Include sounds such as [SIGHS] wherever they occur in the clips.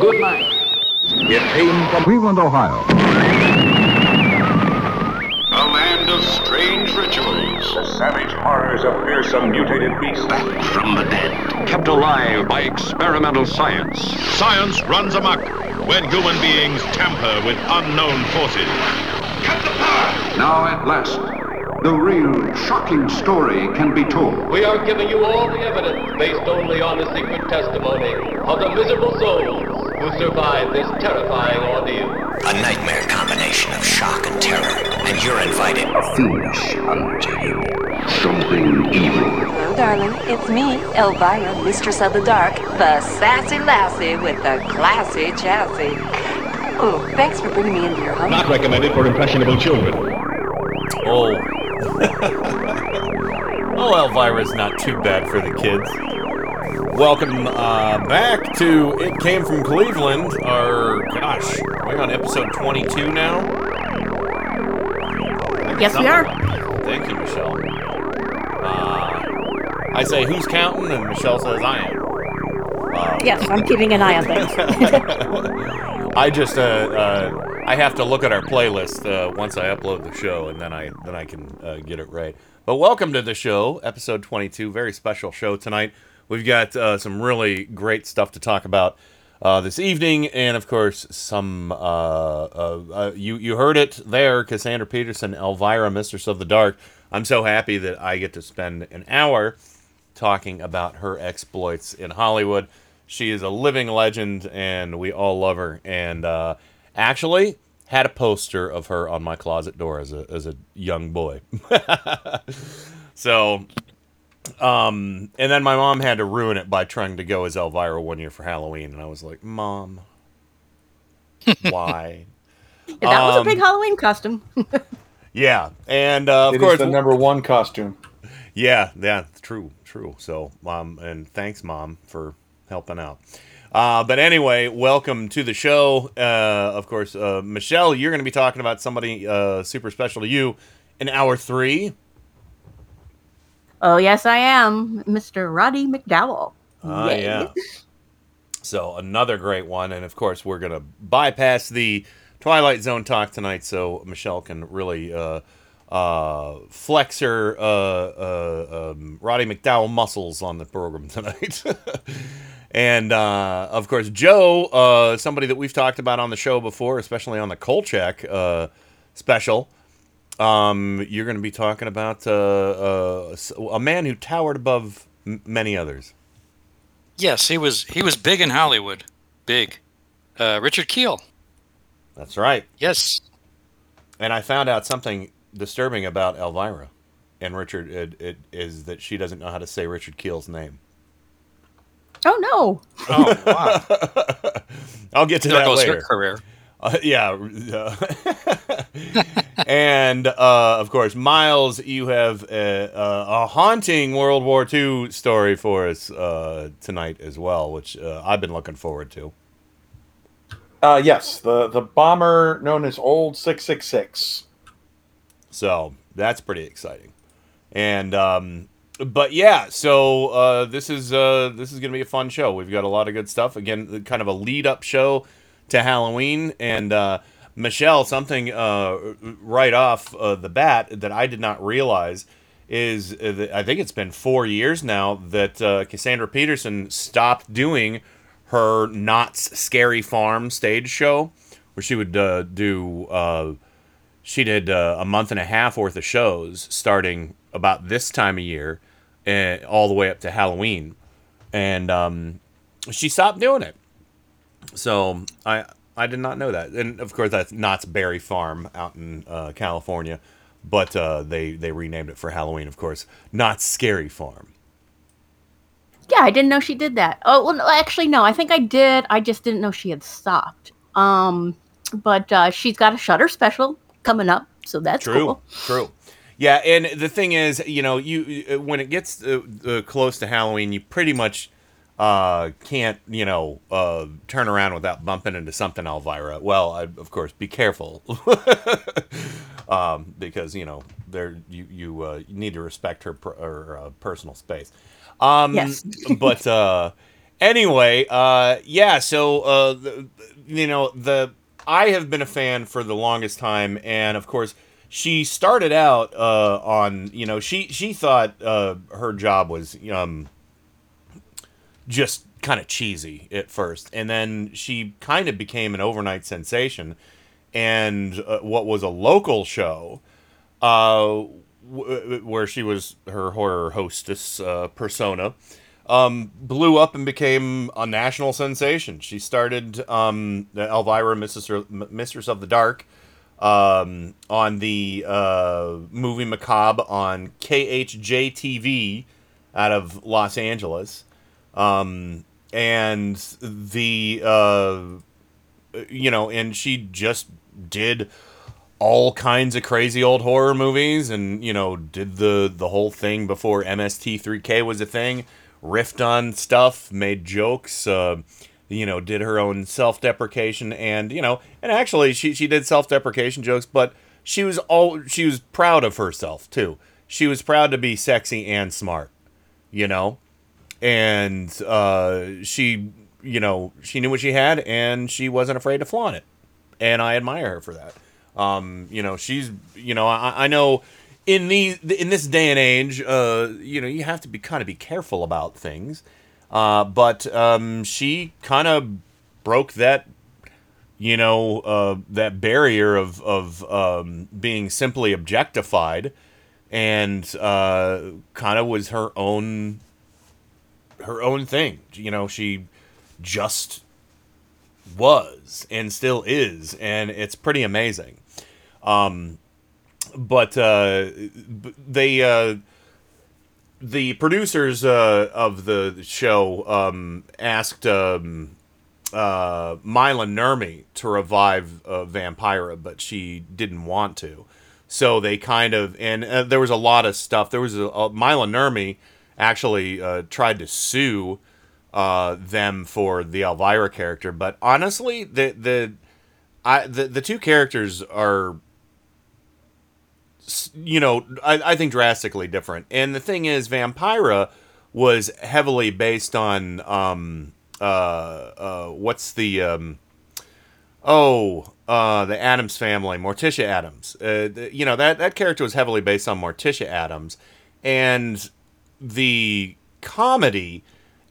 good night. It came from Cleveland, Ohio. A land of strange rituals. The savage horrors of fearsome mutated beasts. Back from the dead. Kept alive by experimental science. Science runs amok when human beings tamper with unknown forces. Cut the power! Now at last, the real shocking story can be told. We are giving you all the evidence based only on the secret testimony of the miserable souls who survived this terrifying ordeal. A nightmare combination of shock and terror, and you're invited. A fiendish unto Something evil. Hello, darling. It's me, Elvira, Mistress of the Dark, the sassy lassie with the classy chassis. Oh, thanks for bringing me into your home. Not recommended for impressionable children. Oh. [LAUGHS] oh, Elvira's not too bad for the kids. Welcome uh, back to It Came From Cleveland. Our, gosh, we're on episode 22 now. Yes, we are. Thank you, Michelle. Uh, I say, who's counting? And Michelle says, I am. Uh, Yes, I'm keeping an eye on things. [LAUGHS] I just uh, uh, I have to look at our playlist uh, once I upload the show, and then I then I can uh, get it right. But welcome to the show, episode 22. Very special show tonight. We've got uh, some really great stuff to talk about uh, this evening, and of course, some uh, uh, uh, you you heard it there, Cassandra Peterson, Elvira, Mistress of the Dark. I'm so happy that I get to spend an hour talking about her exploits in Hollywood. She is a living legend, and we all love her. And uh, actually, had a poster of her on my closet door as a as a young boy. [LAUGHS] so, um, and then my mom had to ruin it by trying to go as Elvira one year for Halloween, and I was like, Mom, why? [LAUGHS] that was a Um, big Halloween costume. [LAUGHS] Yeah, and uh, of It is course, the number one costume. Yeah, yeah, true, true. So, mom, and thanks, mom, for helping out. Uh, but anyway, welcome to the show. Uh, of course, uh, Michelle, you're going to be talking about somebody uh, super special to you in hour three. Oh, yes, I am. Mr. Roddy McDowall. Ah, Yay. yeah. So another great one, and of course, we're going to bypass the Twilight Zone talk tonight, so Michelle can really uh, uh, flex her uh, uh, um, Roddy McDowall muscles on the program [LAUGHS] tonight. and uh, of course, Joe, uh, somebody that we've talked about on the show before, especially on the Kolchak uh, special. Um, you're going to be talking about uh, uh, a man who towered above m- many others. Yes, he was he was big in Hollywood. Big. Uh, Richard Kiel. That's right. Yes. And I found out something disturbing about Elvira and Richard it, it is that she doesn't know how to say Richard Kiel's name. Oh, no. Oh, wow. [LAUGHS] I'll get to There that goes later. her career. Uh, yeah. uh, [LAUGHS] and uh, of course, Miles, you have a, a, a haunting World War II story for us uh, tonight as well, which uh, I've been looking forward to. Uh, yes, the the bomber known as Old Six Six Six. So that's pretty exciting. And um, but yeah, so uh, this is uh, this is gonna be a fun show. We've got a lot of good stuff. Again, kind of a lead up show to Halloween. And uh, Michelle, something uh, right off uh, the bat that I did not realize is uh, that I think it's been four years now that uh, Cassandra Peterson stopped doing her Knott's Scary Farm stage show, where she would uh, do. Uh, she did a month and a half worth of shows starting about this time of year and all the way up to Halloween. And um, she stopped doing it. So I I did not know that. And of course, that's Knott's Berry Farm out in uh, California. But uh, they, they renamed it for Halloween, of course. Knott's Scary Farm. Yeah, I didn't know she did that. Oh, well, no, actually, no. I think I did. I just didn't know she had stopped. Um, but uh, she's got a Shutter special coming up, so that's True, cool. true. Yeah, and the thing is, you know, you when it gets uh, uh, close to Halloween, you pretty much uh, can't, you know, uh, turn around without bumping into something Elvira. Well, I, of course, be careful, [LAUGHS] um, because you know there you you, uh, you need to respect her, per, her uh, personal space. Um, Yes. [LAUGHS] but uh, anyway, uh, yeah. So uh, the, you know the I have been a fan for the longest time, and of course she started out uh, on you know she she thought uh, her job was um, just kind of cheesy at first, and then she kind of became an overnight sensation, and uh, what was a local show. Uh, w- where she was her horror hostess uh, persona, um, blew up and became a national sensation. She started um, Elvira, Mistress, of the Dark, um, on the uh, movie Macabre on KHJ TV out of Los Angeles. Um, and the, uh, you know, and she just did all kinds of crazy old horror movies and you know did the the whole thing before MST3K was a thing riffed on stuff made jokes uh, you know did her own self-deprecation and you know and actually she she did self-deprecation jokes but she was all she was proud of herself too. She was proud to be sexy and smart you know and uh, she you know she knew what she had and she wasn't afraid to flaunt it and I admire her for that um, you know, she's, you know, I, I know in the in this day and age, uh, you know, you have to be kind of be careful about things. Uh, but um, she kind of broke that, you know, uh, that barrier of of um, being simply objectified, and uh, kind of was her own her own thing. You know, she just was and still is, and it's pretty amazing. Um, but uh, they uh, the producers uh, of the show um, asked um, uh, Maila Nurmi to revive uh, Vampira, but she didn't want to. So they kind of and uh, there was a lot of stuff. There was a, a Maila Nurmi actually uh, tried to sue uh, them for the Elvira character, but honestly, the the I the, the two characters are you know, I, I think drastically different. And the thing is, Vampira was heavily based on um uh uh what's the um oh uh the Addams family, Morticia Addams. Uh, the, you know that that character was heavily based on Morticia Addams, and the comedy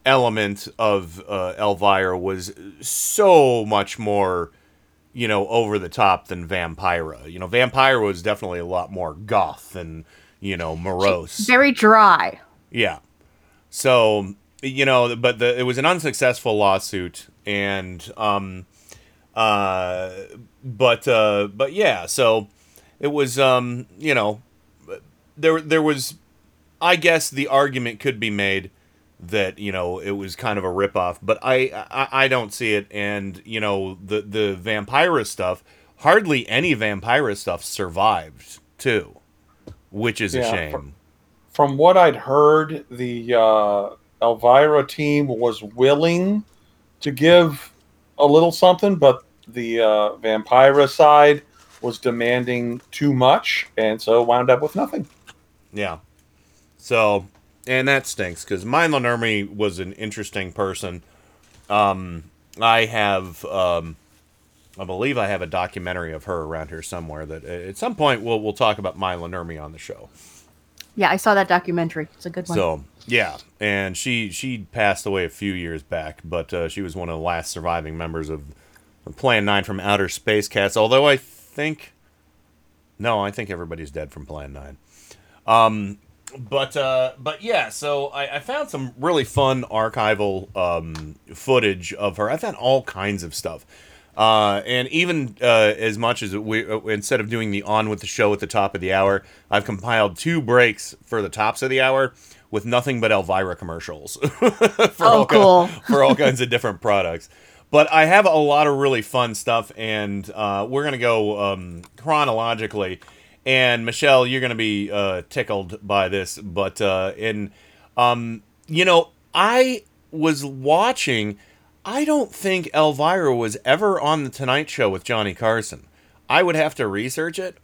element of uh, Elvira was so much more you know, over the top than Vampira. You know, Vampira was definitely a lot more goth and, you know, morose. Very dry. Yeah. So, you know, but the, it was an unsuccessful lawsuit and um uh but uh but yeah, so it was um, you know, there there was I guess the argument could be made that you know it was kind of a ripoff, but I, I I don't see it. And you know the the Vampira stuff, hardly any Vampira stuff survived too, which is yeah, a shame. From, from, what I'd heard, the uh, Elvira team was willing to give a little something, but the uh, Vampira side was demanding too much, and so wound up with nothing. Yeah. So and that stinks because Nurmi was an interesting person. Um, I have, um, I believe, I have a documentary of her around here somewhere. That uh, at some point we'll we'll talk about Nurmi on the show. Yeah, I saw that documentary. It's a good one. So yeah, and she she passed away a few years back, but uh, she was one of the last surviving members of Plan Nine from Outer Space Cats. Although I think, no, I think everybody's dead from Plan Nine. Um, but uh, but yeah, so I, I, found some really fun archival um, footage of her. I found all kinds of stuff, uh, and even uh, as much as we uh, instead of doing the on with the show at the top of the hour, I've compiled two breaks for the tops of the hour with nothing but Elvira commercials [LAUGHS] for oh, all cool. Kind, [LAUGHS] for all kinds of different products. But I have a lot of really fun stuff, and uh, we're gonna go um, chronologically and Michelle, you're going to be uh, tickled by this, but uh, in, um, you know, I was watching. I don't think Elvira was ever on the Tonight Show with Johnny Carson. I would have to research it,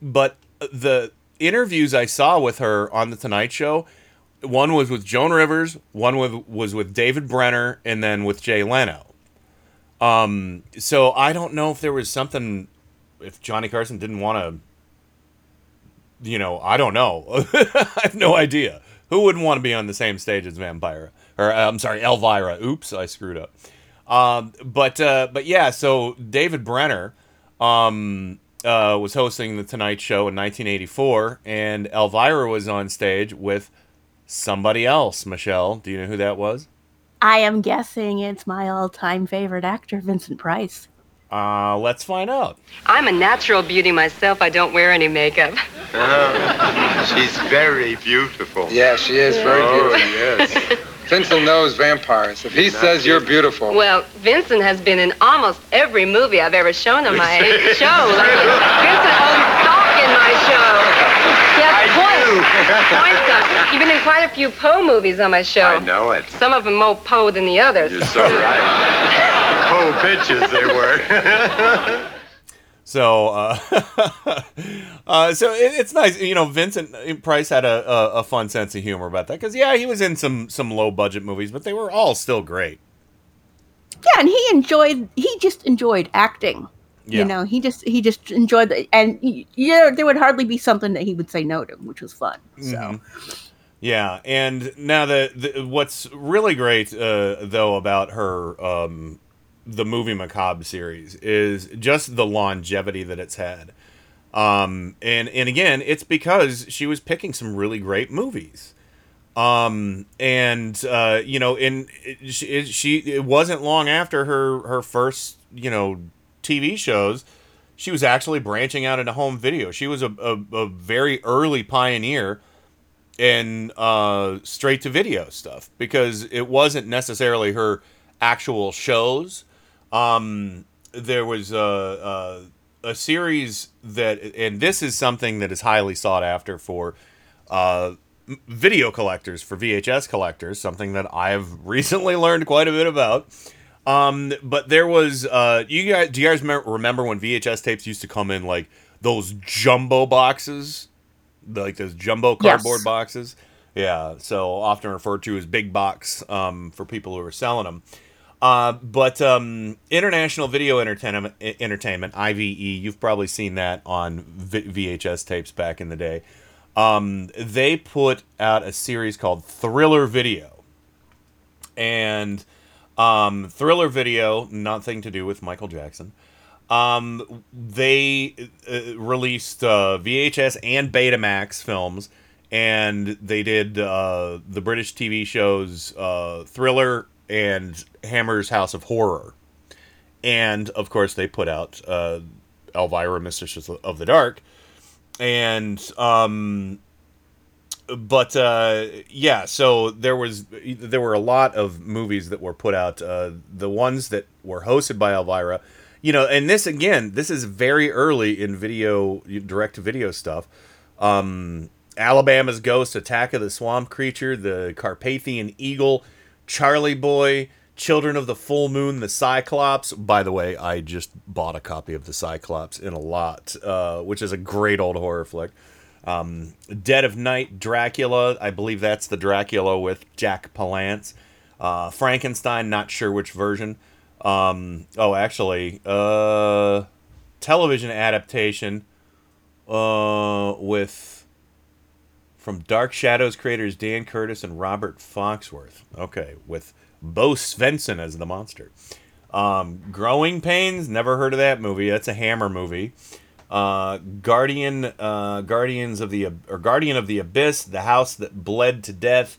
but the interviews I saw with her on the Tonight Show, one was with Joan Rivers, one with was with David Brenner, and then with Jay Leno. Um, so I don't know if there was something if Johnny Carson didn't want to. You know, I don't know. [LAUGHS] I have no idea. Who wouldn't want to be on the same stage as Vampira? Or uh, I'm sorry, Elvira. Oops, I screwed up. Um, but uh, but yeah, so David Brenner um, uh, was hosting the Tonight Show in 1984, and Elvira was on stage with somebody else. Michelle, do you know who that was? I am guessing it's my all-time favorite actor, Vincent Price. Uh, let's find out. I'm a natural beauty myself. I don't wear any makeup. Oh, she's very beautiful. Yeah, she is very Oh, beautiful. yes. Vincent knows vampires. If he says you're beautiful, Well, Vincent has been in almost every movie I've ever shown on my [LAUGHS] show. Like, Vincent owns stock in my show. He has points. Points on. You've been in quite a few Poe movies on my show. I know it. Some of them more Poe than the others. You're so right. [LAUGHS] Oh, bitches they were. [LAUGHS] So, uh, [LAUGHS] uh, so it, it's nice, you know. Vincent Price had a, a, a fun sense of humor about that because, yeah, he was in some some low budget movies, but they were all still great. Yeah, and he enjoyed. He just enjoyed acting. Yeah. You know, he just he just enjoyed the and y- yeah, there would hardly be something that he would say no to, which was fun. So Mhm. Yeah, and now the, the what's really great uh, though about her um, the movie Macabre series is just the longevity that it's had. Um, and and again, it's because she was picking some really great movies. Um, and uh, you know, in it, she, it, she it wasn't long after her her first you know TV shows, she was actually branching out into home video. She was a, a, a very early pioneer in uh, straight to video stuff because it wasn't necessarily her actual shows. Um, there was a, a, a series that, and this is something that is highly sought after for uh, video collectors, for VHS collectors, something that I've [LAUGHS] recently learned quite a bit about. Um, but there was, uh, you guys, do you guys remember when VHS tapes used to come in like those jumbo boxes? like those jumbo Yes. cardboard boxes. Yeah, so often referred to as big box um, for people who are selling them. Uh, but um, International Video Entertainment, Entertainment (IVE), you've probably seen that on v- VHS tapes back in the day. Um, they put out a series called Thriller Video, and um, Thriller Video, nothing to do with Michael Jackson. Um, they uh, released uh, VHS and Betamax films, and they did uh, the British TV shows uh, Thriller and Hammer's House of Horror, and of course they put out uh, Elvira, Mistress of the Dark, and um, but uh, yeah, so there was there were a lot of movies that were put out. Uh, the ones that were hosted by Elvira, you know, and this again, this is very early in video direct video stuff. Um, Alabama's Ghost, Attack of the Swamp Creature, The Carpathian Eagle, Charlie Boy, Children of the Full Moon, The Cyclops. By the way, I just bought a copy of The Cyclops in a lot, uh, which is a great old horror flick. Um, Dead of Night, Dracula. I believe that's the Dracula with Jack Palance. Uh, Frankenstein, not sure which version. Um, oh, actually, uh, television adaptation uh, with from Dark Shadows creators Dan Curtis and Robert Foxworth. Okay, with Bo Svenson as the monster. Um, Growing Pains, never heard of that movie. That's a Hammer movie. Uh, Guardian, uh, Guardians of the or Guardian of the Abyss, The House That Bled to Death,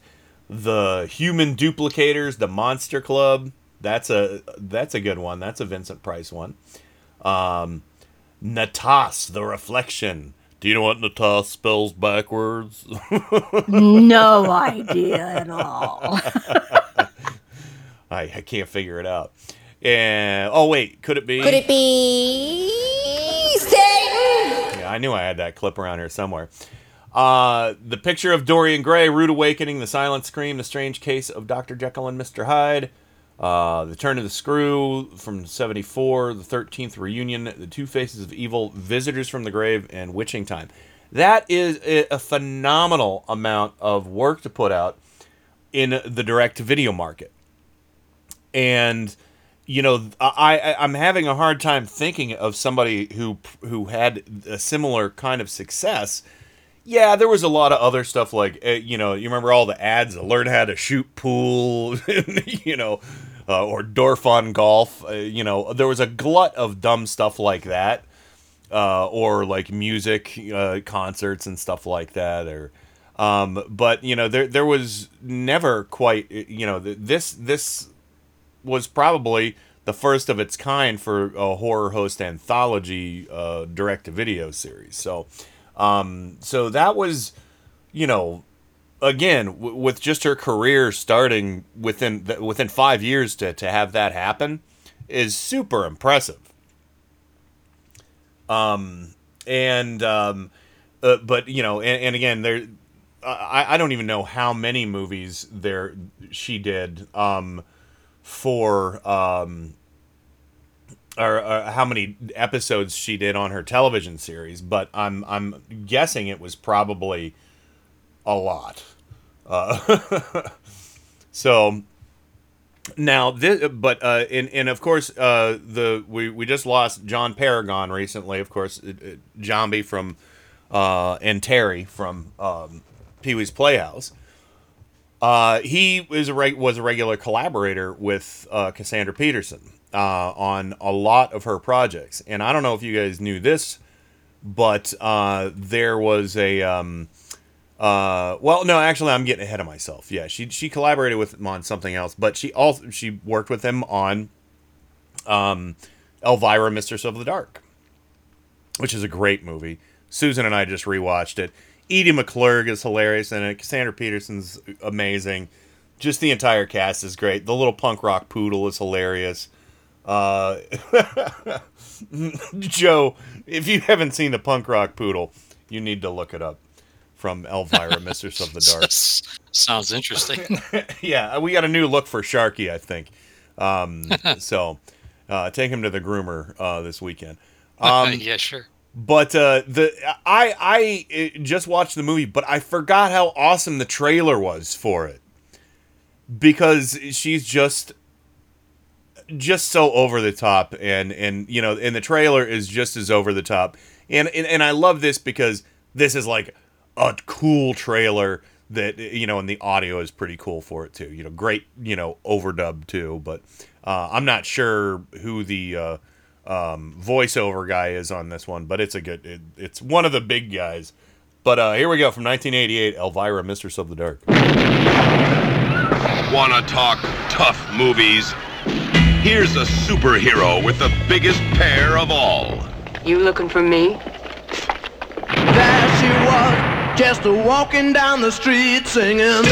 The Human Duplicators, The Monster Club. That's a that's a good one. That's a Vincent Price one. Um, Natas, The Reflection. Do you know what Natas spells backwards? [LAUGHS] no idea at all. [LAUGHS] I, I can't figure it out. And oh wait, could it be? Could it be Satan? Yeah, I knew I had that clip around here somewhere. Uh, the picture of Dorian Gray, Rude Awakening, The Silent Scream, The Strange Case of Dr. Jekyll and Mr. Hyde, uh, The Turn of the Screw from 74, The 13th Reunion, The Two Faces of Evil, Visitors from the Grave, and Witching Time. That is a, phenomenal amount of work to put out in the direct video market. And you know, I, I I'm having a hard time thinking of somebody who who had a similar kind of success. Yeah, there was a lot of other stuff like uh, you know, you remember all the ads learn how to shoot pool, [LAUGHS] you know, uh, or Dorf on golf. Uh, you know, there was a glut of dumb stuff like that, uh, or like music uh, concerts and stuff like that, or. Um, but you know, there there was never quite you know this this was probably the first of its kind for a horror host anthology uh, direct to video series. So, um, so that was, you know, again w- with just her career starting within th- within five years to to have that happen is super impressive. Um, and um, uh, but you know, and, and again, there, I I don't even know how many movies there she did. Um for um, or, or, how many episodes she did on her television series, but I'm I'm guessing it was probably a lot. Uh, [LAUGHS] so now this, but uh, and and of course uh, the we we just lost John Paragon recently. Of course, Jambi from uh, and Pterri from um, Pee Wee's Playhouse. Uh, he was a was a regular collaborator with uh, Cassandra Peterson uh, on a lot of her projects, and I don't know if you guys knew this, but uh, there was a um, uh, well, no, actually, I'm getting ahead of myself. Yeah, she she collaborated with him on something else, but she also she worked with him on um, Elvira, Mistress of the Dark, which is a great movie. Susan and I just rewatched it Edie McClurg is hilarious in it. Cassandra Peterson's amazing. Just the entire cast is great. The little punk rock poodle is hilarious. Uh, [LAUGHS] Joe, if you haven't seen the punk rock poodle, you need to look it up from Elvira, [LAUGHS] Mistress of the Dark. Sounds interesting. [LAUGHS] yeah, we got a new look for Sharky, I think. Um, so uh, take him to the groomer uh, this weekend. Um, yeah, sure. But uh, the I I uh, just watched the movie, but I forgot how awesome the trailer was for it because she's just just so over the top and and you know and the trailer is just as over the top and and, and I love this because this is like a cool trailer that you know and the audio is pretty cool for it too you know great you know overdub too but uh, I'm not sure who the uh, um, voiceover guy is on this one, but it's a good. It, it's one of the big guys. But uh, here we go from 1988, Elvira, Mistress of the Dark. Wanna talk tough movies? Here's a superhero with the biggest pair of all. You looking for me? There she was, just a walking down the street singing.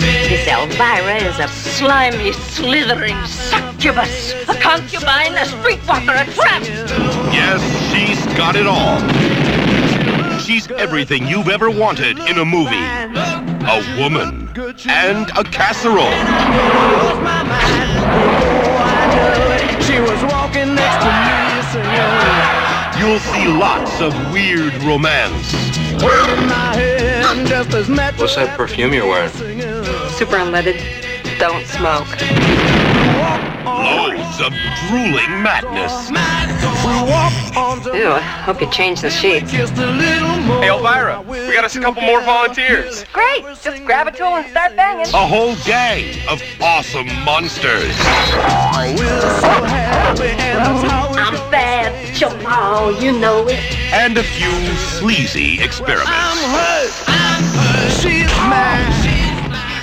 This Elvira is a slimy, slithering succubus, a concubine, a streetwalker, a tramp. Yes, she's got it all. She's everything you've ever wanted in a movie. A woman and a casserole. She was walking next to me singing. You'll see lots of weird romance. What's that perfume you're wearing? Super unleaded. Don't smoke. Loads of drooling madness. Ew, I hope you change the sheets. Hey, Elvira, we got us a couple more volunteers. Great! Just grab a tool and start banging. A whole gang of awesome monsters. I'm bad, Jamal, you know it. And a few sleazy experiments.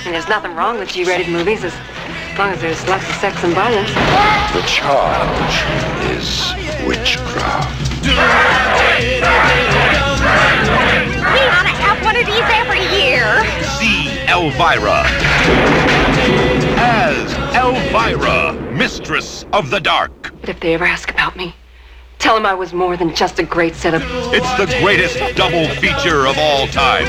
And there's nothing wrong with G-rated movies as long as there's lots of sex and violence. The charge is witchcraft. We ought to have one of these every year. See Elvira. As Elvira, Mistress of the Dark. But if they ever ask about me, tell him I was more than just a great set of... It's the greatest double feature of all time.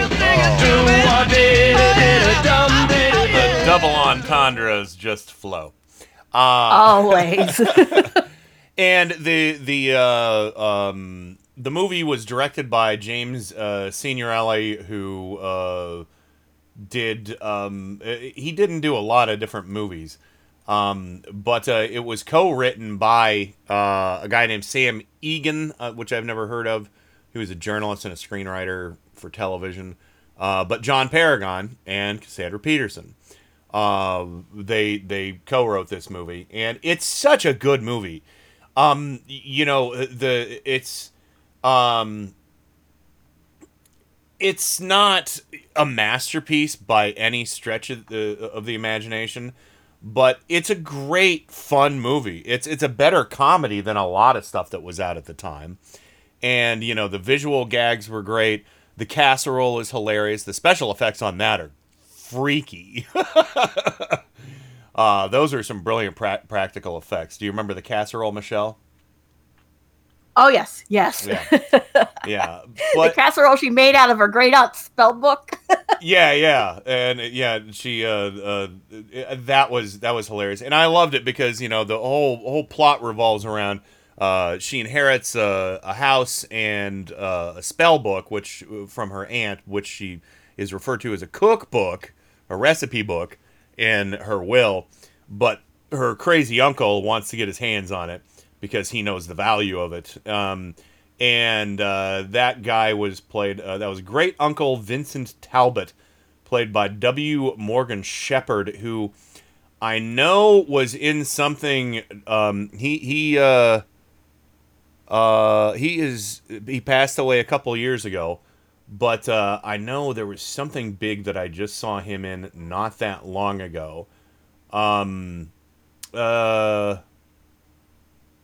The double entendres just flow. Uh, Always. [LAUGHS] and the the uh, um, the movie was directed by James uh, Signorelli, who uh, did um, uh, he didn't do a lot of different movies, um, but uh, it was co-written by uh, a guy named Sam Egan, uh, which I've never heard of. He was a journalist and a screenwriter for television. Uh, but John Paragon and Cassandra Peterson, uh, they they co-wrote this movie, and it's such a good movie. Um, you know the it's um it's not a masterpiece by any stretch of the of the imagination, but it's a great fun movie. It's it's a better comedy than a lot of stuff that was out at the time. And you know, the visual gags were great. The casserole is hilarious. The special effects on that are freaky. [LAUGHS] uh, those are some brilliant pra- practical effects. Do you remember the casserole, Michelle? Oh yes, yes. Yeah. [LAUGHS] Yeah. the casserole she made out of her great aunt's spell book. [LAUGHS] yeah, yeah, and uh, yeah, she uh, uh, that was that was hilarious, and I loved it because you know the whole whole plot revolves around uh, she inherits a, a house and uh, a spell book, which from her aunt, which she is referred to as a cookbook, a recipe book, in her will, but her crazy uncle wants to get his hands on it because he knows the value of it. Um, and uh, that guy was played. Uh, that was great uncle Vincent Talbot, played by W. Morgan Sheppard, who I know was in something. Um, he he uh, uh, he is he passed away a couple years ago, but uh, I know there was something big that I just saw him in not that long ago. Um, uh,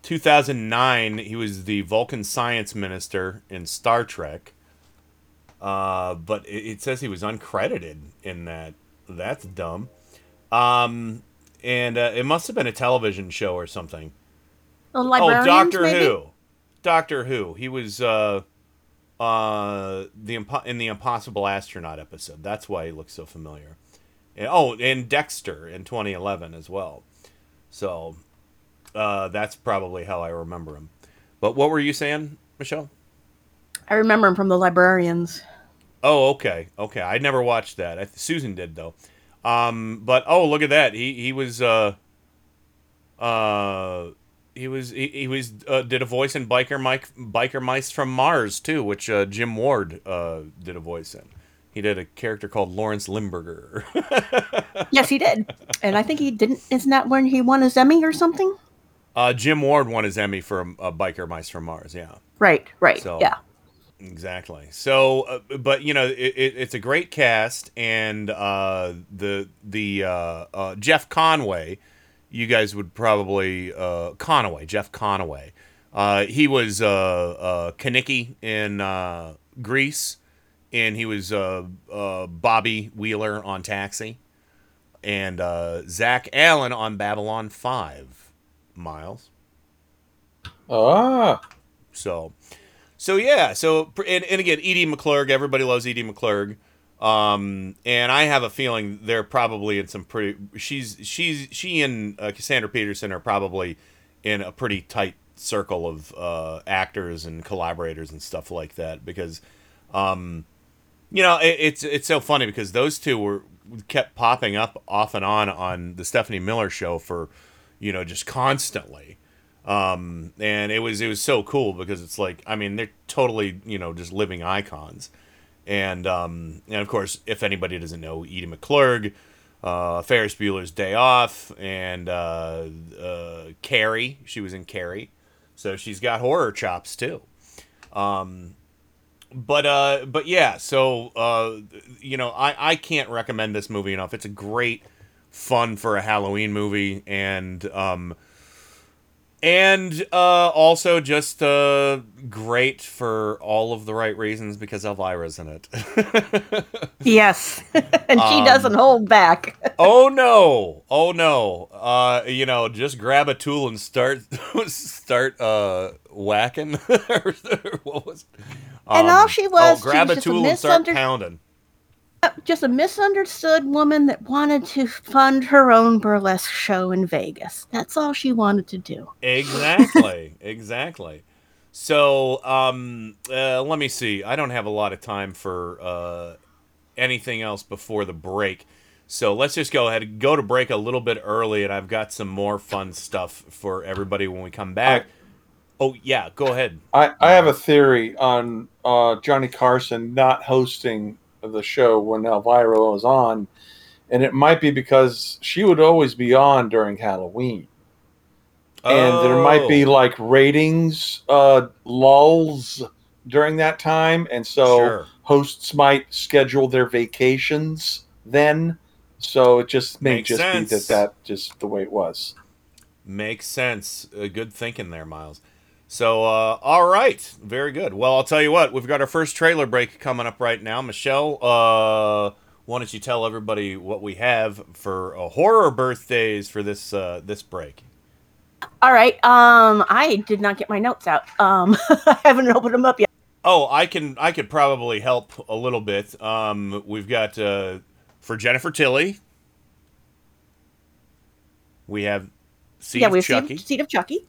2009, he was the Vulcan science minister in Star Trek. Uh, but it, it says he was uncredited in that. That's dumb. Um, and uh, it must have been a television show or something. Oh, Doctor maybe? Who. Doctor Who. He was uh, uh, the impo- in the Impossible Astronaut episode. That's why he looks so familiar. And, oh, and Dexter in 2011 as well. So uh, that's probably how I remember him. But what were you saying, Michelle? I remember him from the librarians. Oh, okay, okay. I never watched that. I, Susan did though. Um, but oh, look at that. He he was uh, uh, he was he, he was uh, did a voice in Biker Mike Biker Mice from Mars too, which uh, Jim Ward uh, did a voice in. He did a character called Lawrence Limburger. [LAUGHS] yes, he did. And I think he didn't. Isn't that when he won his Emmy or something? Uh, Jim Ward won his Emmy for uh, Biker Mice from Mars. Yeah. Right, right. So- yeah. Exactly. So, uh, but you know, it, it, it's a great cast, and uh, the the uh, uh, Jeff Conway, you guys would probably uh, Conaway, Jeff Conway. Uh, he was uh, uh, Kenickie in uh, Grease, and he was uh, uh, Bobby Wheeler on Taxi, and uh, Zack Allan on Babylon Five. Miles. Ah. So, so yeah. So and, and again, Edie McClurg. Everybody loves Edie McClurg. Um, and I have a feeling they're probably in some pretty. She's she's she and uh, Cassandra Peterson are probably in a pretty tight circle of uh, actors and collaborators and stuff like that because, um, you know, it, it's it's so funny because those two were kept popping up off and on on the Stephanie Miller show for, you know, just constantly um, and it was it was so cool because it's like I mean they're totally you know just living icons, and um, and of course if anybody doesn't know Edie McClurg, uh, Ferris Bueller's Day Off, and uh, uh, Carrie, she was in Carrie, so she's got horror chops too. Um, but uh, but yeah, so uh, you know I I can't recommend this movie enough. It's a great fun for a Halloween movie, and um and uh, also just uh, great for all of the right reasons because Elvira's in it. [LAUGHS] Yes. [LAUGHS] and she Um, doesn't hold back. [LAUGHS] oh no! Oh no! Uh, you know, just grab a tool and start start uh, whacking. Or what was? And Um, all she was, Oh, she grab was a just a tool and start pounding. Just a misunderstood woman that wanted to fund her own burlesque show in Vegas. That's all she wanted to do. Exactly, [LAUGHS] exactly. So, um, uh, let me see. I don't have a lot of time for uh, anything else before the break. So let's just go ahead and go to break a little bit early, and I've got some more fun stuff for everybody when we come back. oh yeah, go ahead. I, I have a theory on uh, Johnny Carson not hosting the show when Elvira was on, and it might be because she would always be on during Halloween. And there might be Oh. like ratings uh, lulls during that time, and so Sure. hosts might schedule their vacations then. So it just may Makes just sense. be that that just the way it was. Makes sense. Uh, good thinking there, Miles. So, uh, all right, very good. Well, I'll tell you what, we've got our first trailer break coming up right now. Michelle, uh, why don't you tell everybody what we have for uh, horror birthdays for this uh, this break? All right. Um, I did not get my notes out. Um, [LAUGHS] I haven't opened them up yet. Oh, I can I could probably help a little bit. Um, we've got uh, for Jennifer Tilly. We have Seed yeah, of we have Chucky. Seed, Seed of Chucky.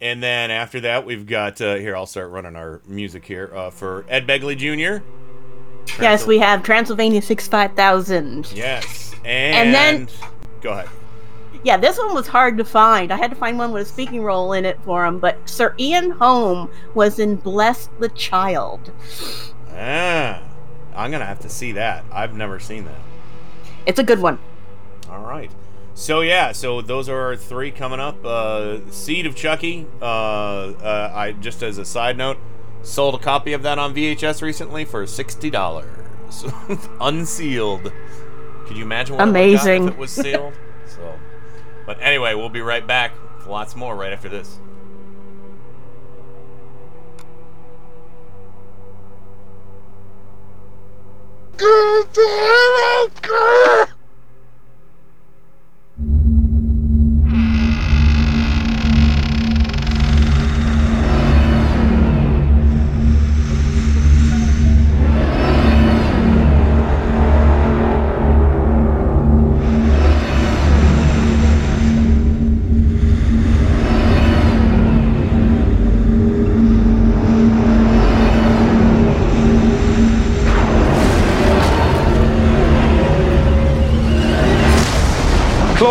And then after that, we've got uh, here. I'll start running our music here uh, for Ed Begley Jr. Yes, we have Transylvania Six Five Thousand. Yes, and, And then- go ahead. Yeah, this one was hard to find. I had to find one with a speaking role in it for him, but Sir Ian Holm was in Bless the Child. Ah, I'm gonna have to see that. I've never seen that. It's a good one. All right. So yeah, so those are our three coming up. Uh, Seed of Chucky. Uh, uh, I just as a side note, sold a copy of that on VHS recently for sixty dollars, [LAUGHS] unsealed. Could you imagine what it would've got Amazing. if it was sealed? [LAUGHS] so, but anyway, we'll be right back. with Lots more right after this.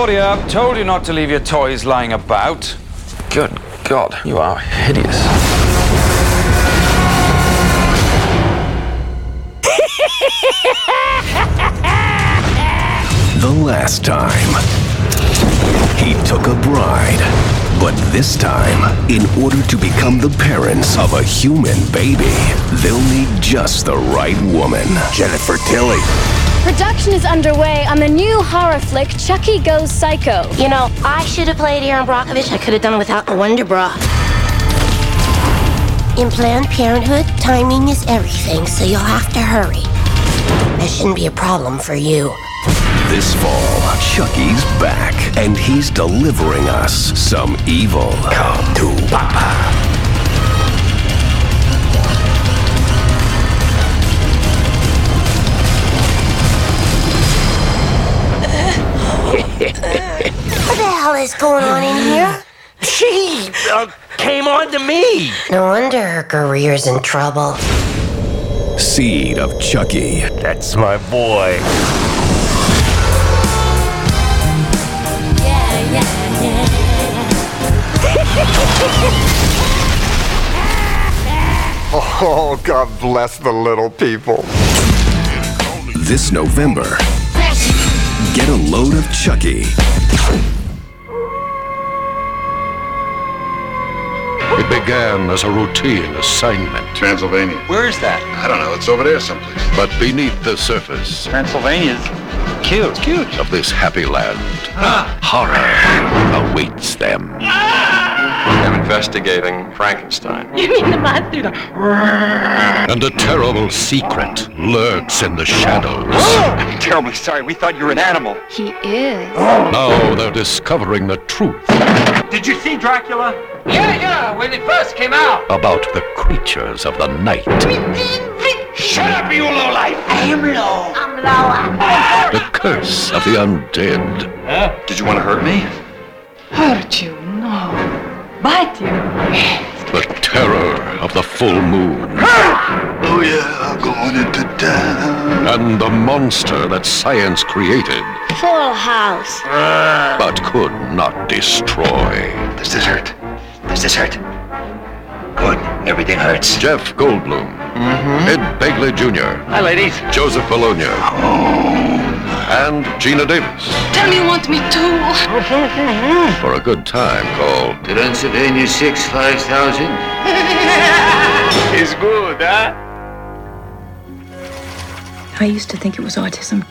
Claudia, told you not to leave your toys lying about. Good God, you are hideous. [LAUGHS] The last time, he took a bride. But this time, in order to become the parents of a human baby, they'll need just the right woman. Jennifer Tilly. Production is underway on the new horror flick Chucky Goes Psycho. You know, I should have played Erin Brockovich. I could have done it without a Wonder Bra. In Planned Parenthood, timing is everything, so you'll have to hurry. That shouldn't be a problem for you. This fall, Chucky's back, and he's delivering us some evil. Come to Papa. What the hell is going on in here? She uh, came on to me. No wonder her career's in trouble. Seed of Chucky. That's my boy. [LAUGHS] Oh, God bless the little people. This November, get a load of Chucky. It began as a routine assignment. Transylvania. Where is that? I don't know. It's over there someplace. But beneath the surface Transylvania's cute. cute of this happy land, ah. horror awaits them. Ah! I'm investigating Frankenstein. You mean the monster? The... And a terrible secret lurks in the shadows. [GASPS] I'm terribly sorry. We thought you were an animal. He is. Now they're discovering the truth Did you see Dracula? Yeah, yeah, when it first came out. about the creatures of the night. Shut up, you lowlife. I am low. I'm low. The curse of the undead. Did you want to hurt me? Hurt you? No. Bite you? The terror of the full moon. Oh yeah, I'm going into town. And the monster that science created, Full house. but could not destroy. Does this hurt? Does this hurt? Good. Everything hurts. Jeff Goldblum, Mm-hmm. Ed Begley Jr., Hi, ladies. Joseph Bologna, and Geena Davis Tell me you want me to. for a good time called Transylvania 6 5000. [LAUGHS] It's good, huh? I used to think it was autism,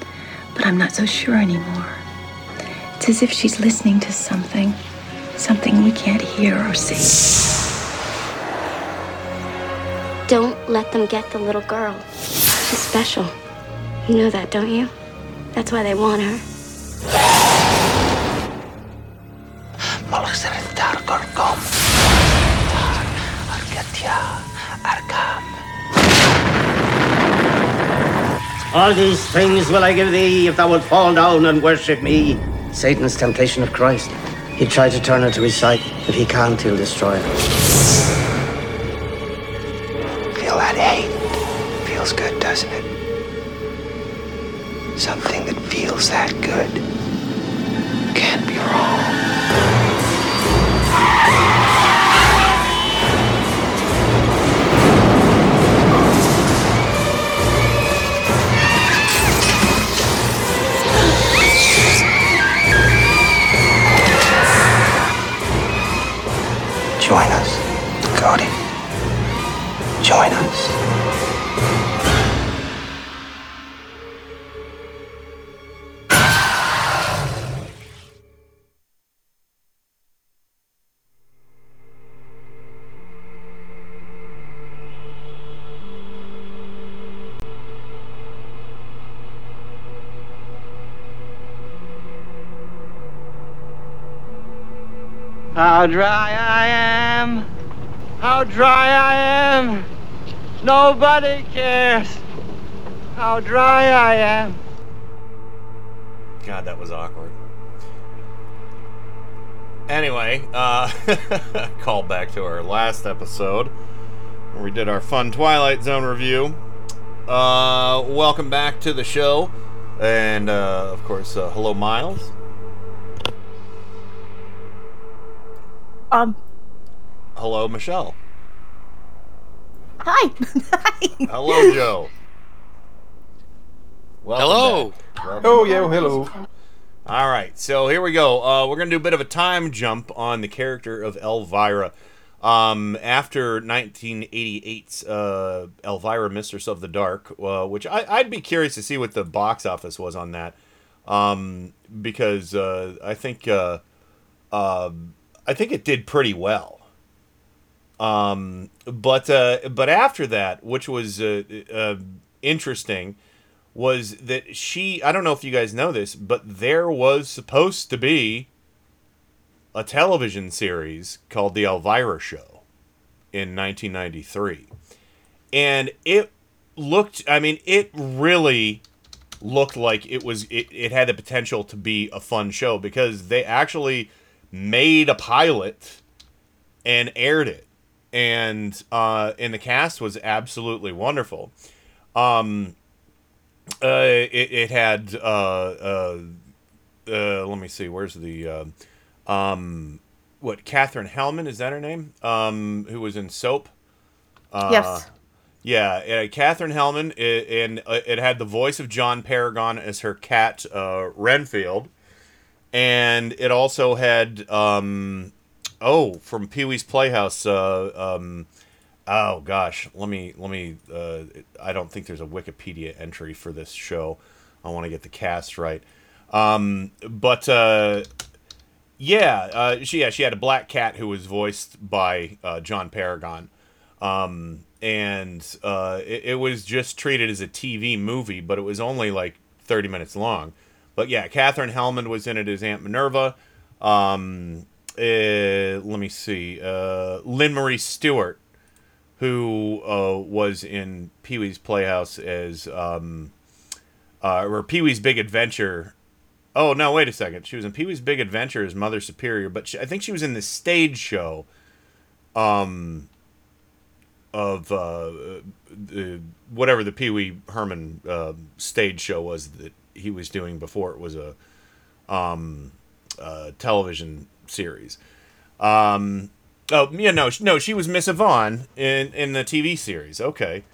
but I'm not so sure anymore. It's as if she's listening to something, something we can't hear or see. Don't let them get the little girl. She's special. You know that, don't you? That's why they want her. All these things will I give thee if thou wilt fall down and worship me. Satan's temptation of Christ. He tried to turn her to his side. If he can't, he'll destroy her. Feel that hate? Feels good, doesn't it? Something that feels that good can't be wrong. Join us, Cody. Join us. How dry I am. How dry I am. Nobody cares. How dry I am. God, that was awkward. Anyway, uh, [LAUGHS] call back to our last episode where we did our fun Twilight Zone review. Uh, welcome back to the show, and uh, of course, uh, hello, Miles. Um, Hello, Michelle. hi. [LAUGHS] Hello, Joe. Welcome Hello. back. Oh, back. yeah, hello. All right, so here we go. Uh, we're going to do a bit of a time jump on the character of Elvira. Um, after 1988's uh, Elvira, Mistress of the Dark, uh, which I, I'd be curious to see what the box office was on that, um, because uh, I think uh, uh, I think it did pretty well. Um, but uh, but after that, which was uh, uh, interesting, was that she I don't know if you guys know this, but there was supposed to be a television series called The Elvira Show in 1993. And it looked I mean it really looked like it was it, it had the potential to be a fun show because they actually made a pilot and aired it. And uh and the cast was absolutely wonderful. Um uh it, it had uh uh uh let me see where's the uh, um what Katherine Helmond is that her name? Um who was in soap? Uh, Yes. yeah had Katherine Helmond it, and uh, it had the voice of John Paragon as her cat uh Renfield and it also had um oh from Pee-wee's Playhouse uh um oh gosh let me let me uh I don't think there's a Wikipedia entry for this show. I want to get the cast right. Um but uh yeah uh she yeah she had a black cat who was voiced by uh John Paragon. Um and uh it, it was just treated as a TV movie but it was only like 30 minutes long but yeah, Katherine Helmond was in it as Aunt Minerva. Um, uh, let me see. Uh, Lynn Marie Stewart, who uh, was in Pee Wee's Playhouse as, um, uh, or Pee Wee's Big Adventure. Oh, no, wait a second. She was in Pee Wee's Big Adventure as Mother Superior, but she, I think she was in the stage show. Um, of uh, whatever the Pee Wee Herman uh, stage show was that he was doing before it was a um, uh, television series. Um, oh yeah, no, no, she was Miss Yvonne in in the TV series. Okay,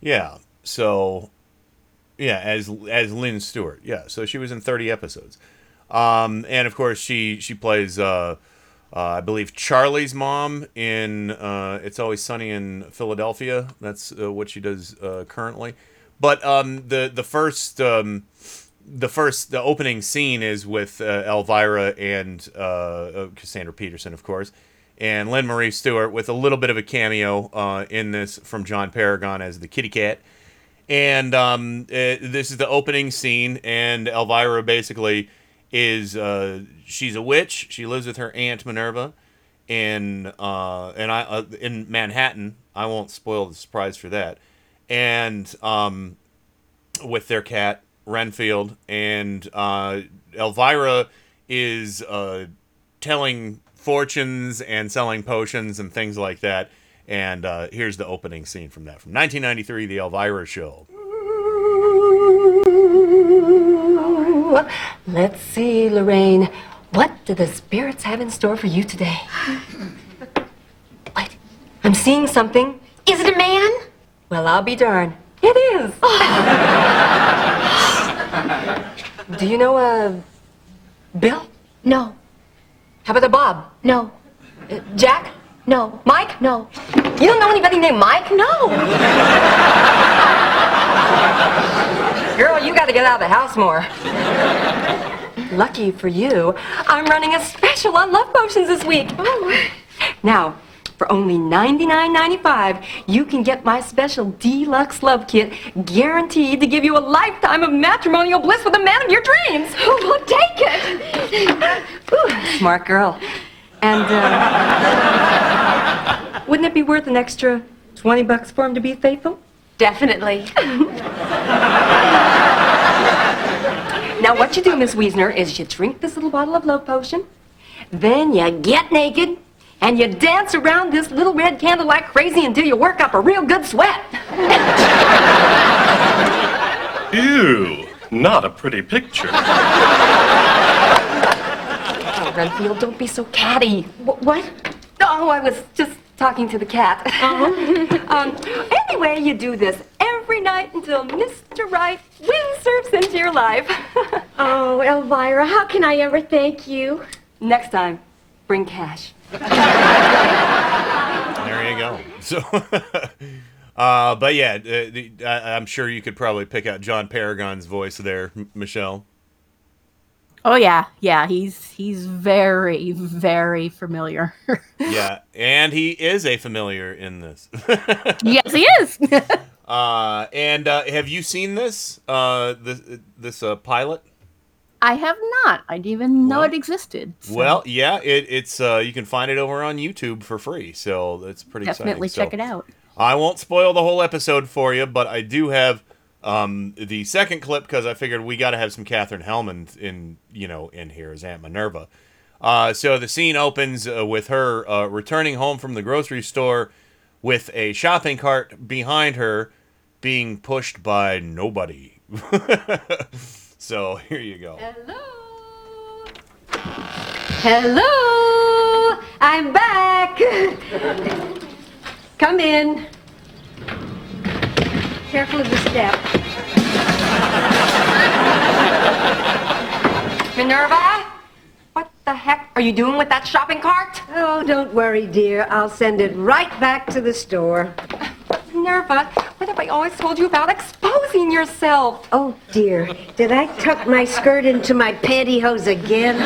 yeah. So yeah, as as Lynn Stewart. Yeah, so she was in thirty episodes. Um, and of course she she plays uh, uh, I believe Charlie's mom in uh, It's Always Sunny in Philadelphia. That's uh, what she does uh, currently. But um, the the first um, the first the opening scene is with uh, Elvira and uh, uh, Cassandra Peterson, of course, and Lynn Marie Stewart with a little bit of a cameo uh, in this from John Paragon as the kitty cat. And um, uh, this is the opening scene, and Elvira basically is uh, she's a witch. She lives with her aunt Minerva, in and I in Manhattan. I won't spoil the surprise for that. And um, with their cat Renfield, and uh, Elvira is uh, telling fortunes and selling potions and things like that. And uh, here's the opening scene from that from 1993, The Elvira Show. Let's see, Lorraine. What do the spirits have in store for you today? [LAUGHS] Wait, I'm seeing something. Is it a man? Well, I'll be darned. It is. do you know, uh, Bill? No. How about a Bob? No. Uh, Jack? No. Mike? No. You don't know anybody named Mike? No. Girl, you got to get out of the house more. Lucky for you, I'm running a special on love potions this week. Now, for only $99.95, you can get my special deluxe love kit guaranteed to give you a lifetime of matrimonial bliss with the man of your dreams. Who will take it. Ooh, smart girl. And, uh, wouldn't it be worth an extra 20 bucks for him to be faithful? Definitely. [LAUGHS] Now, what you do, Miss Wiesner, is you drink this little bottle of love potion, then you get naked, and you dance around this little red candle like crazy until you work up a real good sweat. [LAUGHS] Ew, not a pretty picture. Oh, Renfield, don't be so catty. Wh- What? Oh, I was just talking to the cat. [LAUGHS] um, anyway, you do this every night until Mr. Right windsurfs into your life. [LAUGHS] Oh, Elvira, how can I ever thank you? Next time, bring cash. There you go. So, [LAUGHS] uh, but yeah, uh, the, I, I'm sure you could probably pick out John Paragon's voice there, M- Michelle. Oh yeah, yeah. He's he's very very familiar. [LAUGHS] Yeah, and he is a familiar in this. [LAUGHS] yes, he is. uh, and uh, have you seen this? Uh, this this uh, pilot? I have not. I didn't even know it existed. so Well, yeah, it, it's uh, you can find it over on YouTube for free, so it's pretty definitely exciting. check it out. I won't spoil the whole episode for you, but I do have um, the second clip because I figured we got to have some Katherine Helmond in you know in here as Aunt Minerva. Uh, so the scene opens uh, with her uh, returning home from the grocery store with a shopping cart behind her being pushed by nobody. [LAUGHS] so [LAUGHS] here you go. Hello, Hello. I'm back. [LAUGHS] Come in. Careful of the step. [LAUGHS] Minerva? What the heck are you doing with that shopping cart? Oh, don't worry, dear. I'll send it right back to the store. Minerva, what have I always told you about exposing yourself? Oh, dear. Did I tuck my skirt into my pantyhose again?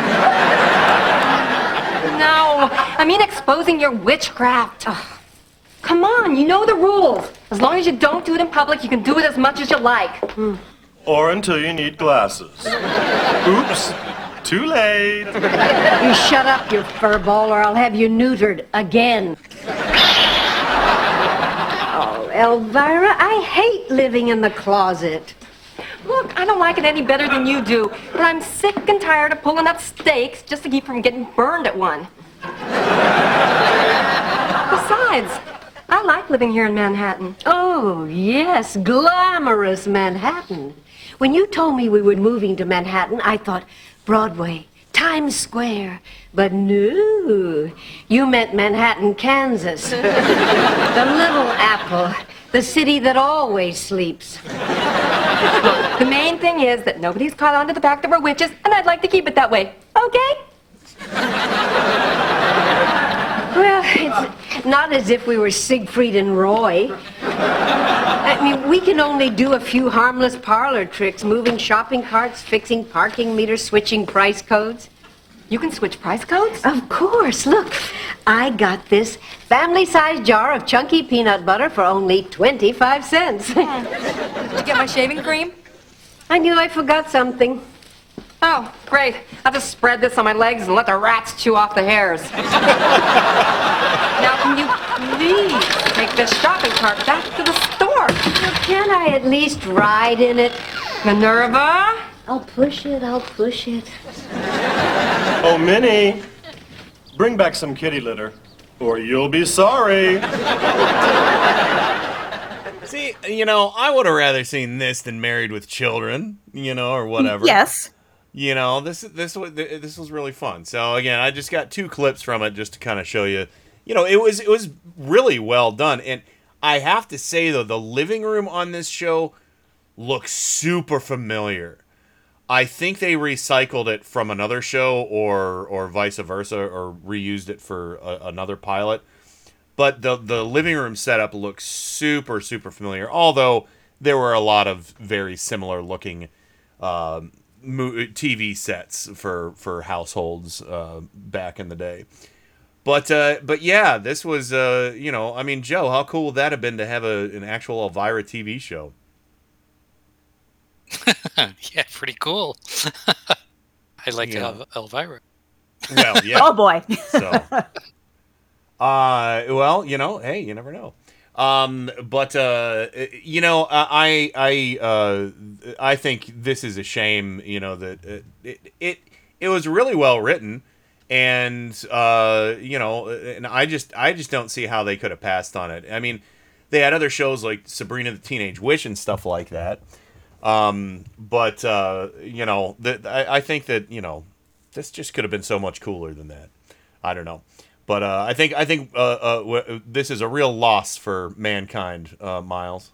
No, I mean exposing your witchcraft. Ugh. Come on, you know the rules. As long as you don't do it in public, you can do it as much as you like. Hmm. Or until you need glasses. Oops, too late. You shut up, you furball, or I'll have you neutered again. Elvira, I hate living in the closet. Look, I don't like it any better than you do, but I'm sick and tired of pulling up stakes just to keep from getting burned at one. Besides, I like living here in Manhattan. Oh, yes, glamorous Manhattan. When you told me we were moving to Manhattan, I thought Broadway, Times Square. But no, you meant Manhattan, Kansas. [LAUGHS] the little apple, the city that always sleeps. The main thing is that nobody's caught on to the fact that we're witches, and I'd like to keep it that way. Okay? Well, it's not as if we were Siegfried and Roy. I mean, we can only do a few harmless parlor tricks, moving shopping carts, fixing parking meters, switching price codes. You can switch price codes? Of course. Look, I got this family-sized jar of chunky peanut butter for only 25 cents. Hmm. Did you get my shaving cream? I knew I forgot something. Oh, great. I'll just spread this on my legs and let the rats chew off the hairs. [LAUGHS] now, can you please take this shopping cart back to the store? Can I at least ride in it? Minerva? I'll push it, I'll push it. Oh, Minnie, bring back some kitty litter, or you'll be sorry. See, you know, I would have rather seen this than Married with Children, you know, or whatever. Yes. You know, this this was this was really fun. So again, I just got two clips from it just to kind of show you. You know, it was it was really well done, and I have to say though, the living room on this show looks super familiar. I think they recycled it from another show, or or vice versa, or reused it for a, another pilot. But the the living room setup looks super super familiar. Although there were a lot of very similar looking um, mo- TV sets for for households uh, back in the day. But uh, but yeah, this was uh, you know I mean Joe, how cool would that have been to have a, an actual Elvira TV show? [LAUGHS] yeah, pretty cool. [LAUGHS] I like Yeah. El- Elvira. Well, [LAUGHS] yeah. Oh boy. so, uh, well, you know, hey, you never know. Um, but uh, you know, I I uh, I think this is a shame. You know that it it it, it was really well written, and uh, you know, and I just I just don't see how they could have passed on it. I mean, they had other shows like Sabrina the Teenage Witch and stuff like that. Um, but uh, you know, the, I, I think that you know, this just could have been so much cooler than that. I don't know, but uh, I think I think uh, uh, w- this is a real loss for mankind, uh, Miles.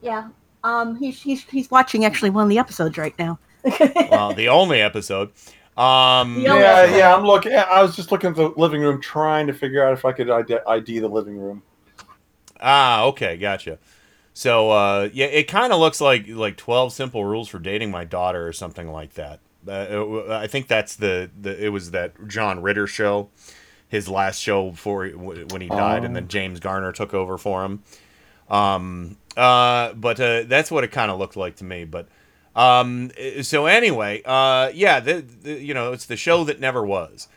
Yeah. Um, he's he's he's watching actually one of the episodes right now. [LAUGHS] Well, the only episode. Um, Yeah, yeah. I'm looking. I was just looking at the living room, trying to figure out if I could ID, ID the living room. Ah, okay, gotcha. So uh, yeah, it kind of looks like like Twelve Simple Rules for Dating My Daughter or something like that. Uh, it- I think that's the, the it was that John Ritter show, his last show before he, when he died, and Oh. then James Garner took over for him. Um, uh, but uh, that's what it kind of looked like to me. But um, so anyway, uh, yeah, the, the, you know, it's the show that never was.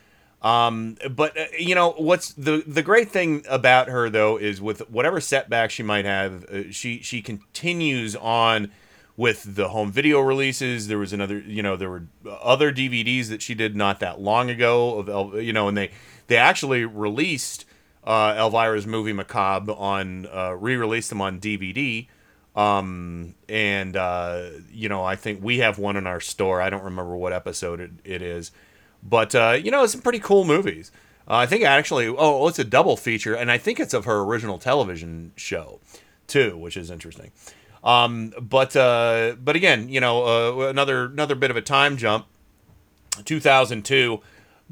Um, but uh, you know what's the the great thing about her though is with whatever setback she might have, uh, she she continues on with the home video releases. There was another, you know, there were other DVDs that she did not that long ago of, El- you know, and they they actually released uh, Elvira's movie Macabre on uh, re-released them on DVD. Um, and uh, you know, I think we have one in our store. I don't remember what episode it, it is, but uh, you know, it's some pretty cool movies. Uh, I think actually, oh, it's a double feature, and I think it's of her original television show too, which is interesting. Um, but uh, but again, you know, uh, another another bit of a time jump. 2002,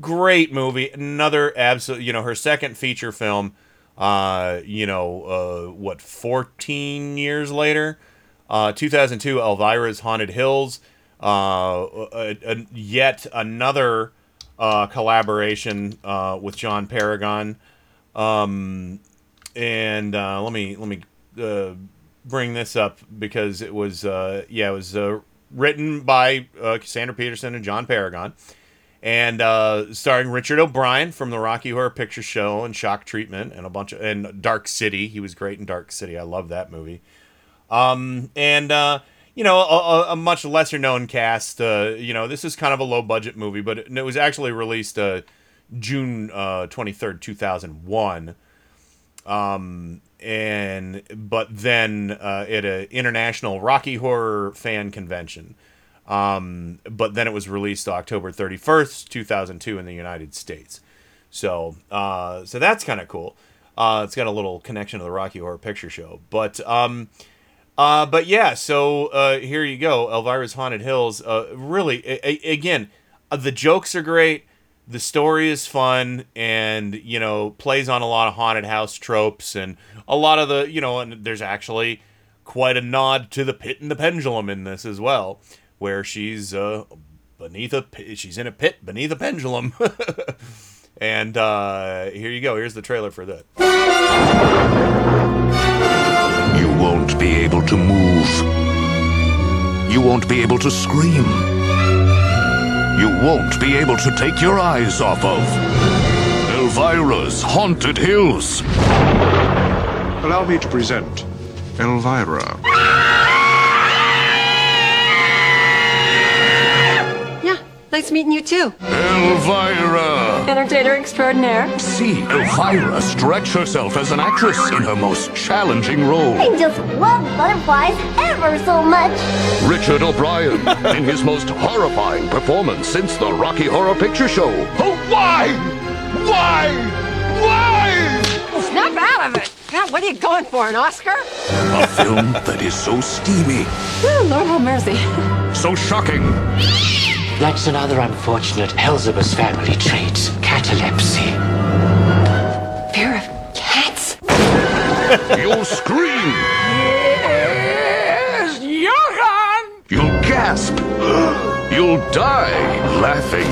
great movie. Another absolute, you know, her second feature film. Uh, you know, uh, what 14 years later, uh, 2002, Elvira's Haunted Hills. Uh, a, a- yet another uh, collaboration uh, with John Paragon. Um, and uh, let me let me uh, bring this up because it was uh, yeah it was uh, written by uh, Cassandra Peterson and John Paragon, and uh, starring Richard O'Brien from the Rocky Horror Picture Show and Shock Treatment and a bunch of and Dark City. He was great in Dark City. I love that movie. Um, and uh, you know, a, a- much lesser known cast. Uh, you know, this is kind of a low budget movie, but it, was actually released uh, June uh, 23rd, 2001. Um, and but then uh, at an international Rocky Horror fan convention. Um, but then it was released October 31st, 2002 in the United States. So, uh, so that's kind of cool. Uh, it's got a little connection to the Rocky Horror Picture Show. But, um, uh, but yeah, so uh, here you go, Elvira's Haunted Hills. Uh, really, a- a- again, uh, the jokes are great. The story is fun, and you know, plays on a lot of haunted house tropes, and a lot of the, you know, and there's actually quite a nod to the pit and the pendulum in this as well, where she's uh, beneath a, pi- she's in a pit beneath a pendulum. [LAUGHS] and uh, here you go. Here's the trailer for that. You won't be able to move. You won't be able to scream. You won't be able to take your eyes off of Elvira's Haunted Hills. Allow me to present Elvira. Nice meeting you too. Elvira! Entertainer extraordinaire. See Elvira stretch herself as an actress in her most challenging role. I just love butterflies ever so much. Richard O'Brien [LAUGHS] in his most horrifying performance since the Rocky Horror Picture Show. Oh, why? Why? Why? Snap out of it. God, what are you going for, an Oscar? A film that is so steamy, Oh, Lord have mercy. so shocking, [LAUGHS] That's another unfortunate Hellsubus family trait, catalepsy. Fear of cats? [LAUGHS] you'll scream, Yes, Johann! you'll gasp, [GASPS] you'll die laughing.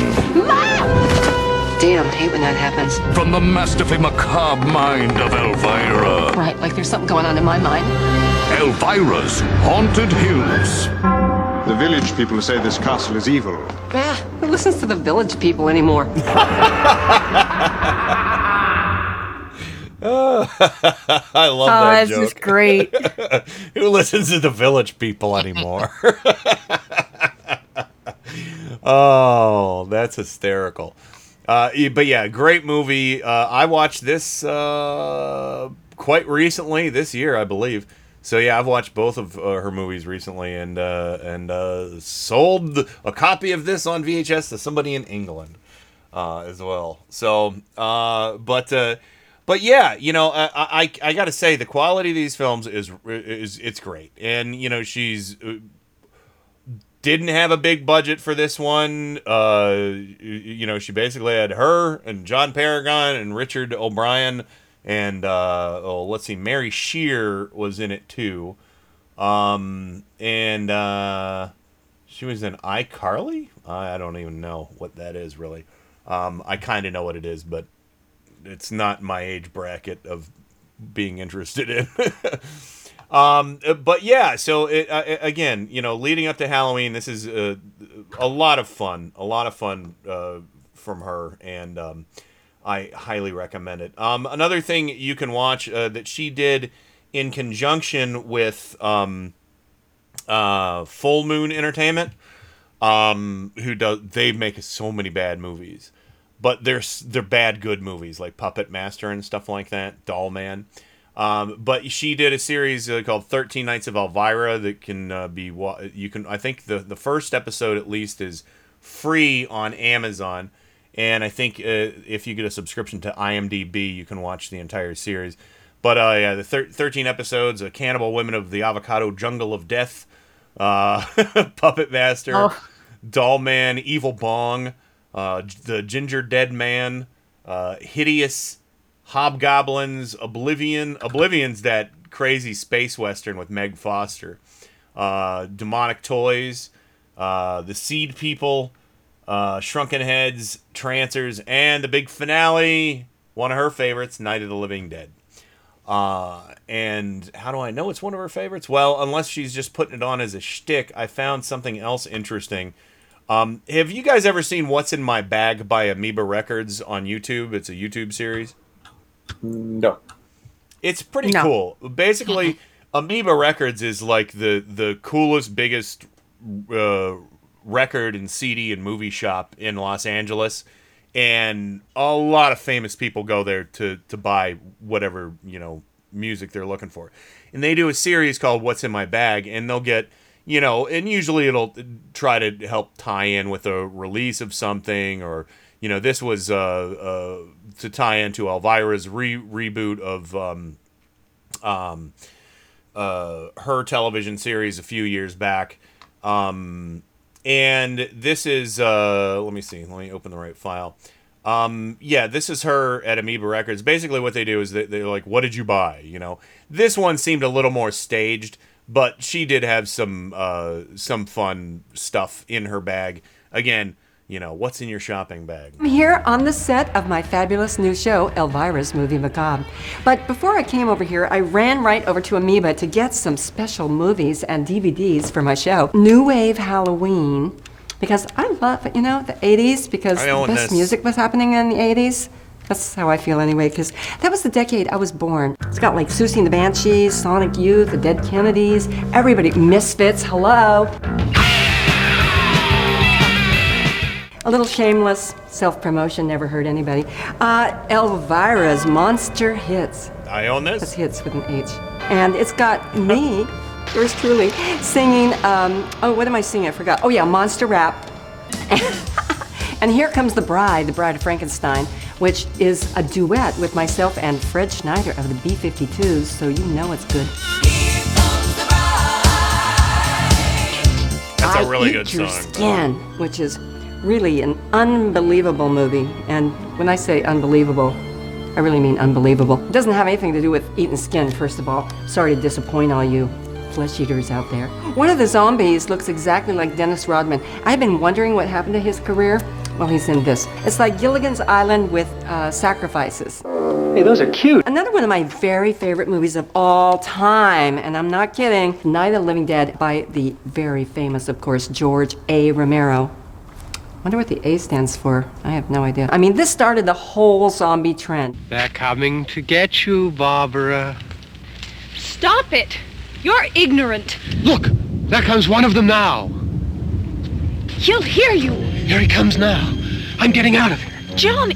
Damn, hate when that happens. From the masterfully macabre mind of Elvira. Right, like there's something going on in my mind. Elvira's Haunted Hills. The village people say this castle is evil. Ah, who listens to the village people anymore? [LAUGHS] I love Oh, that this joke. is great. [LAUGHS] Who listens to the village people anymore? [LAUGHS] oh, that's hysterical. Uh, but yeah, great movie. Uh, I watched this uh, quite recently, this year, I believe. So yeah, I've watched both of uh, her movies recently, and uh, and uh, sold a copy of this on VHS to somebody in England uh, as well. So, uh, but uh, but yeah, you know, I I, I got to say the quality of these films is is it's great, and you know she's didn't have a big budget for this one. You know, she basically had her and John Paragon and Richard O'Brien and uh, oh, let's see, Mary Scheer was in it too. Um, and uh, she was in iCarly. I I don't even know what that is really. Um, I kind of know what it is, but it's not my age bracket of being interested in. [LAUGHS] um, but yeah, so it, uh, again, you know, leading up to Halloween, this is uh, a lot of fun, a lot of fun uh, from her, and um, I highly recommend it. Um, another thing you can watch uh, that she did in conjunction with um, uh, Full Moon Entertainment, um, who does they make so many bad movies, but they're they're bad good movies like Puppet Master and stuff like that, Doll Man. Um, but she did a series uh, called 13 Nights of Elvira that can uh, be you can I think the the first episode at least is free on Amazon and I think uh, if you get a subscription to IMDb you can watch the entire series. But uh, yeah, the thir- 13 episodes, uh, Cannibal Women of the Avocado Jungle of Death, uh, [LAUGHS] Puppet Master, Oh. Doll Man, Evil Bong, uh, the Ginger Dead Man, uh, Hideous, Hobgoblins, Oblivion. Oblivion's that crazy space western with Meg Foster. Uh, Demonic Toys, uh, The Seed People, uh, Shrunken Heads, Trancers, and the big finale, one of her favorites, Night of the Living Dead. Uh, and how do I know it's one of her favorites? Well, unless she's just putting it on as a shtick, I found something else interesting. Um, have you guys ever seen What's in My Bag by Amoeba Records on YouTube? It's a YouTube series. No. It's pretty No. cool. Basically, Amoeba Records is like the the coolest, biggest uh, record and CD and movie shop in Los Angeles, and a lot of famous people go there to to buy whatever you know music they're looking for. And they do a series called "What's in My Bag," and they'll get you know, and usually it'll try to help tie in with a release of something or you know, this was uh, uh, to tie into Elvira's re- reboot of um, um, uh, her television series a few years back. Um, and this is, uh, let me see, let me open the right file. Um, yeah, this is her at Amoeba Records. Basically, what they do is they, they're like, "What did you buy?" You know, this one seemed a little more staged, but she did have some uh, some fun stuff in her bag. Again, you know, what's in your shopping bag? I'm here on the set of my fabulous new show, Elvira's Movie Macabre. But before I came over here, I ran right over to Amoeba to get some special movies and DVDs for my show, New Wave Halloween, because I love, you know, the 80s, because the best this. music was happening in the 80s. That's how I feel anyway, because that was the decade I was born. It's got like Siouxsie and the Banshees, Sonic Youth, the Dead Kennedys, everybody, Misfits, hello. A little shameless self promotion never hurt anybody. Uh, Elvira's Monster Hits. I own this. That's hits with an H. And it's got me, yours truly, singing, um, oh, what am I singing? I forgot. Oh, yeah, Monster Rap. [LAUGHS] and here comes The Bride, The Bride of Frankenstein, which is a duet with myself and Fred Schneider of the B 52s, so you know it's good. That's I a really good song. Skin, which is really an unbelievable movie. And when I say unbelievable, I really mean unbelievable. It doesn't have anything to do with eating skin, first of all. Sorry to disappoint all you flesh eaters out there. One of the zombies looks exactly like Dennis Rodman. I've been wondering what happened to his career. Well, he's in this. It's like Gilligan's Island with uh, sacrifices. Hey, those are cute. Another one of my very favorite movies of all time, and I'm not kidding, Night of the Living Dead by the very famous, of course, George A. Romero. Wonder what the A stands for. I have no idea. I mean, this started the whole zombie trend. They're coming to get you, Barbara. Stop it! You're ignorant. Look, there comes one of them now. He'll hear you. Here he comes now. I'm getting out of here. Johnny!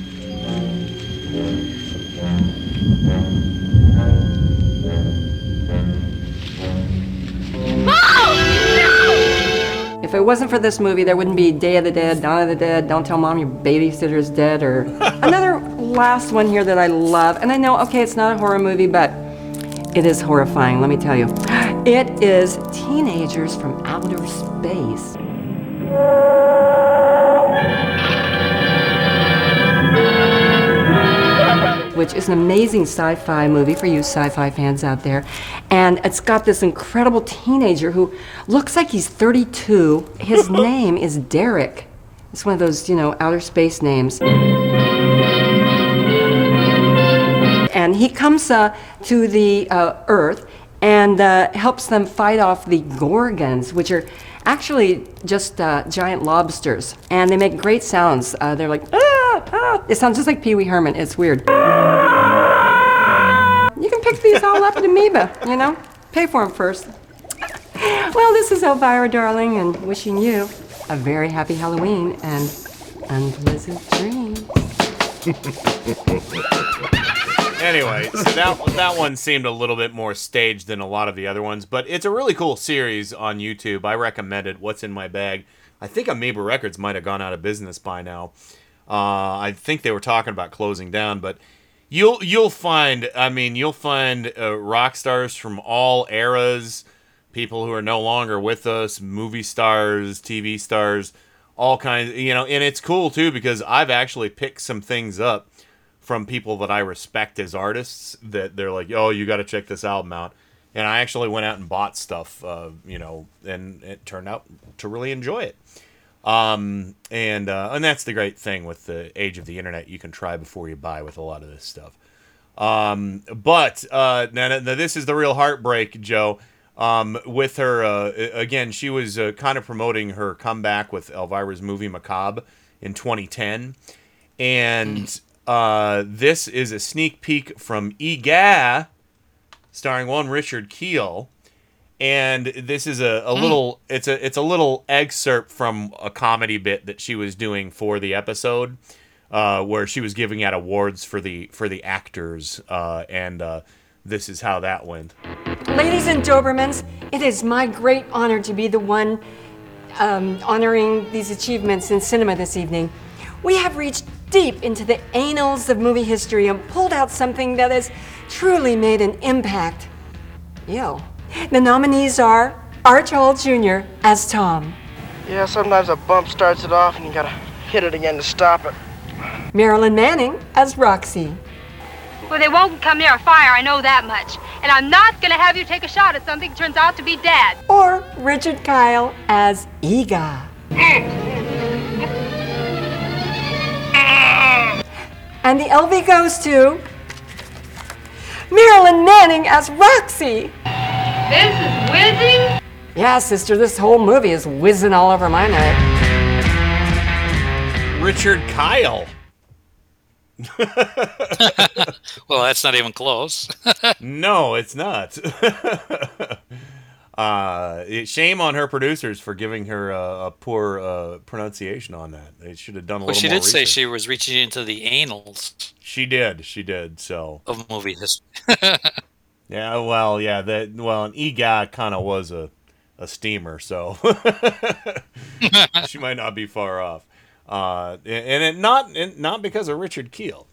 It wasn't for this movie, there wouldn't be Day of the Dead, Dawn of the Dead, Don't Tell Mom Your Babysitter's Dead, or [LAUGHS] another last one here that I love. And I know, okay, it's not a horror movie, but it is horrifying, let me tell you. [GASPS] It is Teenagers from Outer Space. Which is an amazing sci fi movie for you sci fi fans out there. And it's got this incredible teenager who looks like he's 32. His [LAUGHS] name is Derek. It's one of those, you know, outer space names. And he comes uh, to the uh, Earth and uh, helps them fight off the Gorgons, which are actually just uh, giant lobsters. And they make great sounds. Uh, they're like, ah, ah. It sounds just like Pee Wee Herman. It's weird. You can pick these all up at Amoeba, you know? Pay for them first. Well, this is Elvira, darling, and wishing you a very happy Halloween and unpleasant dreams. [LAUGHS] Anyway, so that that one seemed a little bit more staged than a lot of the other ones, but it's a really cool series on YouTube. I recommend it. What's in my bag? I think Amoeba Records might have gone out of business by now. Uh, I think they were talking about closing down, but you'll you'll find. I mean, you'll find uh, rock stars from all eras, people who are no longer with us, movie stars, TV stars, all kinds. You know, and it's cool too because I've actually picked some things up from people that I respect as artists that they're like, oh, you got to check this album out. And I actually went out and bought stuff, uh, you know, and it turned out to really enjoy it. Um, and uh, and that's the great thing with the age of the internet. You can try before you buy with a lot of this stuff. Um, but uh, now, now this is the real heartbreak, Joe. Um, with her uh, again, she was uh, kind of promoting her comeback with Elvira's movie Macabre in 2010, and uh, this is a sneak peek from Eegah, starring one Richard Kiel, and this is a, a little it's a it's a little excerpt from a comedy bit that she was doing for the episode. uh, where she was giving out awards for the for the actors, uh, and uh, this is how that went. Ladies and Dobermans, it is my great honor to be the one um, honoring these achievements in cinema this evening. We have reached deep into the annals of movie history and pulled out something that has truly made an impact. Ew. The nominees are Arch Hall Jr. as Tom, Yeah, sometimes a bump starts it off and you gotta hit it again to stop it. Marilyn Manning as Roxy, Well, they won't come near a fire, I know that much. And I'm not gonna have you take a shot at something that turns out to be dead. or Richard Kyle as Eegah. [LAUGHS] And the LV goes to Marilyn Manning as Roxy. This is whizzing? Yeah, sister, this whole movie is whizzing all over my neck. Richard Kyle. [LAUGHS] Well, that's not even close. [LAUGHS] no, it's not. [LAUGHS] uh, it- shame on her producers for giving her uh, a poor uh, pronunciation on that. They should have done a Well, little she more She did say she was reaching into the annals She did. She did. So. of movie history. [LAUGHS] Yeah. Well. Yeah. That. Well, an EGOT kind of was a, a steamer, so [LAUGHS] she might not be far off. Uh, and it not and not because of Richard Kiel.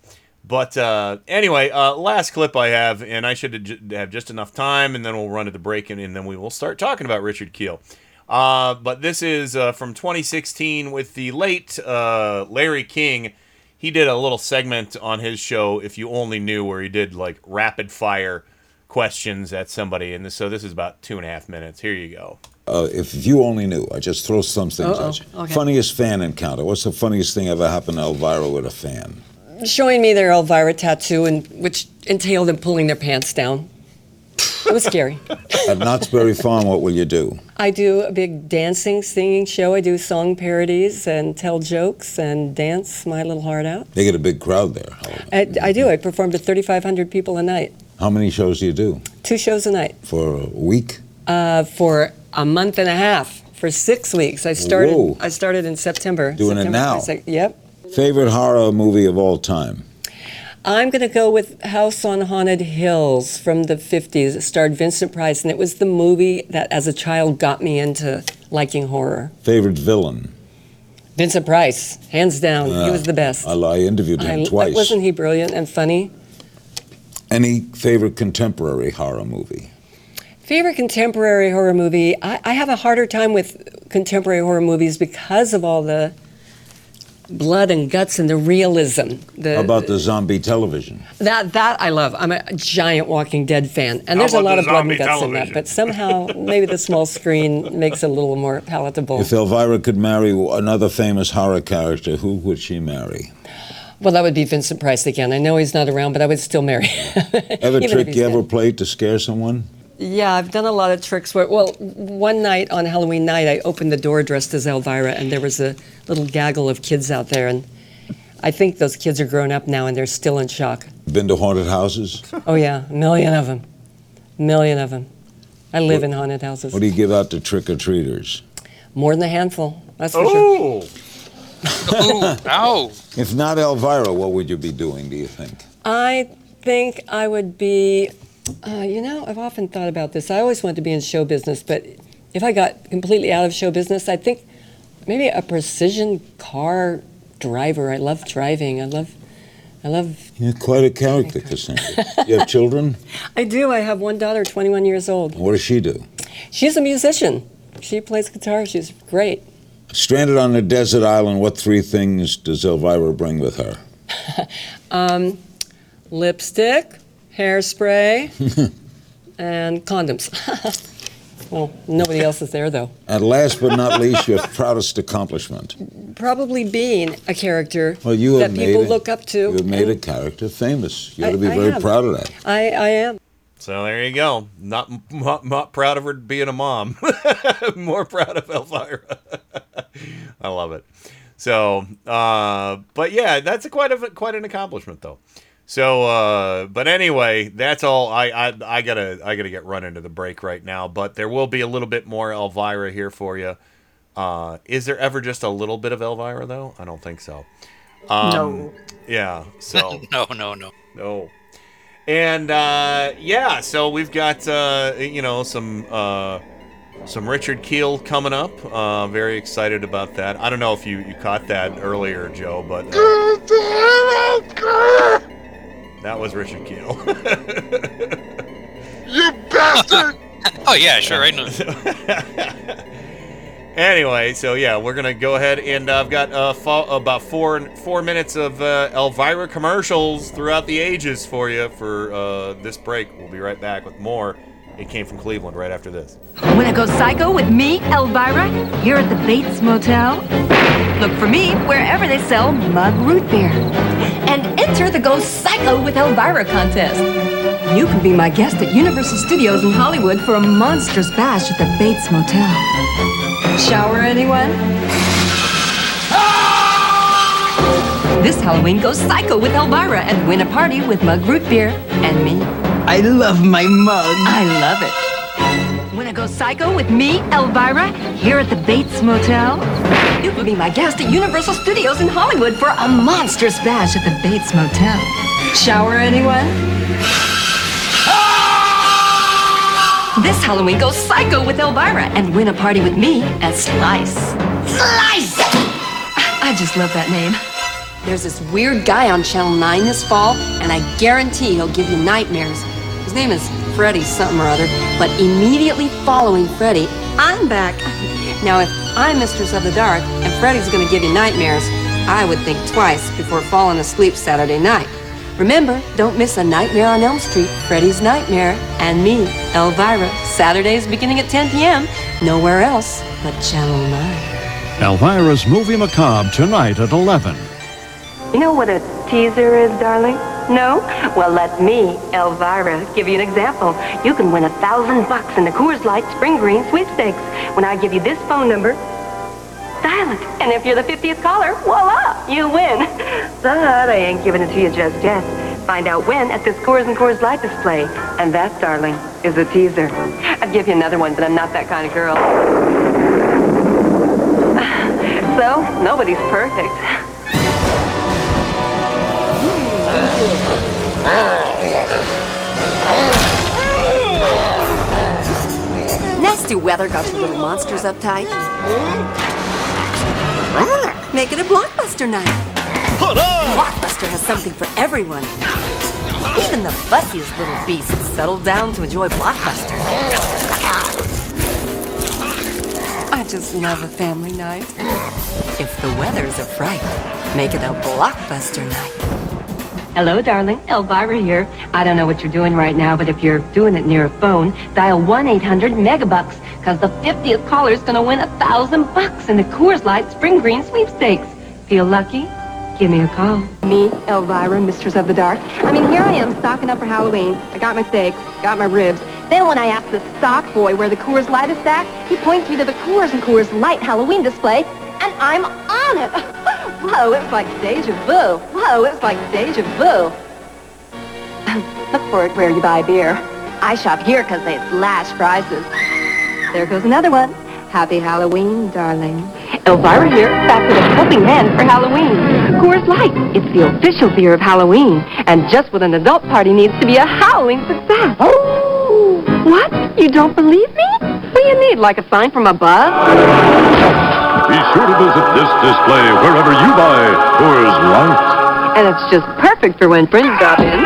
But uh, anyway, uh, last clip I have, and I should have just enough time, and then we'll run to the break, and, and then we will start talking about Richard Kiel. Uh, but this is uh, from 2016 with the late uh, Larry King. He did a little segment on his show, If You Only Knew, where he did like rapid fire questions at somebody. And this, so this is about two and a half minutes. Here you go. Uh, if you only knew, I just throw some things Uh-oh, at you. okay. Funniest fan encounter. What's the funniest thing ever happened to Elvira with a fan? Showing me their Elvira tattoo, and which entailed them pulling their pants down. It was scary. [LAUGHS] At Knott's Berry Farm, what will you do? I do a big dancing, singing show. I do song parodies and tell jokes and dance my little heart out. They get a big crowd there. I, I do. I perform to 3,500 people a night. How many shows do you do? Two shows a night For a week? uh, for a month and a half. For six weeks. I started. Whoa. I started in September. Doing it now? 22nd. Yep. Favorite horror movie of all time? I'm going to go with House on Haunted Hills from the 50s. It starred Vincent Price, and it was the movie that, as a child, got me into liking horror. Favorite villain? Vincent Price, hands down, he Uh, was the best. I, I interviewed him I- twice. Wasn't he brilliant and funny? Any favorite contemporary horror movie? Favorite contemporary horror movie? I, I have a harder time with contemporary horror movies because of all the blood and guts and the realism. The, How about the zombie television? That that I love. I'm a giant Walking Dead fan, and there's a lot the of blood and zombie guts in that. But somehow, maybe the small screen makes it a little more palatable. If Elvira could marry another famous horror character, who would she marry? Well, that would be Vincent Price again. I know he's not around, but I would still marry. [LAUGHS] Ever Even trick you ever played to scare someone? Yeah, I've done a lot of tricks. Where, well, one night on Halloween night, I opened the door dressed as Elvira, and there was a little gaggle of kids out there, and I think those kids are grown up now, and they're still in shock. Been to haunted houses? Oh yeah, a million of them, a million of them. I live in haunted houses. What do you give out to trick or treaters? More than a handful. That's for Oh. [LAUGHS] sure. Ow! If not Elvira, what would you be doing, do you think? I think I would be, uh, you know, I've often thought about this. I always wanted to be in show business, but if I got completely out of show business, I think maybe a precision car driver. I love driving. I love, I love. You're quite a character, [LAUGHS] Cassandra. you have children? I do. I have one daughter, 21 years old. What does she do? She's a musician. She plays guitar. She's great. Stranded on a desert island, what three things does Elvira bring with her? [LAUGHS] Um, lipstick, hairspray, [LAUGHS] and condoms. [LAUGHS] well, nobody else is there though. And last but not least, your proudest accomplishment. Probably being a character Well, you that people a- look up to. You have made a character famous. You ought to be I very have. proud of that. I, I am. So there you go. Not not, not proud of her being a mom. [LAUGHS] More proud of Elvira. I love it. So, uh, but yeah, that's a quite a quite an accomplishment though. So, uh, but anyway, that's all. I, I I gotta I gotta get run into the break right now. But there will be a little bit more Elvira here for you. Uh, is there ever just a little bit of Elvira though? I don't think so. Um, No. Yeah. So [LAUGHS] no, no, no, no. And uh, yeah, so we've got uh, you know some uh, some Richard Kiel coming up. Uh, very excited about that. I don't know if you, you caught that earlier, Joe, but uh, that was Richard Kiel. [LAUGHS] You bastard! [LAUGHS] oh yeah, sure, right know. [LAUGHS] Anyway, so yeah, we're gonna go ahead and uh, I've got uh, fo- about four four minutes of uh, Elvira commercials throughout the ages for you for uh, this break. We'll be right back with more. It came from Cleveland right after this. Wanna go psycho with me, Elvira, here at the Bates Motel? Look for me wherever they sell mug root beer. And enter the Go Psycho with Elvira contest. You can be my guest at Universal Studios in Hollywood for a monstrous bash at the Bates Motel. Shower anyone? This Halloween, go psycho with Elvira and win a party with mug root beer and me. I love my mug. I love it. Wanna go psycho with me, Elvira, here at the Bates Motel? You can be my guest at Universal Studios in Hollywood for a monstrous bash at the Bates Motel. Shower anyone? This Halloween, go psycho with Elvira and win a party with me at Slice. Slice! I just love that name. There's this weird guy on Channel 9 this fall, and I guarantee he'll give you nightmares. His name is Freddy something or other, but immediately following Freddy, I'm back. [LAUGHS] Now, if I'm Mistress of the Dark and Freddy's gonna give you nightmares, I would think twice before falling asleep Saturday night. Remember, don't miss A Nightmare on Elm Street, Freddy's Nightmare, and me, Elvira, Saturdays beginning at 10 p.m., nowhere else but Channel 9. Elvira's Movie Macabre tonight at 11. You know what a teaser is, darling? No? Well, let me, Elvira, give you an example. You can win a thousand bucks in the Coors Light Spring Green sweepstakes when I give you this phone number. Dial it, and if you're the 50th caller, voila, you win. [LAUGHS] But I ain't giving it to you just yet. Find out when at this Coors and Coors Light display. And that, darling, is a teaser. I'd give you another one, but I'm not that kind of girl. [SIGHS] So, nobody's perfect. Nasty weather got you little monsters uptight. Make it a blockbuster night. Blockbuster has something for everyone. Even the fussiest little beasts settle down to enjoy Blockbuster. I just love a family night. If the weather's a fright, make it a Blockbuster night. Hello, darling. Elvira here. I don't know what you're doing right now, but if you're doing it near a phone, dial 1-800-MEGABUCKS, because the 50th caller's going to win a thousand bucks in the Coors Light Spring Green Sweepstakes. Feel lucky? Give me a call. Me, Elvira, Mistress of the Dark. I mean, here I am stocking up for Halloween. I got my steaks, got my ribs. Then when I ask the stock boy where the Coors Light is stacked, he points me to the Coors and Coors Light Halloween display, and I'm on it. [LAUGHS] Whoa, it's like deja vu. Whoa, it's like deja vu. Look for it where you buy beer. I shop here because they slash prices. There goes another one. Happy Halloween, darling. Elvira here, back with a helping hand for Halloween. Coors Light, it's the official beer of Halloween. And just what an adult party needs to be a howling success. Oh! What? You don't believe me? What do you need, like a sign from above? Be sure to visit this display wherever you buy Coors Light. And it's just perfect for when friends drop in.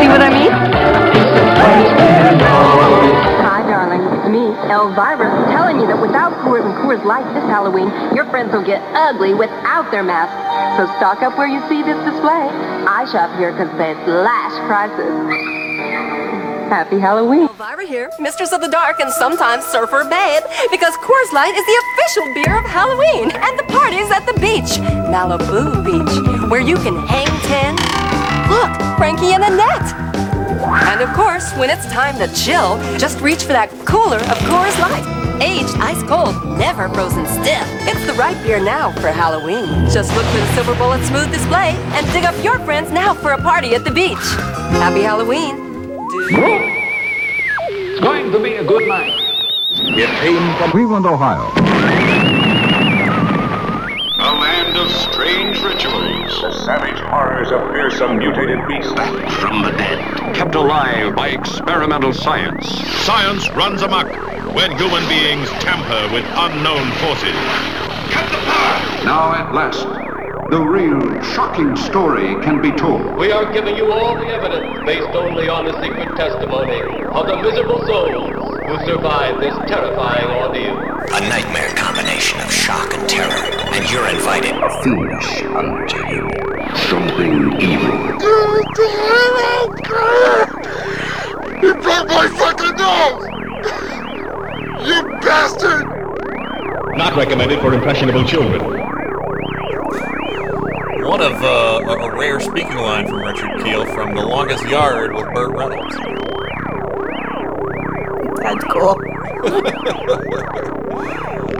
See what I mean? Hi, darling. It's me, Elvira, telling you that without Coors and Coors Light this Halloween, your friends will get ugly without their masks. So stock up where you see this display. I shop here because they slash prices. Happy Halloween. Elvira here, Mistress of the Dark and sometimes Surfer Babe, because Coors Light is the official beer of Halloween. And the party's at the beach, Malibu Beach, where you can hang ten. Look, Frankie and Annette. And of course, when it's time to chill, just reach for that cooler of Coors Light. Aged ice cold, never frozen stiff. It's the right beer now for Halloween. Just look for the silver bullet smooth display and dig up your friends now for a party at the beach. Happy Halloween. It's going to be a good night. It came from Cleveland, Ohio. a land of strange rituals. The savage horrors of fearsome mutated beasts back from the dead. Kept alive by experimental science. Science runs amok when human beings tamper with unknown forces. Cut the power! Now at last, the real shocking story can be told. We are giving you all the evidence based only on the secret testimony of the miserable souls who survived this terrifying ordeal. A nightmare combination of shock and terror, and you're invited. Finish unto you. Something evil. You broke my fucking nose! You bastard! Not recommended for impressionable children. One of uh, a, a rare speaking line from Richard Kiel from The Longest Yard with Burt Reynolds. That's cool. [LAUGHS]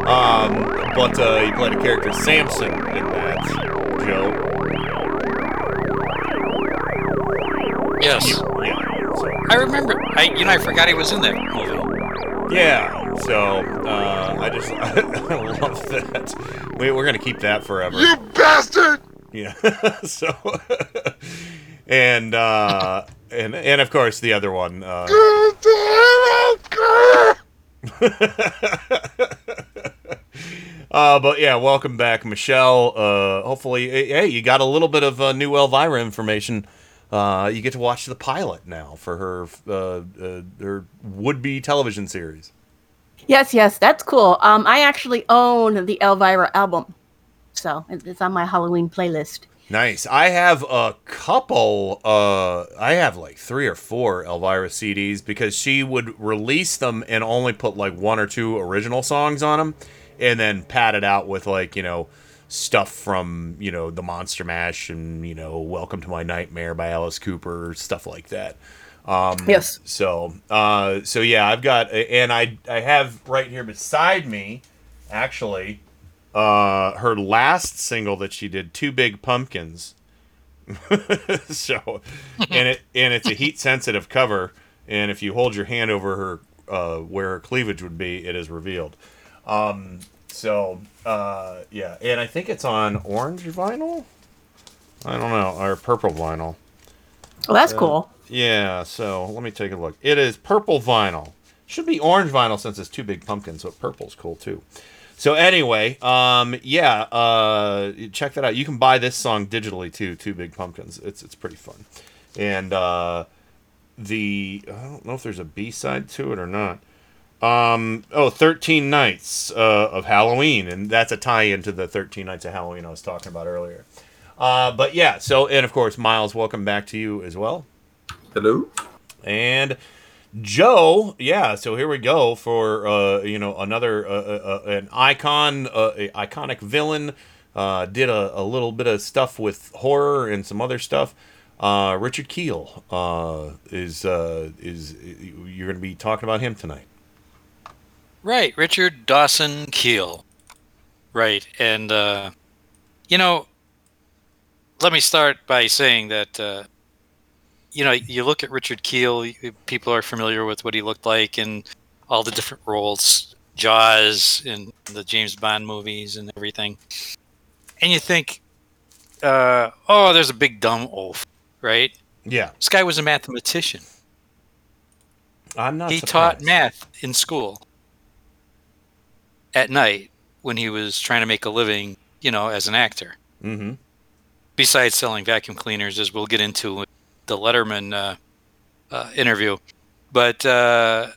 um, but uh, he played a character Samson in that. Joe. Yes. Yeah. I remember. I you know I forgot he was in that movie. Yeah. So uh, I just [LAUGHS] I love that. We, we're gonna keep that forever. You bastard! Yeah. [LAUGHS] so and uh, and and of course the other one. Uh, Uh, but yeah, welcome back, Michelle. Uh, hopefully, hey, you got a little bit of uh, new Elvira information. Uh, you get to watch the pilot now for her uh, uh, her would be television series. Yes, yes, that's cool. Um, I actually own the Elvira album, so it's on my Halloween playlist. Nice. I have a couple. Uh, I have like three or four Elvira CDs because she would release them and only put like one or two original songs on them, and then pad it out with like you know stuff from you know the Monster Mash and you know Welcome to My Nightmare by Alice Cooper, stuff like that. Um, Yes. So, uh, so yeah, I've got, and I I have right here beside me, actually, uh, her last single that she did, "Two Big Pumpkins." [LAUGHS] so, and it and it's a heat sensitive cover, and if you hold your hand over her uh, where her cleavage would be, it is revealed. Um, so, uh, yeah, and I think it's on orange vinyl. I don't know, or purple vinyl. Well, that's Uh, cool. Yeah, so let me take a look. It is purple vinyl. Should be orange vinyl since it's two big pumpkins, but purple's cool too. So anyway, um, yeah, uh, check that out. You can buy this song digitally too. Two big pumpkins. It's it's pretty fun, and uh, the I don't know if there's a B side to it or not. Um, oh, 13 Nights uh, of Halloween, and that's a tie-in to the 13 Nights of Halloween I was talking about earlier. Uh, but yeah, so and of course, Miles, welcome back to you as well. Hello. And Joe, yeah. So here we go for uh, you know another uh, uh, uh, an icon, uh, iconic villain. Uh, did a, a little bit of stuff with horror and some other stuff. Uh, Richard Kiel uh, is uh, is you're going to be talking about him tonight. Right, Richard Dawson Kiel. Right, and uh, you know, let me start by saying that uh, you know you look at Richard Kiel. People are familiar with what he looked like in all the different roles, Jaws, in the James Bond movies, and everything. And you think, uh, oh, there's a big dumb oaf, right? Yeah, this guy was a mathematician. I'm not. he surprised. taught math in school at night when he was trying to make a living, you know, as an actor. Mm-hmm. Besides selling vacuum cleaners, as we'll get into the Letterman uh, uh, interview, but uh,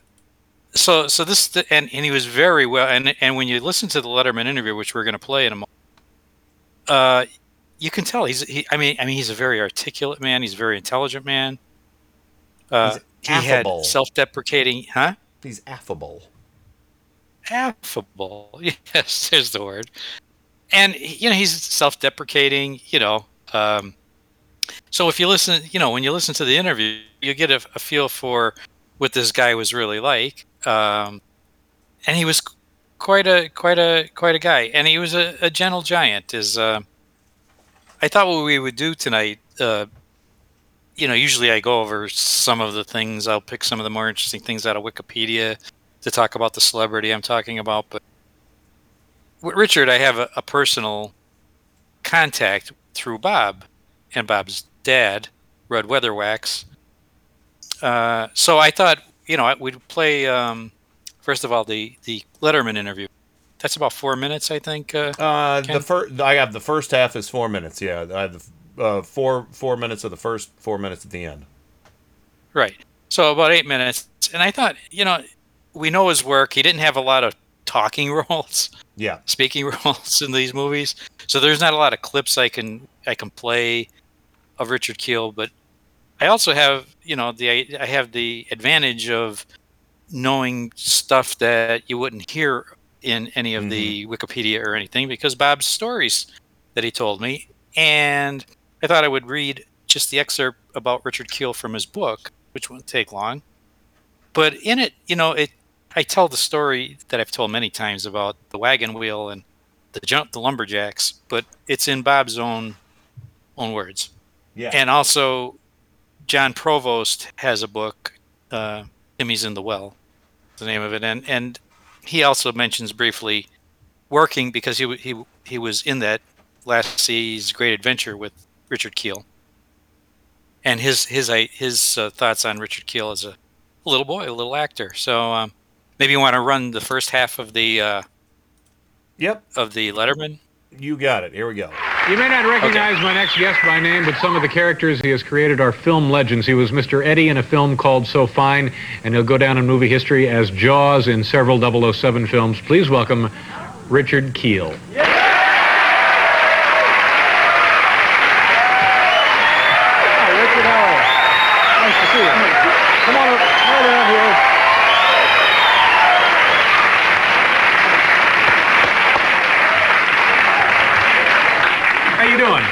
so so this and and he was very well. And and when you listen to the Letterman interview, which we're going to play in a moment, uh, you can tell he's he. I mean, I mean, he's a very articulate man. He's a very intelligent man. Uh, He's he had self-deprecating, huh? He's affable. affable. [LAUGHS] Yes, there's the word. And you know, he's self-deprecating. You know, um, so if you listen, you know, when you listen to the interview, you get a, a feel for what this guy was really like. Um, and he was quite a quite a quite a guy, and he was a, a gentle giant. Is uh, I thought what we would do tonight. Uh, you know, usually I go over some of the things. I'll pick some of the more interesting things out of Wikipedia to talk about the celebrity I'm talking about, but with Richard, I have a, a personal contact through Bob and Bob's dad, Rudd Weatherwax. Uh, so I thought, you know, we'd play um, first of all the the Letterman interview. That's about four minutes, I think. Uh, Uh, the first, I have the first half is four minutes. Yeah, I have the uh, four four minutes of the first, four minutes at the end. Right. So about eight minutes, and I thought, you know, we know his work. He didn't have a lot of talking [LAUGHS] roles, Yeah, speaking [LAUGHS] roles in these movies. So there's not a lot of clips I can I can play of Richard Kiel, but I also have, you know, the I have the advantage of knowing stuff that you wouldn't hear in any of the mm-hmm. Wikipedia or anything because Bob's stories that he told me, and I thought I would read just the excerpt about Richard Kiel from his book, which won't take long. But in it, you know, it I tell the story that I've told many times about the wagon wheel and the jump, the lumberjacks, but it's in Bob's own own words. Yeah. And also, John Provost has a book, uh, Timmy's in the Well, the name of it, and and he also mentions briefly working because he he he was in that Lassie's Great Adventure with Richard Kiel, and his his his uh, thoughts on Richard Kiel as a little boy, a little actor. So um, maybe you want to run the first half of the uh, yep of the Letterman. You got it. Here we go. You may not recognize my next guest by name, but some of the characters he has created are film legends. He was Mr. Eddie in a film called So Fine, and he'll go down in movie history as Jaws in several 007 films. Please welcome Richard Kiel. Richard, how are you? Nice to see you. Come on up, right down here. How you doing?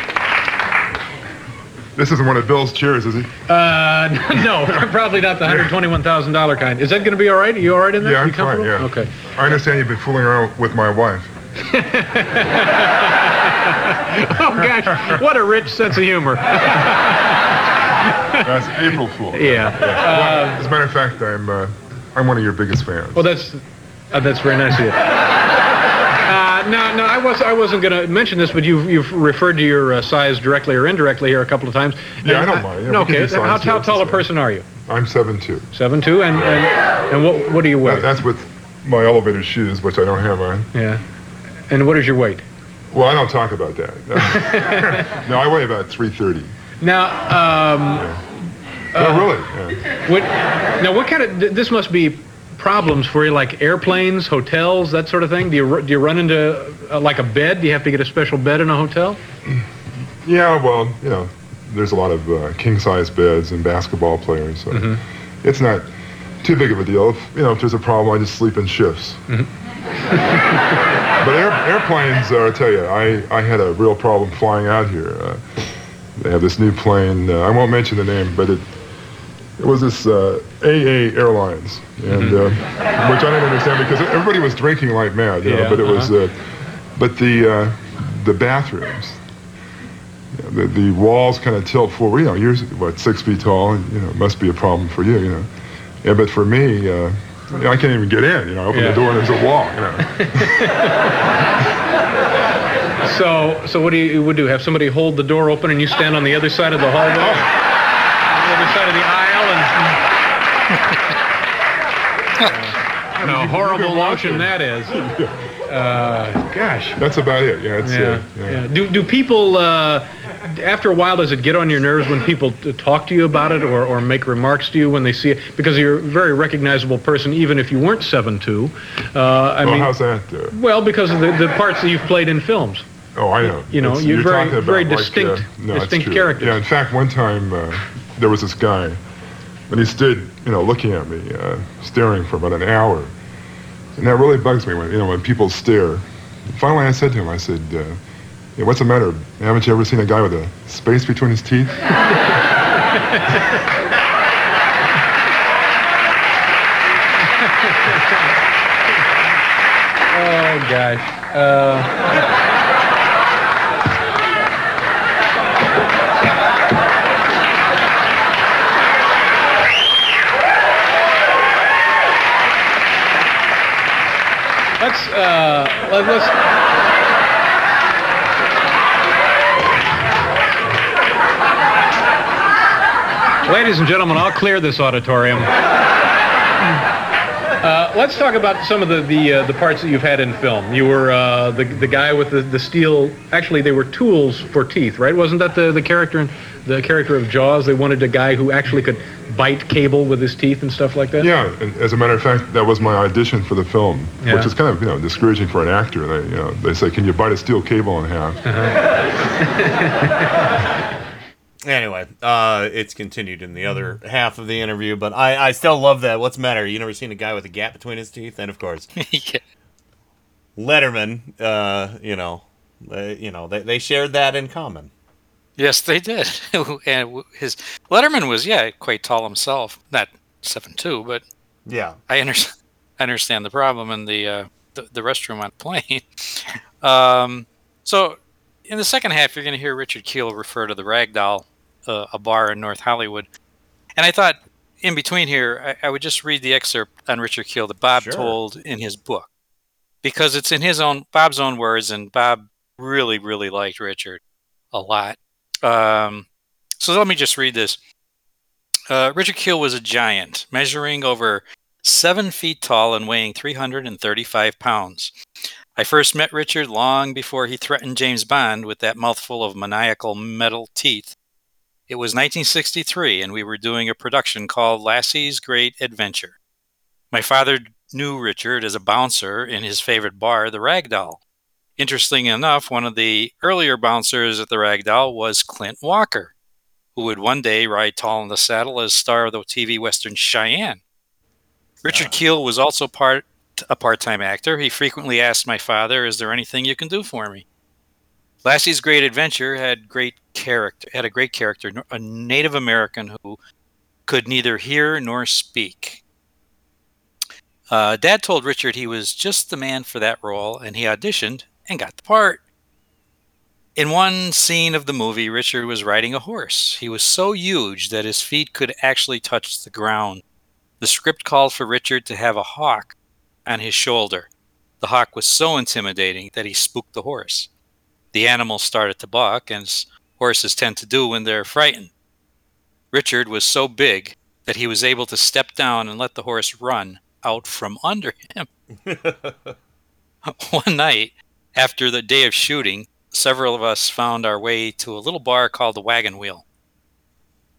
This isn't one of Bill's chairs, is it? Uh, [LAUGHS] no, [LAUGHS] probably not the $121,000 kind. Is that going to be all right? Are you all right in there? Yeah, I'm you fine, yeah. Okay. I understand you've been fooling around with my wife. [LAUGHS] oh, gosh. What a rich sense of humor. That's April Fool. Yeah. Well, as a matter of fact, I'm uh, I'm one of your biggest fans. Well, that's uh, that's very nice of you. Uh, no, no, I was I wasn't going to mention this, but you've you've referred to your uh, size directly or indirectly here a couple of times. Yeah, I don't mind. Yeah, no, okay. How, how tall a person are you? I'm seven two. Seven two, and and, and what what do you weigh? That, that's with my elevator shoes, which I don't have on. Yeah. And what is your weight? Well, I don't talk about that. [LAUGHS] No, I weigh about three thirty. Now, um, No, really. Yeah. what now? What kind of th- this must be problems for you, like airplanes, hotels, that sort of thing. Do you do you run into uh, like a bed? Do you have to get a special bed in a hotel? Yeah, well, you know, there's a lot of uh, king size beds and basketball players, so Mm-hmm. it's not too big of a deal. If, you know, if there's a problem, I just sleep in shifts. Mm-hmm. [LAUGHS] but air, airplanes, uh, I tell you, I, I had a real problem flying out here. Uh, they have this new plane. Uh, I won't mention the name, but it it was this uh, AA Airlines, and Mm-hmm. uh, which I didn't understand because everybody was drinking like mad. You know, Yeah, but it was, uh-huh. uh, but the uh, the bathrooms, you know, the the walls kind of tilt forward. You know, you're what six feet tall, and you know, it must be a problem for you. You know, yeah, but for me, uh, I can't even get in. You know, I open Yeah. the door and there's a wall. You know. [LAUGHS] So, so what do you would do? Have somebody hold the door open and you stand on the other side of the hallway, on the other side of the aisle, what a horrible notion that is. [LAUGHS] Uh, gosh. That's about it. Yeah, it's, Yeah, uh, yeah. yeah. Do do people uh, after a while does it get on your nerves when people talk to you about it or, or make remarks to you when they see it because you're a very recognizable person even if you weren't seven two. Uh, I well, mean, how's that? Uh, well because of the, the parts that you've played in films. Oh, I know. You know, It's- you're very- talking about very like, distinct- uh, no, distinct true. characters. Yeah, in fact, one time uh, there was this guy, and he stood, you know, looking at me, uh, staring for about an hour, and that really bugs me when you know when people stare. Finally, I said to him, I said, uh, yeah, "What's the matter? Haven't you ever seen a guy with a space between his teeth?" [LAUGHS] Oh gosh. Uh, Let's, uh, let, us Ladies and gentlemen, I'll clear this auditorium. Uh, let's talk about some of the the, uh, the parts that you've had in film. You were uh, the the guy with the, the steel. Actually, they were tools for teeth, right? Wasn't that the, the character in the character of Jaws? They wanted a guy who actually could bite cable with his teeth and stuff like that. Yeah, and as a matter of fact, that was my audition for the film, Yeah. which is kind of you know discouraging for an actor. They you know they say, "Can you bite a steel cable in half?" [LAUGHS] Anyway, uh, it's continued in the other half of the interview, but I, I still love that. What's the matter? You never seen a guy with a gap between his teeth? And of course, [LAUGHS] Letterman, uh, you know, uh, you know, they, they shared that in common. Yes, they did. [LAUGHS] and his Letterman was yeah quite tall himself, not seven two, but Yeah. I understand. [LAUGHS] I understand the problem in the uh, the, the restroom on the plane. um, so in the second half, you're going to hear Richard Kiel refer to the Ragdoll, uh, a bar in North Hollywood, and I thought in between here I, I would just read the excerpt on Richard Kiel that Bob Sure. told in his book because it's in his own Bob's own words, and Bob really really liked Richard a lot. Um, so let me just read this. Uh, Richard Kiel was a giant, measuring over seven feet tall and weighing 335 pounds. I first met Richard long before he threatened James Bond with that mouthful of maniacal metal teeth. It was 1963, and we were doing a production called Lassie's Great Adventure. My father knew Richard as a bouncer in his favorite bar, the Ragdoll. Interesting enough, one of the earlier bouncers at the Ragdoll was Clint Walker, who would one day ride tall in the saddle as star of the TV western Cheyenne. Richard ah. Kiel was also part a part-time actor. He frequently asked my father, "Is there anything you can do for me?" Lassie's Great Adventure had great character. Had a great character, a Native American who could neither hear nor speak. Uh, Dad told Richard he was just the man for that role, and he auditioned and got the part. In one scene of the movie, Richard was riding a horse. He was so huge that his feet could actually touch the ground. The script called for Richard to have a hawk on his shoulder. The hawk was so intimidating that he spooked the horse. The animal started to balk, as horses tend to do when they're frightened. Richard was so big that he was able to step down and let the horse run out from under him. [LAUGHS] One night, after the day of shooting, several of us found our way to a little bar called the Wagon Wheel.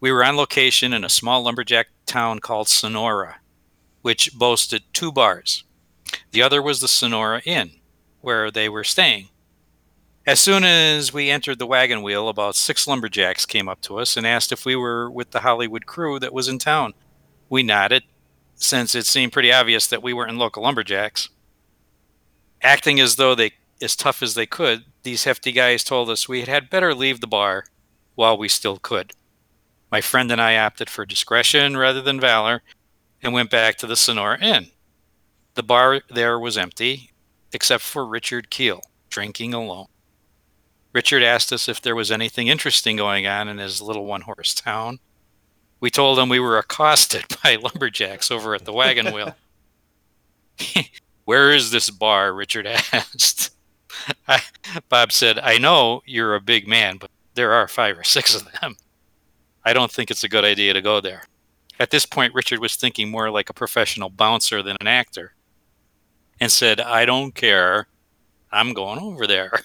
We were on location in a small lumberjack town called Sonora, which boasted two bars. The other was the Sonora Inn, where they were staying. As soon as we entered the wagon wheel, about six lumberjacks came up to us and asked if we were with the Hollywood crew that was in town. We nodded, since it seemed pretty obvious that we weren't local lumberjacks. Acting as though they as tough as they could, these hefty guys told us we had better leave the bar while we still could. My friend and I opted for discretion rather than valor and went back to the Sonora Inn. The bar there was empty, except for Richard Kiel, drinking alone. Richard asked us if there was anything interesting going on in his little one horse town. We told him we were accosted [LAUGHS] by lumberjacks over at the wagon wheel. [LAUGHS] Where is this bar? Richard [LAUGHS] asked. Bob said, I know you're a big man, but there are five or six of them. I don't think it's a good idea to go there. At this point, Richard was thinking more like a professional bouncer than an actor and said, I don't care. I'm going over there.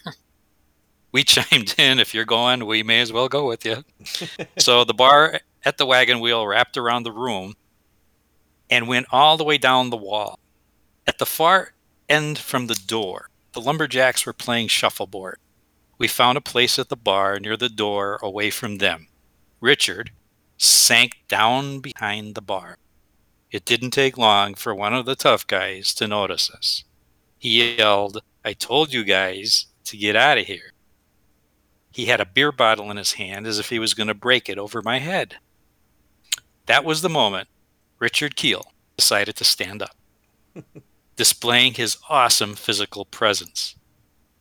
We [LAUGHS] chimed in, if you're going, we may as well go with you. [LAUGHS] so the bar at the wagon wheel wrapped around the room and went all the way down the wall. At the far end from the door, the lumberjacks were playing shuffleboard. We found a place at the bar near the door away from them. Richard sank down behind the bar. It didn't take long for one of the tough guys to notice us. He yelled, I told you guys to get out of here. He had a beer bottle in his hand as if he was going to break it over my head. That was the moment Richard Kiel decided to stand up, [LAUGHS] displaying his awesome physical presence.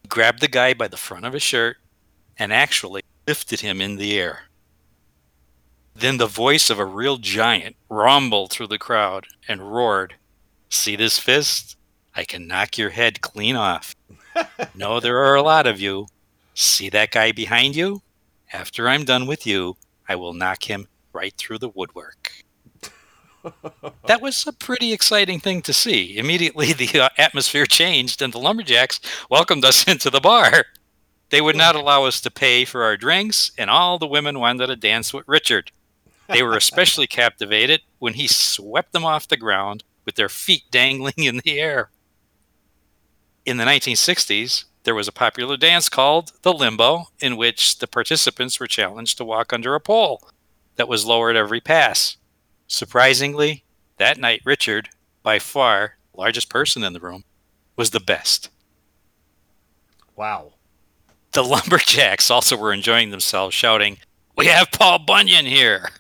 He grabbed the guy by the front of his shirt and actually lifted him in the air. Then the voice of a real giant rumbled through the crowd and roared, See this fist? I can knock your head clean off. [LAUGHS] no, there are a lot of you. See that guy behind you? After I'm done with you, I will knock him right through the woodwork. [LAUGHS] that was a pretty exciting thing to see. Immediately, the uh, atmosphere changed, and the lumberjacks welcomed us [LAUGHS] into the bar. They would not allow us to pay for our drinks, and all the women wanted to dance with Richard. They were especially [LAUGHS] captivated when he swept them off the ground with their feet dangling in the air. In the 1960s, there was a popular dance called the limbo, in which the participants were challenged to walk under a pole that was lowered every pass. Surprisingly, that night, Richard, by far largest person in the room, was the best. Wow. The lumberjacks also were enjoying themselves, shouting, We have Paul Bunyan here!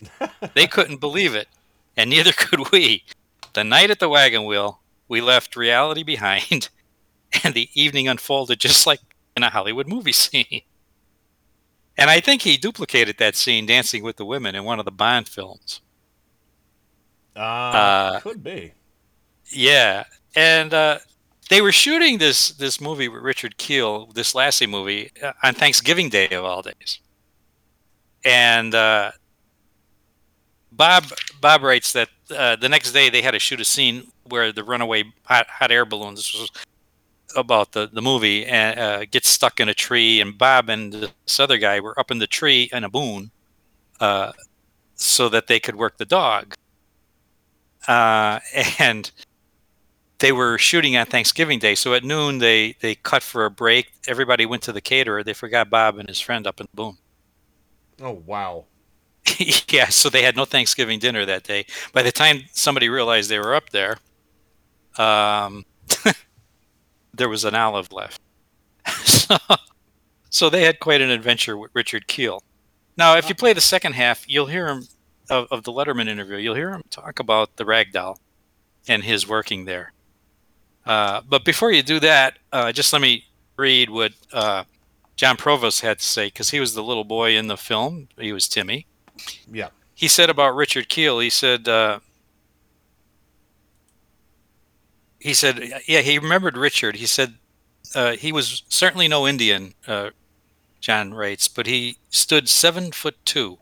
[LAUGHS] they couldn't believe it, and neither [LAUGHS] could we. The night at the wagon wheel, we left reality behind, [LAUGHS] and the evening unfolded just like in a Hollywood movie [LAUGHS] scene. And I think he duplicated that scene dancing with the women in one of the Bond films. Uh, Uh, could be. Yeah, and uh, they were shooting this this movie with Richard Kiel, this Lassie movie, uh, on Thanksgiving Day of all days. And uh, Bob Bob writes that uh, the next day they had to shoot a scene where the runaway hot, hot air balloon. This was about the the movie and uh, gets stuck in a tree, and Bob and this other guy were up in the tree in a boon, uh, so that they could work the dog. Uh, [LAUGHS] and they were shooting on Thanksgiving Day, so at noon they they cut for a break. Everybody went to the caterer. They forgot Bob and his friend up in the boon. Oh wow. [LAUGHS] yeah, so they had no Thanksgiving dinner that day. By the time somebody realized they were up there, um, [LAUGHS] there was an olive left. so, [LAUGHS] so they had quite an adventure with Richard Kiel. Now, if you play the second half, you'll hear him of, of the Letterman interview. You'll hear him talk about the ragdoll and his working there. Uh, but before you do that, uh, just let me read what uh, John Provost had to say because he was the little boy in the film. He was Timmy. Yeah. He said about Richard Kiel. He said. Uh, he said, yeah, he remembered Richard. He said uh, he was certainly no Indian. Uh, John writes, but he stood seven foot two,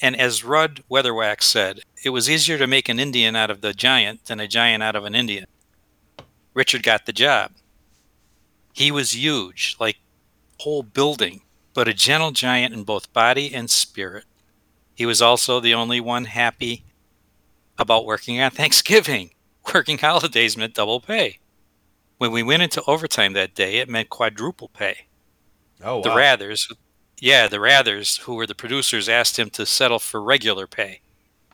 and as Rudd Weatherwax said, it was easier to make an Indian out of the giant than a giant out of an Indian. Richard got the job. He was huge, like whole building, but a gentle giant in both body and spirit. He was also the only one happy about working on Thanksgiving. Working [LAUGHS] holidays meant double pay. When we went into overtime that day, it meant quadruple pay. Oh, The wow. Wrathers, yeah, the Wrathers, who were the producers, asked him to settle for regular pay,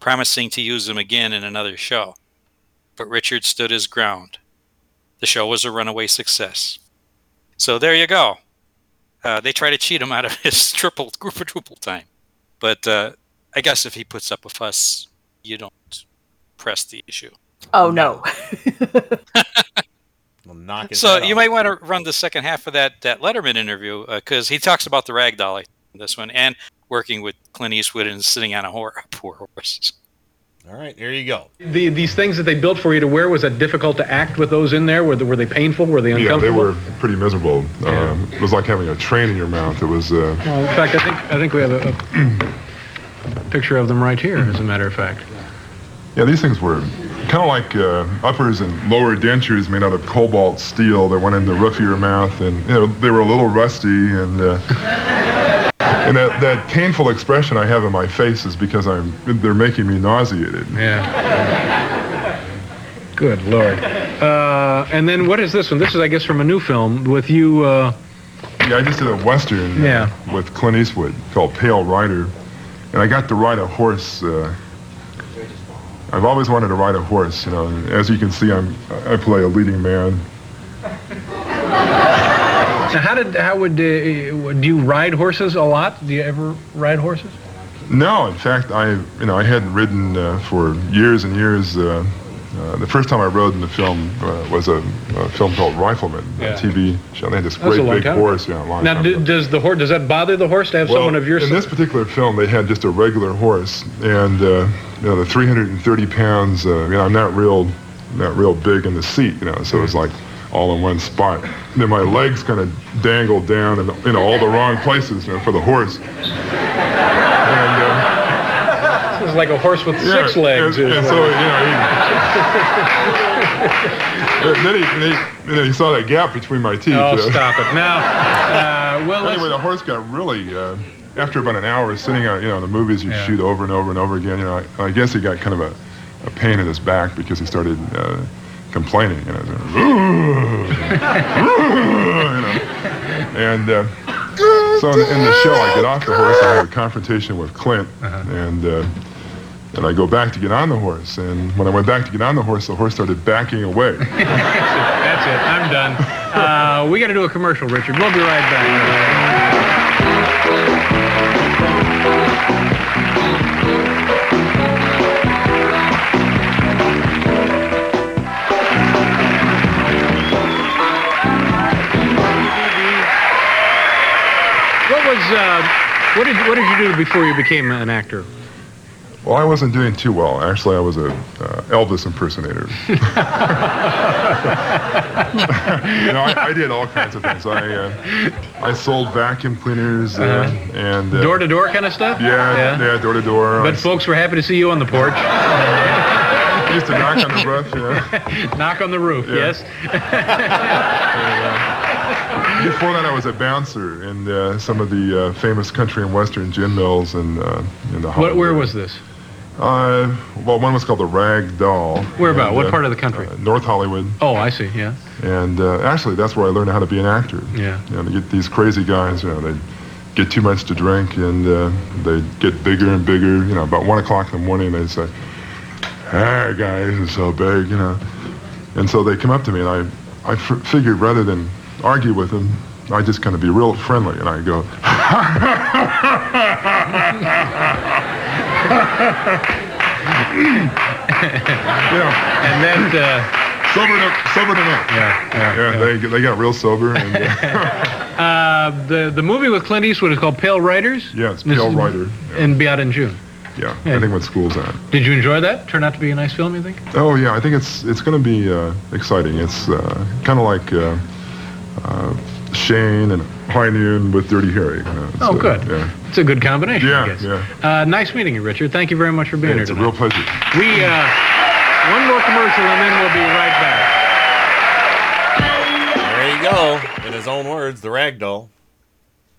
promising to use him again in another show. But Richard stood his ground. The show was a runaway success. So there you go. Uh, they try to cheat him out of [LAUGHS] his triple, quadruple time. But uh, I guess if he puts up a fuss, you don't press the issue. Oh no. [LAUGHS] We'll knock So head you off. might want to run the second half of that that Letterman interview because he talks about the ragdoll in this one and working with Clint Eastwood and sitting on a, hor- a [LAUGHS] poor horse. All right, here you go. The, these things that they built for you to wear, was that difficult to act with those in there? Were they, were they painful? Were they uncomfortable? Yeah, they were pretty miserable. Um, it was like having a train in your mouth. It was. Uh, Well, in fact, I think I think we have a, a [CLEARS THROAT] picture of them right here, as a matter of fact. Yeah, these things were kind of like uh, uppers and lower dentures made out of cobalt steel that went in the roof of your mouth, and you know they were a little rusty, and uh, [LAUGHS] and that, that painful expression I have in my face is because I'm they're making me nauseated. Yeah. Good lord. Uh, and then what is this one? This is, I guess, from a new film with you. Uh, Yeah, I just did a western uh, Yeah. with Clint Eastwood called Pale Rider, and I got to ride a horse. I've always wanted to ride a horse, you know. And as you can see, I'm I play a leading man. [LAUGHS] now, how did how would uh, do you ride horses a lot? Do you ever ride horses? No, in fact, I you know I hadn't ridden uh, for years and years. Uh, uh, the first time I rode in the film uh, was a, a film called Rifleman, Yeah. a TV show. They had this great big horse, yeah, a long Now, do, does the horse does that bother the horse to have Well, someone of your in this particular film, they had just a regular horse, and uh, you know the 330 pounds. Uh, you know, I'm not real, not real big in the seat, you know, so it's like all in one spot. And then my legs kind of dangled down in you know all the wrong places you know, for the horse. And, uh, This is like a horse with yeah, six legs. And, and so you know, he, then he, and he, then he saw that gap between my teeth. Oh, know. stop it. Now, uh, well, anyway, the horse got really. Uh, after about an hour of sitting out, you know, the movies you Yeah. shoot over and over and over again. You know, I, I guess he got kind of a, a pain in his back because he started uh, complaining. You know, you know. and uh, so in, in the show, I get off the horse. I have a confrontation with Clint, and uh, and I go back to get on the horse. And when I went back to get on the horse, the horse started backing away. [LAUGHS] That's it. I'm done. Uh, we got to do a commercial, Richard. We'll be right back. What was uh, what did what did you do before you became an actor? Well, I wasn't doing too well. Actually, I was a uh, Elvis impersonator. [LAUGHS] you know, I, I did all kinds of things. I uh, I sold vacuum cleaners uh, Uh-huh. and uh, Door to door kind of stuff. Yeah, yeah, door to door. But folks were happy to see you on the porch. I [LAUGHS] used to knock on the roof. Yeah. [LAUGHS] Knock on the roof. Yeah. Yes. Before that, I was a bouncer in uh, some of the uh, famous country and western gin mills and uh, in the. What, where was this? Uh, well, one was called the Rag Doll. Where about? What uh, part of the country? uh, North Hollywood. Oh, I see. Yeah. And uh, actually, that's where I learned how to be an actor. Yeah. You know, they get these crazy guys, you know, they get too much to drink and uh, they get bigger and bigger. You know, about one o'clock in the morning, they say, "Hey, guys, it's so big," you know. And so they come up to me, and I, I, I f- figured rather than argue with them, I just kind of be real friendly, and I go, [LAUGHS] [LAUGHS] know, and then uh, sobered up, sobered them up. Yeah, yeah, They they got real sober, and uh, [LAUGHS] Uh, the the movie with Clint Eastwood is called Pale Riders. yeah, it's Pale This- Rider. And be out in June. Yeah, Yeah. I think what school's at. Did you enjoy that? Turned out to be a nice film, you think? Oh yeah, I think it's it's going to be uh, exciting. It's uh, kind of like uh, uh, Shane and High Noon with Dirty Harry. you know, Oh, uh, good. yeah, It's a good combination, I yeah, guess. yeah. Uh, nice meeting you, Richard. Thank you very much for being Hey, here it's a real pleasure. We uh, one more commercial and then we'll be right back. There you go. In his own words, the rag doll.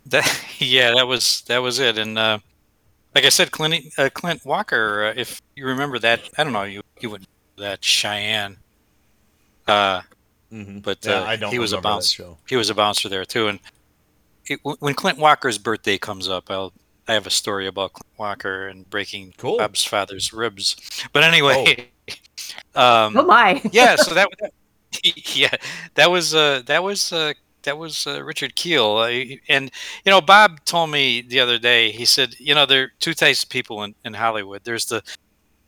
That [LAUGHS] yeah, that was that was it. And uh, like I said, Clint uh, Clint Walker, uh, if you remember that, I don't know, you you would that Cheyenne. Uh, but Yeah, uh, I don't he was a bouncer. He was a bouncer there too. And it, when Clint Walker's birthday comes up, I'll I have a story about Clint Walker and breaking Bob's father's ribs. But anyway, [LAUGHS] um, Oh my. [LAUGHS] yeah, so that [LAUGHS] yeah, that was uh, that was uh, that was uh, Richard Kiel, uh, and you know Bob told me the other day. He said, you know, there are two types of people in, in Hollywood. There's the,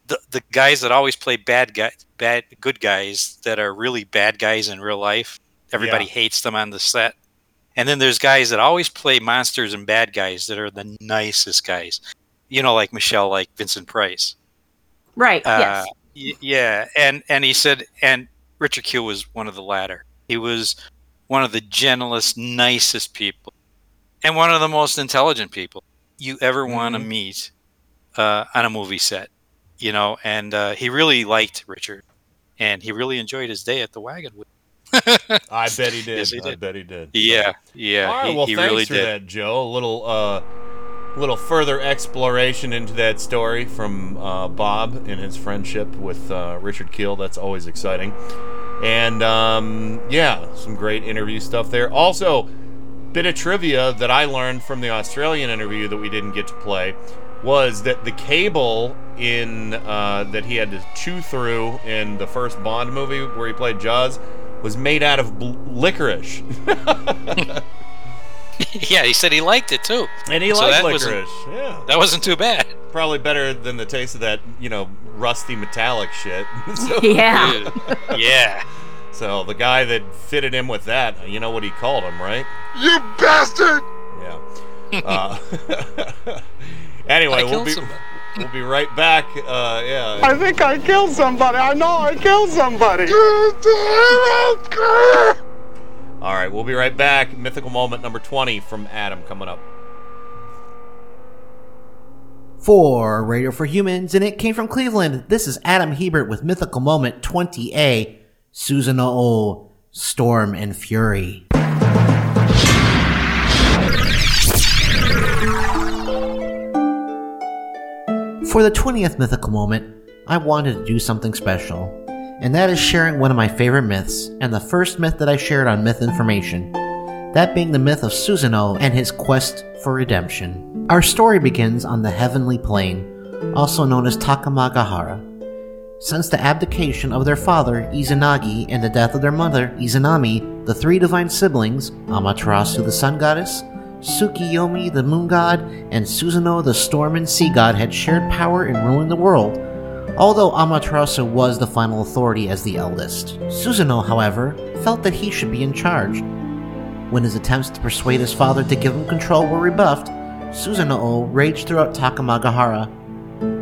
the the guys that always play bad guy, bad good guys that are really bad guys in real life. Everybody Yeah. hates them on the set. And then there's guys that always play monsters and bad guys that are the nicest guys. You know, like Michelle, like Vincent Price. Right. Uh, yes. y- yeah, and and he said, and Richard Q was one of the latter. He was one of the gentlest, nicest people, and one of the most intelligent people you ever want to meet uh, on a movie set. You know, and uh, he really liked Richard, and he really enjoyed his day at the Wagon Wheel. I bet he did. Yes, he I did. bet he did. Yeah, yeah, All right, he- well, he thanks really for did. that, Joe. A little, uh, little further exploration into that story from uh, Bob and his friendship with uh, Richard Kiel. That's always exciting. And um, yeah, some great interview stuff there. Also, bit of trivia that I learned from the Australian interview that we didn't get to play was that the cable in uh, that he had to chew through in the first Bond movie where he played Jaws was made out of bl- licorice. [LAUGHS] yeah, he said he liked it too, And he So liked that licorice. Yeah. That wasn't too bad. Probably better than the taste of that, you know, rusty metallic shit. [LAUGHS] So- [LAUGHS] Yeah. yeah. So the guy that fitted him with that, you know what he called him, right? You bastard! Yeah. Uh, anyway, I we'll be somebody. We'll be right back. Uh, yeah. I think I killed somebody. I know I killed somebody. All right, we'll be right back. Mythical moment number 20 from Adam coming up. For Radio for Humans, and it came from Cleveland. This is Adam Hebert with Mythical Moment 20A Susanoo Storm and Fury. For the 20th mythical moment, I wanted to do something special, and that is sharing one of my favorite myths, and the first myth that I shared on Myth Information, that being the myth of Susanoo and his quest for redemption. Our story begins on the heavenly plane, also known as Takamagahara. Since the abdication of their father, Izanagi, and the death of their mother, Izanami, the three divine siblings, Amaterasu the sun goddess, Tsukiyomi the moon god, and Susanoo the storm and sea god had shared power in ruling the world, although Amaterasu was the final authority as the eldest. Susanoo, however, felt that he should be in charge. When his attempts to persuade his father to give him control were rebuffed, Susanoo raged throughout Takamagahara.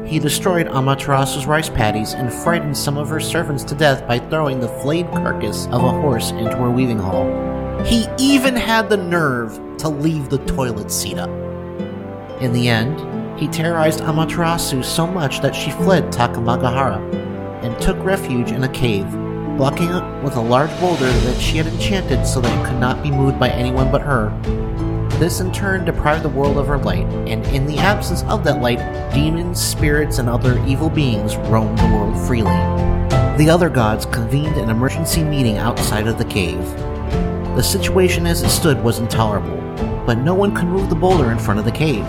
He destroyed Amaterasu's rice paddies and frightened some of her servants to death by throwing the flayed carcass of a horse into her weaving hall. He even had the nerve to leave the toilet seat up. In the end, he terrorized Amaterasu so much that she fled Takamagahara and took refuge in a cave, blocking it with a large boulder that she had enchanted so that it could not be moved by anyone but her. This in turn deprived the world of her light, and in the absence of that light, demons, spirits, and other evil beings roamed the world freely. The other gods convened an emergency meeting outside of the cave. The situation as it stood was intolerable, but no one could move the boulder in front of the cave.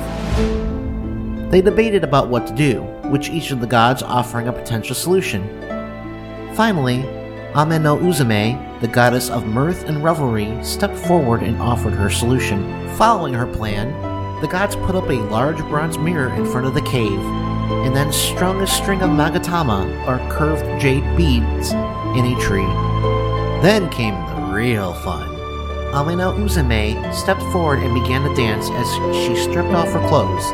They debated about what to do, with each of the gods offering a potential solution. Finally, Ameno Uzume, the goddess of mirth and revelry, stepped forward and offered her solution. Following her plan, the gods put up a large bronze mirror in front of the cave, and then strung a string of magatama, or curved jade beads, in a tree. Then came the real fun. Ameno Uzume stepped forward and began to dance as she stripped off her clothes.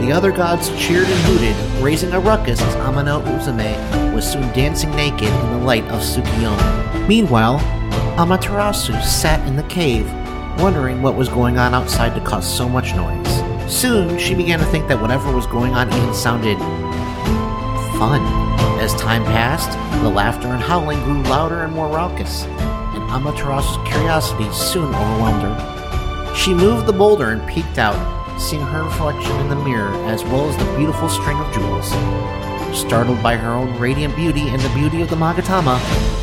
The other gods cheered and hooted, raising a ruckus as Ameno Uzume was soon dancing naked in the light of Tsukiyomi. Meanwhile, Amaterasu sat in the cave, wondering what was going on outside to cause so much noise. Soon, she began to think that whatever was going on even sounded fun. As time passed, the laughter and howling grew louder and more raucous, Amaterasu's curiosity soon overwhelmed her. She moved the boulder and peeked out, seeing her reflection in the mirror as well as the beautiful string of jewels. Startled by her own radiant beauty and the beauty of the Magatama,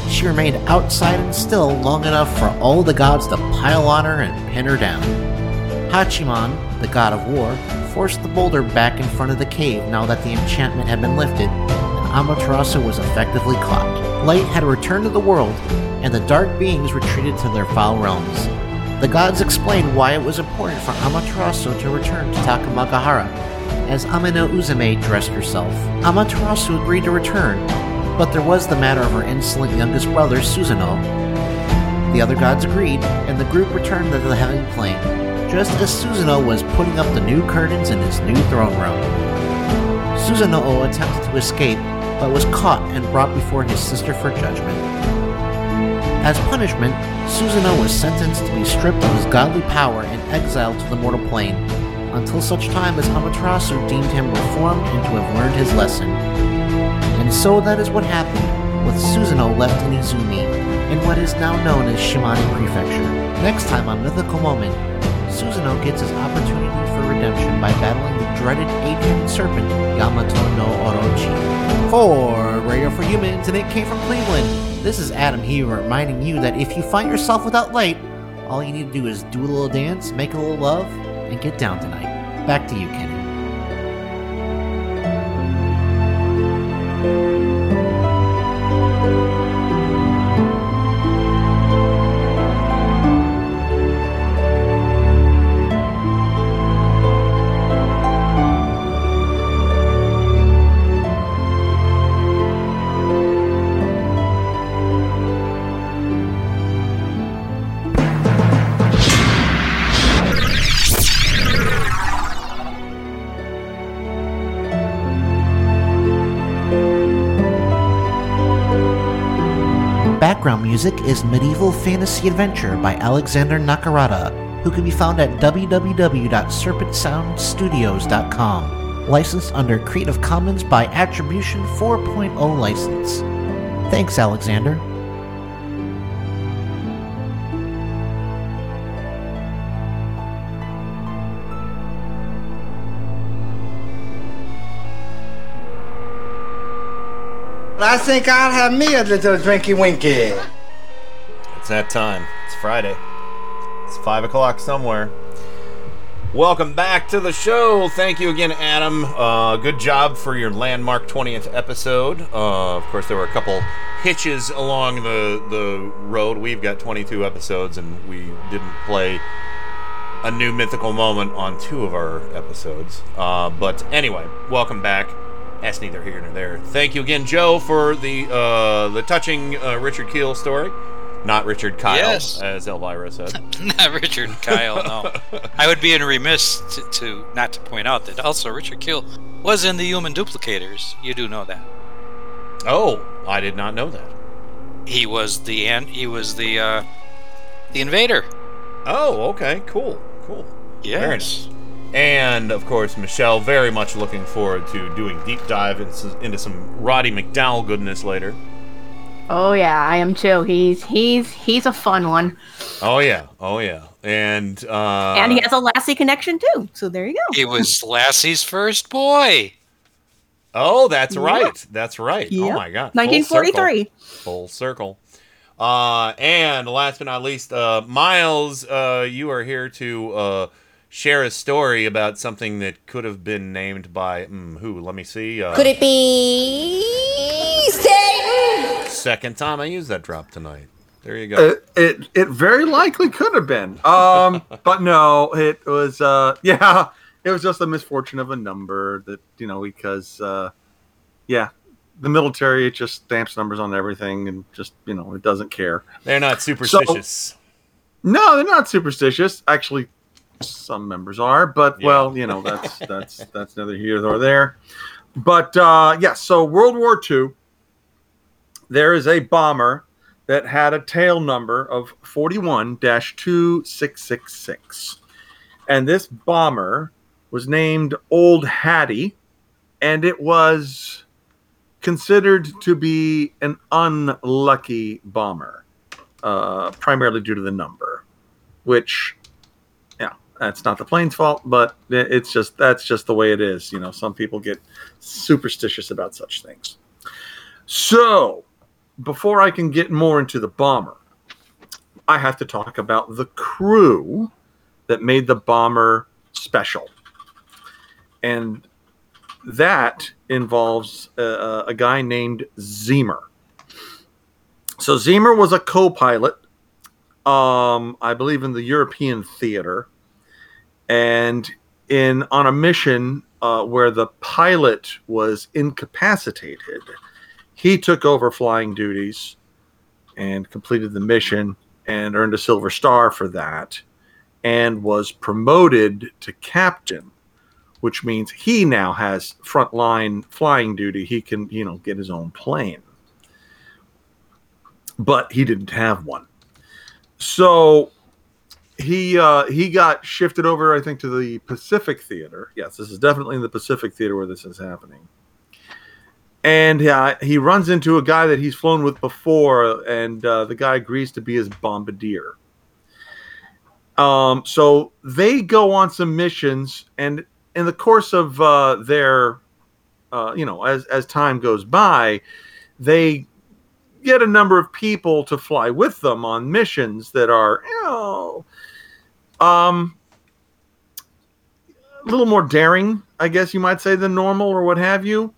she remained outside and still long enough for all the gods to pile on her and pin her down. Hachiman, the god of war, forced the boulder back in front of the cave now that the enchantment had been lifted, and Amaterasu was effectively caught. Light had returned to the world, and the dark beings retreated to their foul realms. The gods explained why it was important for Amaterasu to return to Takamagahara, as Ameno Uzume dressed herself. Amaterasu agreed to return, but there was the matter of her insolent youngest brother, Susanoo. The other gods agreed, and the group returned to the heavenly plane, just as Susanoo was putting up the new curtains in his new throne room. Susanoo attempted to escape, but was caught and brought before his sister for judgment. As punishment, Susanoo was sentenced to be stripped of his godly power and exiled to the mortal plane, until such time as Amaterasu deemed him reformed and to have learned his lesson. And so that is what happened, with Susanoo left in Izumo, in what is now known as Shimane Prefecture. Next time on Mythical Moment, Susanoo gets his opportunity for redemption by battling dreaded eight-headed serpent Yamato no Orochi. For Radio for Humans, and it came from Cleveland. This is Adam here reminding you that if you find yourself without light, all you need to do is do a little dance, make a little love, and get down tonight. Back to you, Kenny. Music is Medieval Fantasy Adventure by Alexander Nakarada, who can be found at www.serpentsoundstudios.com, licensed under Creative Commons by Attribution 4.0 license. Thanks, Alexander. I think I'll have me a little drinky winky. It's that time. It's Friday. It's 5 o'clock somewhere. Welcome back to the show. Thank you again, Adam. Uh, good job for your landmark 20th episode. Uh, of course, there were a couple hitches along the, the road. We've got 22 episodes, and we didn't play a new mythical moment on two of our episodes. Uh, but anyway, welcome back. That's neither here nor there. Thank you again, Joe, for the uh, the touching uh, Richard Kiel story. Not Richard Kyle, Yes. as Elvira said. [LAUGHS] Not Richard Kyle, no. I would be in remiss to, to not to point out that also Richard Kiel was in the Human Duplicators. You do know that. Oh, I did not know that. He was the an- he was the uh, the invader. Oh, okay, cool, cool. Very Yes. nice. And of course, Michelle, very much looking forward to doing deep dive into, into some Roddy McDowall goodness later. Oh yeah, I am too. He's he's he's a fun one, Oh yeah, oh yeah, and uh, and he has a Lassie connection too. So there you go. He was Lassie's first boy. Oh, that's Yeah. right. That's right. Oh my God. Full 1943. circle. Full circle. Uh, and last but not least, uh, Miles, uh, you are here to uh, share a story about something that could have been named by mm, who? Let me see. Uh, Could it be Satan? Second time I used that drop tonight. There you go. It, it it very likely could have been. Um, [LAUGHS] but no, it was uh [LAUGHS] yeah, it was just a misfortune of a number that, you know, because uh yeah, the military it just stamps numbers on everything and just, you know, it doesn't care. They're not superstitious. No, they're not superstitious. Actually, some members are, but well, you know, that's that's [LAUGHS] that's neither here nor there. But uh yeah, so World War II, there is a bomber that had a tail number of 41-2666. And this bomber was named Old Hattie, and it was considered to be an unlucky bomber, uh, primarily due to the number, which, yeah, that's not the plane's fault, but it's just that's just the way it is. You know, some people get superstitious about such things. So, before I can get more into the bomber, I have to talk about the crew that made the bomber special. And that involves uh, a guy named Zeamer. So Zeamer was a co-pilot, um, I believe, in the European theater, and in on a mission uh, where the pilot was incapacitated. He took over flying duties and completed the mission and earned a silver star for that, and was promoted to captain which means he now has frontline flying duty. He can, you know, get his own plane. But he didn't have one. So he uh, he got shifted over, I think, to the Pacific Theater. Yes, this is definitely in the Pacific Theater where this is happening. And uh, he runs into a guy that he's flown with before, and uh, the guy agrees to be his bombardier. Um, so they go on some missions, and in the course of uh, their, uh, you know, as as time goes by, they get a number of people to fly with them on missions that are, you know, um, a little more daring, I guess you might say, than normal or what have you.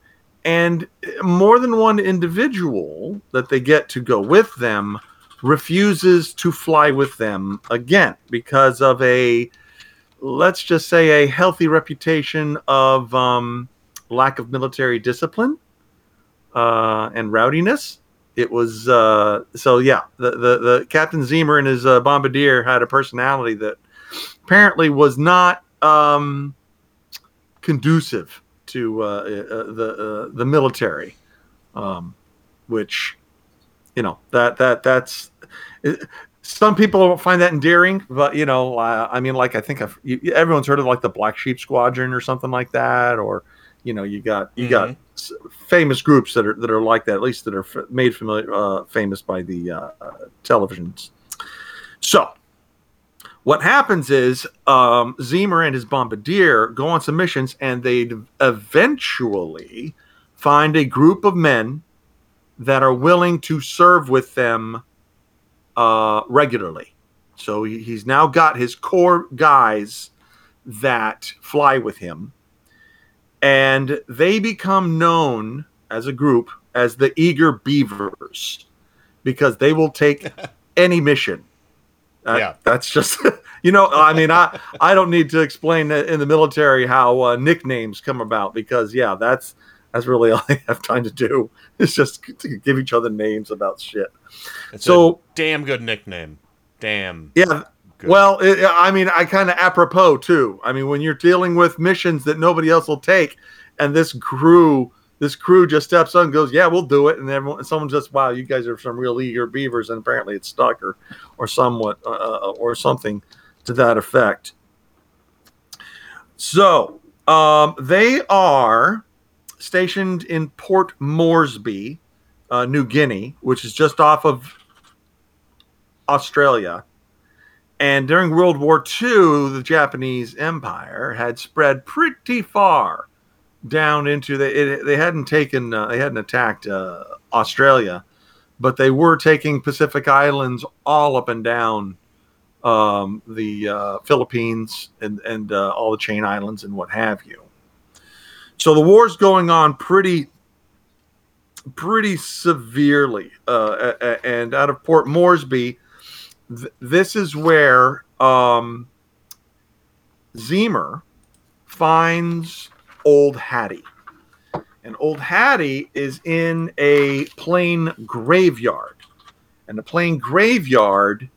And more than one individual that they get to go with them refuses to fly with them again because of a let's just say a healthy reputation of um, lack of military discipline uh, and rowdiness. It was uh, so yeah. The, the the Captain Zeamer and his uh, bombardier had a personality that apparently was not um, conducive to uh, uh, the uh, the military, um, which you know that that that's. Some people find that endearing, but you know, uh, I mean, like I think I've, you, everyone's heard of like the Black Sheep Squadron or something like that, or you know, you got you got famous groups that are that are like that, at least that are f- made familiar uh, famous by the uh, uh, televisions. So, what happens is um, Zeamer and his bombardier go on some missions, and they eventually find a group of men that are willing to serve with them uh, regularly. So he- he's now got his core guys that fly with him, and they become known as a group as the Eager Beavers because they will take [LAUGHS] any mission. Uh, Yeah. that's just [LAUGHS] you know. I mean, I I don't need to explain that in the military how uh, nicknames come about because yeah, that's that's really [LAUGHS] all they have time to do is just to give each other names about shit. It's so damn good nickname. Damn. yeah. Good. Well, it, I mean, I kind of apropos too. I mean, when you're dealing with missions that nobody else will take, and this crew, this crew just steps on and goes, "Yeah, we'll do it," and everyone, someone just, "Wow, you guys are some real eager beavers," and apparently it's stuck or, or somewhat, uh, uh, or something to that effect. So um, they are stationed in Port Moresby, uh, New Guinea, which is just off of Australia. And during World War II, the Japanese Empire had spread pretty far down into the. It, they hadn't taken, uh, they hadn't attacked uh, Australia, but they were taking Pacific Islands all up and down um, the uh, Philippines and and uh, all the chain islands and what have you. So the war's going on pretty pretty severely, uh, and out of Port Moresby, th- this is where um, Zeamer finds Old Hattie. And Old Hattie is in a plane graveyard. And the plane graveyard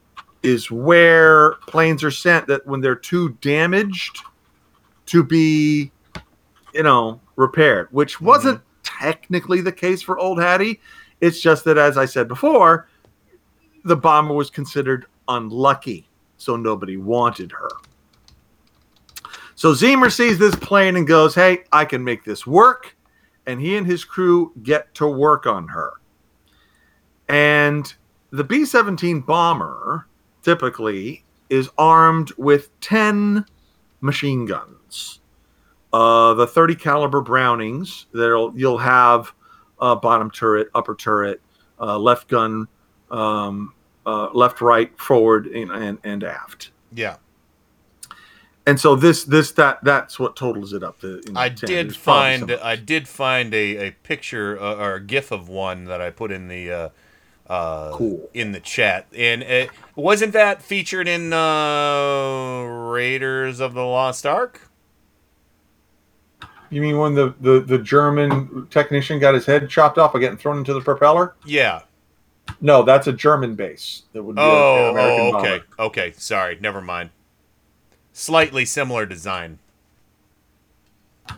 is where planes are sent that when they're too damaged to be, you know, repaired, which mm-hmm. wasn't technically the case for Old Hattie. It's just that, as I said before, the bomber was considered unlucky, so nobody wanted her. So Zeamer sees this plane and goes, Hey, I can make this work. And he and his crew get to work on her. And the B 17 bomber typically is armed with 10 machine guns. Uh, the 30 caliber Brownings, that'll, you'll have uh, bottom turret, upper turret, uh, left gun, um, uh, left, right, forward, and, and, and aft. Yeah. And so this, this, that, that's what totals it up to. you know, I 10. did There's probably find I did find a, a picture uh, or a gif of one that I put in the uh, uh, Cool. in the chat, and it, wasn't that featured in uh, Raiders of the Lost Ark? You mean when the, the, the German technician got his head chopped off by getting thrown into the propeller? Yeah. No, that's a German base. That would be an Oh, American oh, bomber. okay, okay. Sorry, never mind. Slightly similar design.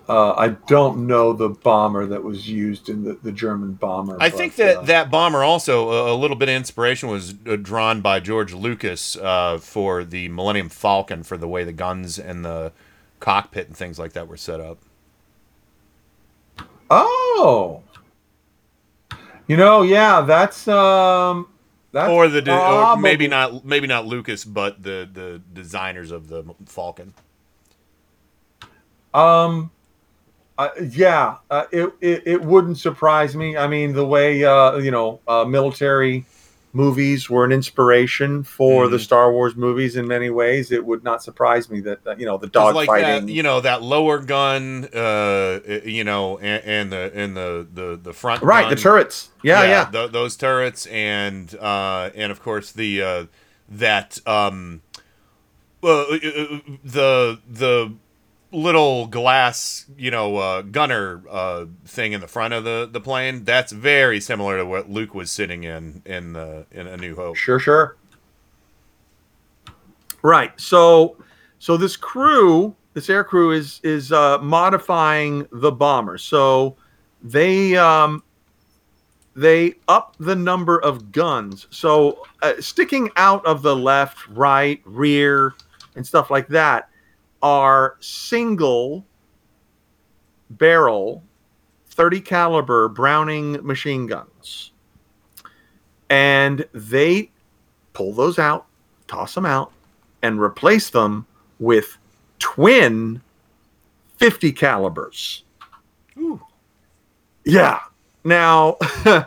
Uh, I don't know the bomber that was used in the, the German bomber. I but, think that uh, that bomber also a, a little bit of inspiration was uh, drawn by George Lucas uh, for the Millennium Falcon for the way the guns and the cockpit and things like that were set up. Oh, you know, yeah, that's um, that's or the de- or maybe not maybe not Lucas, but the the designers of the Falcon. Um, uh, yeah, uh, it, it it wouldn't surprise me. I mean, the way uh, you know, uh, military movies were an inspiration for the Mhm. Star Wars movies in many ways. It would not surprise me that, that you know the dog like fighting. that, you know, that lower gun, uh, you know, and, and the and the the the front, Right, the turrets. Yeah, yeah. tho- those turrets, and uh, and of course the uh, that um, uh, the the little glass, you know, uh, gunner uh, thing in the front of the the plane. That's very similar to what Luke was sitting in in the in A New Hope. Sure, sure. Right. So so this crew, this air crew is is uh, modifying the bomber. So they um they up the number of guns. So uh, sticking out of the left, right, rear, and stuff like that are single barrel 30 caliber Browning machine guns. And they pull those out, toss them out, and replace them with twin 50 calibers. Ooh. Yeah. Now, [LAUGHS]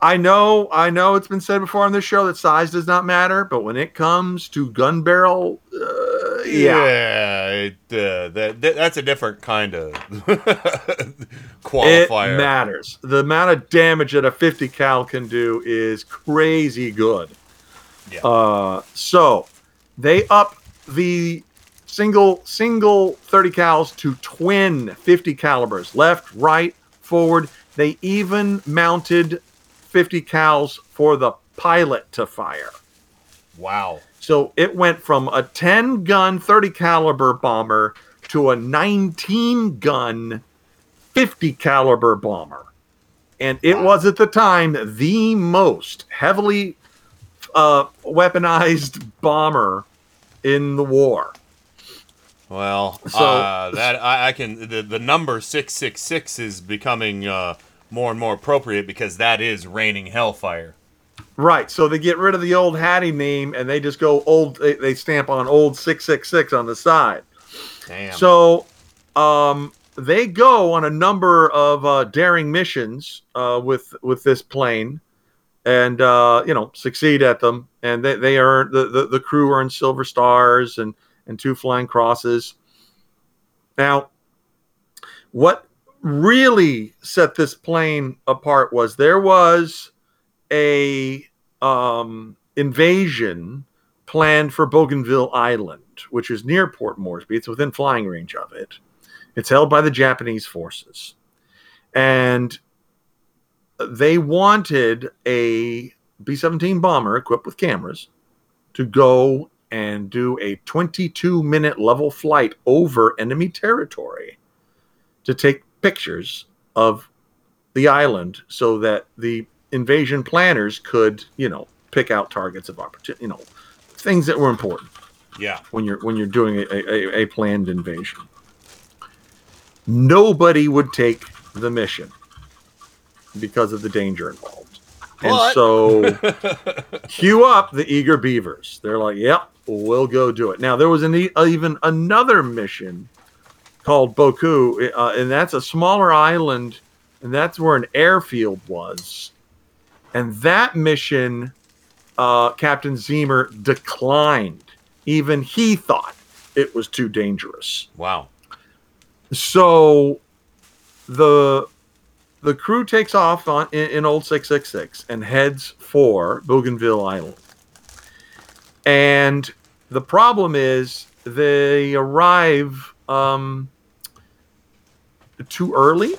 I know, I know it's been said before on this show that size does not matter, but when it comes to gun barrel, uh, yeah. Yeah, it, uh, that, that that's a different kind of [LAUGHS] qualifier. It matters. The amount of damage that a 50 cal can do is crazy good. Yeah. Uh, so they up the single single 30 cals to twin 50 calibers, left, right, forward. They even mounted 50 cals for the pilot to fire. Wow. So it went from a 10 gun 30 caliber bomber to a 19 gun 50 caliber bomber. And it was at the time the most heavily uh, weaponized bomber in the war. Well, So- uh, that I, I can the, the number six six six is becoming uh, more and more appropriate because that is raining hellfire. Right. So they get rid of the old Hattie name and they just go old. They, they stamp on old 666 on the side. Damn. So um, they go on a number of uh, daring missions uh, with with this plane, and uh, you know succeed at them. And they they earn the, the the crew earn silver stars and and two flying crosses. Now, what really set this plane apart was there was a um, invasion planned for Bougainville Island, which is near Port Moresby. It's within flying range of it. It's held by the Japanese forces. And they wanted a B 17 bomber equipped with cameras to go and do a 22 minute level flight over enemy territory to take pictures of the island so that the invasion planners could, you know, pick out targets of opportunity, you know, things that were important Yeah. when you're when you're doing a, a, a planned invasion. Nobody would take the mission because of the danger involved. And What? so [LAUGHS] cue up the eager beavers. They're like, "Yep, we'll go do it." Now there was an e- even another mission called Buka, uh, and that's a smaller island, and that's where an airfield was. And that mission, uh, Captain Zeamer declined. Even he thought it was too dangerous. Wow. So the the crew takes off on in, in old 666 and heads for Bougainville Island. And the problem is they arrive um, too early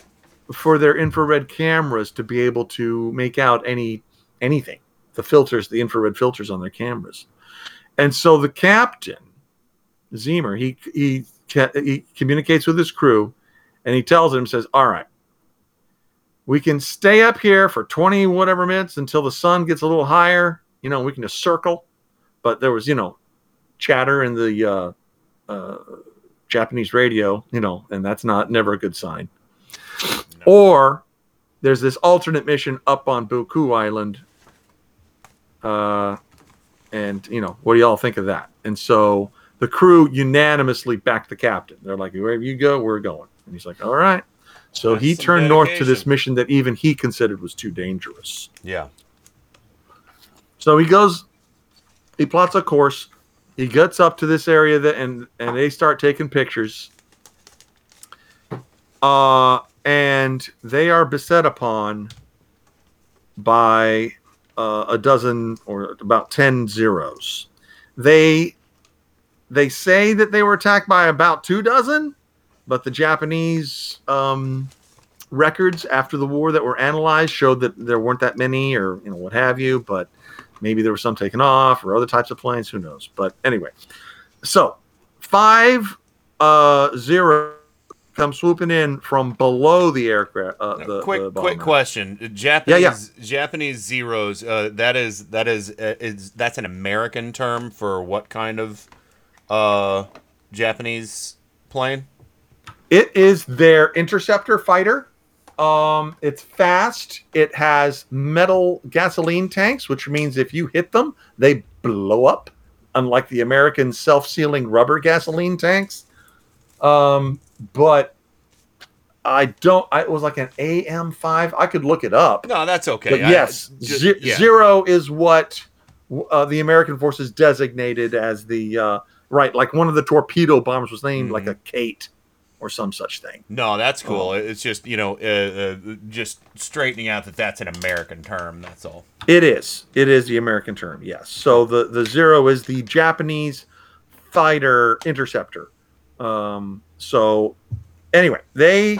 for their infrared cameras to be able to make out any anything. The filters, the infrared filters on their cameras. And so the captain, Zeamer, he he he communicates with his crew, and he tells them, says, "All right, we can stay up here for twenty whatever minutes until the sun gets a little higher. You know, we can just circle." But there was, you know, chatter in the uh, uh, Japanese radio, you know, and that's not never a good sign. Or there's this alternate mission up on Buka Island. Uh, and you know, what do y'all think of that? And so the crew unanimously backed the captain. They're like, wherever you go, we're going. And he's like, all right. So he turned north to this mission that even he considered was too dangerous. Yeah. So he goes, he plots a course. He gets up to this area that, and and they start taking pictures. Uh, and they are beset upon by uh, a dozen or about ten zeros. They they say that they were attacked by about two dozen, but the Japanese um, records after the war that were analyzed showed that there weren't that many, or you know what have you. But maybe there were some taken off, or other types of planes. Who knows? But anyway, so five uh, come swooping in from below the aircraft. Uh, the, quick the quick question. Japanese yeah. Japanese zeros. Uh, that is that is uh, is that's an American term for what kind of uh Japanese plane? It is their interceptor fighter. Um, it's fast. It has metal gasoline tanks, which means if you hit them, they blow up, unlike the American self-sealing rubber gasoline tanks. Um, but I don't. I, it was like an AM5. I could look it up. No, that's okay. But I- yes, ju- ze- yeah. zero is what uh, the American forces designated as the uh, right. Like one of the torpedo bombers was named like a Mm-hmm. Kate or some such thing. No, that's cool. Oh. It's just you know, uh, uh, just straightening out that that's an American term. That's all. It is. It is the American term. Yes. So the the zero is the Japanese fighter interceptor. Um, so anyway, they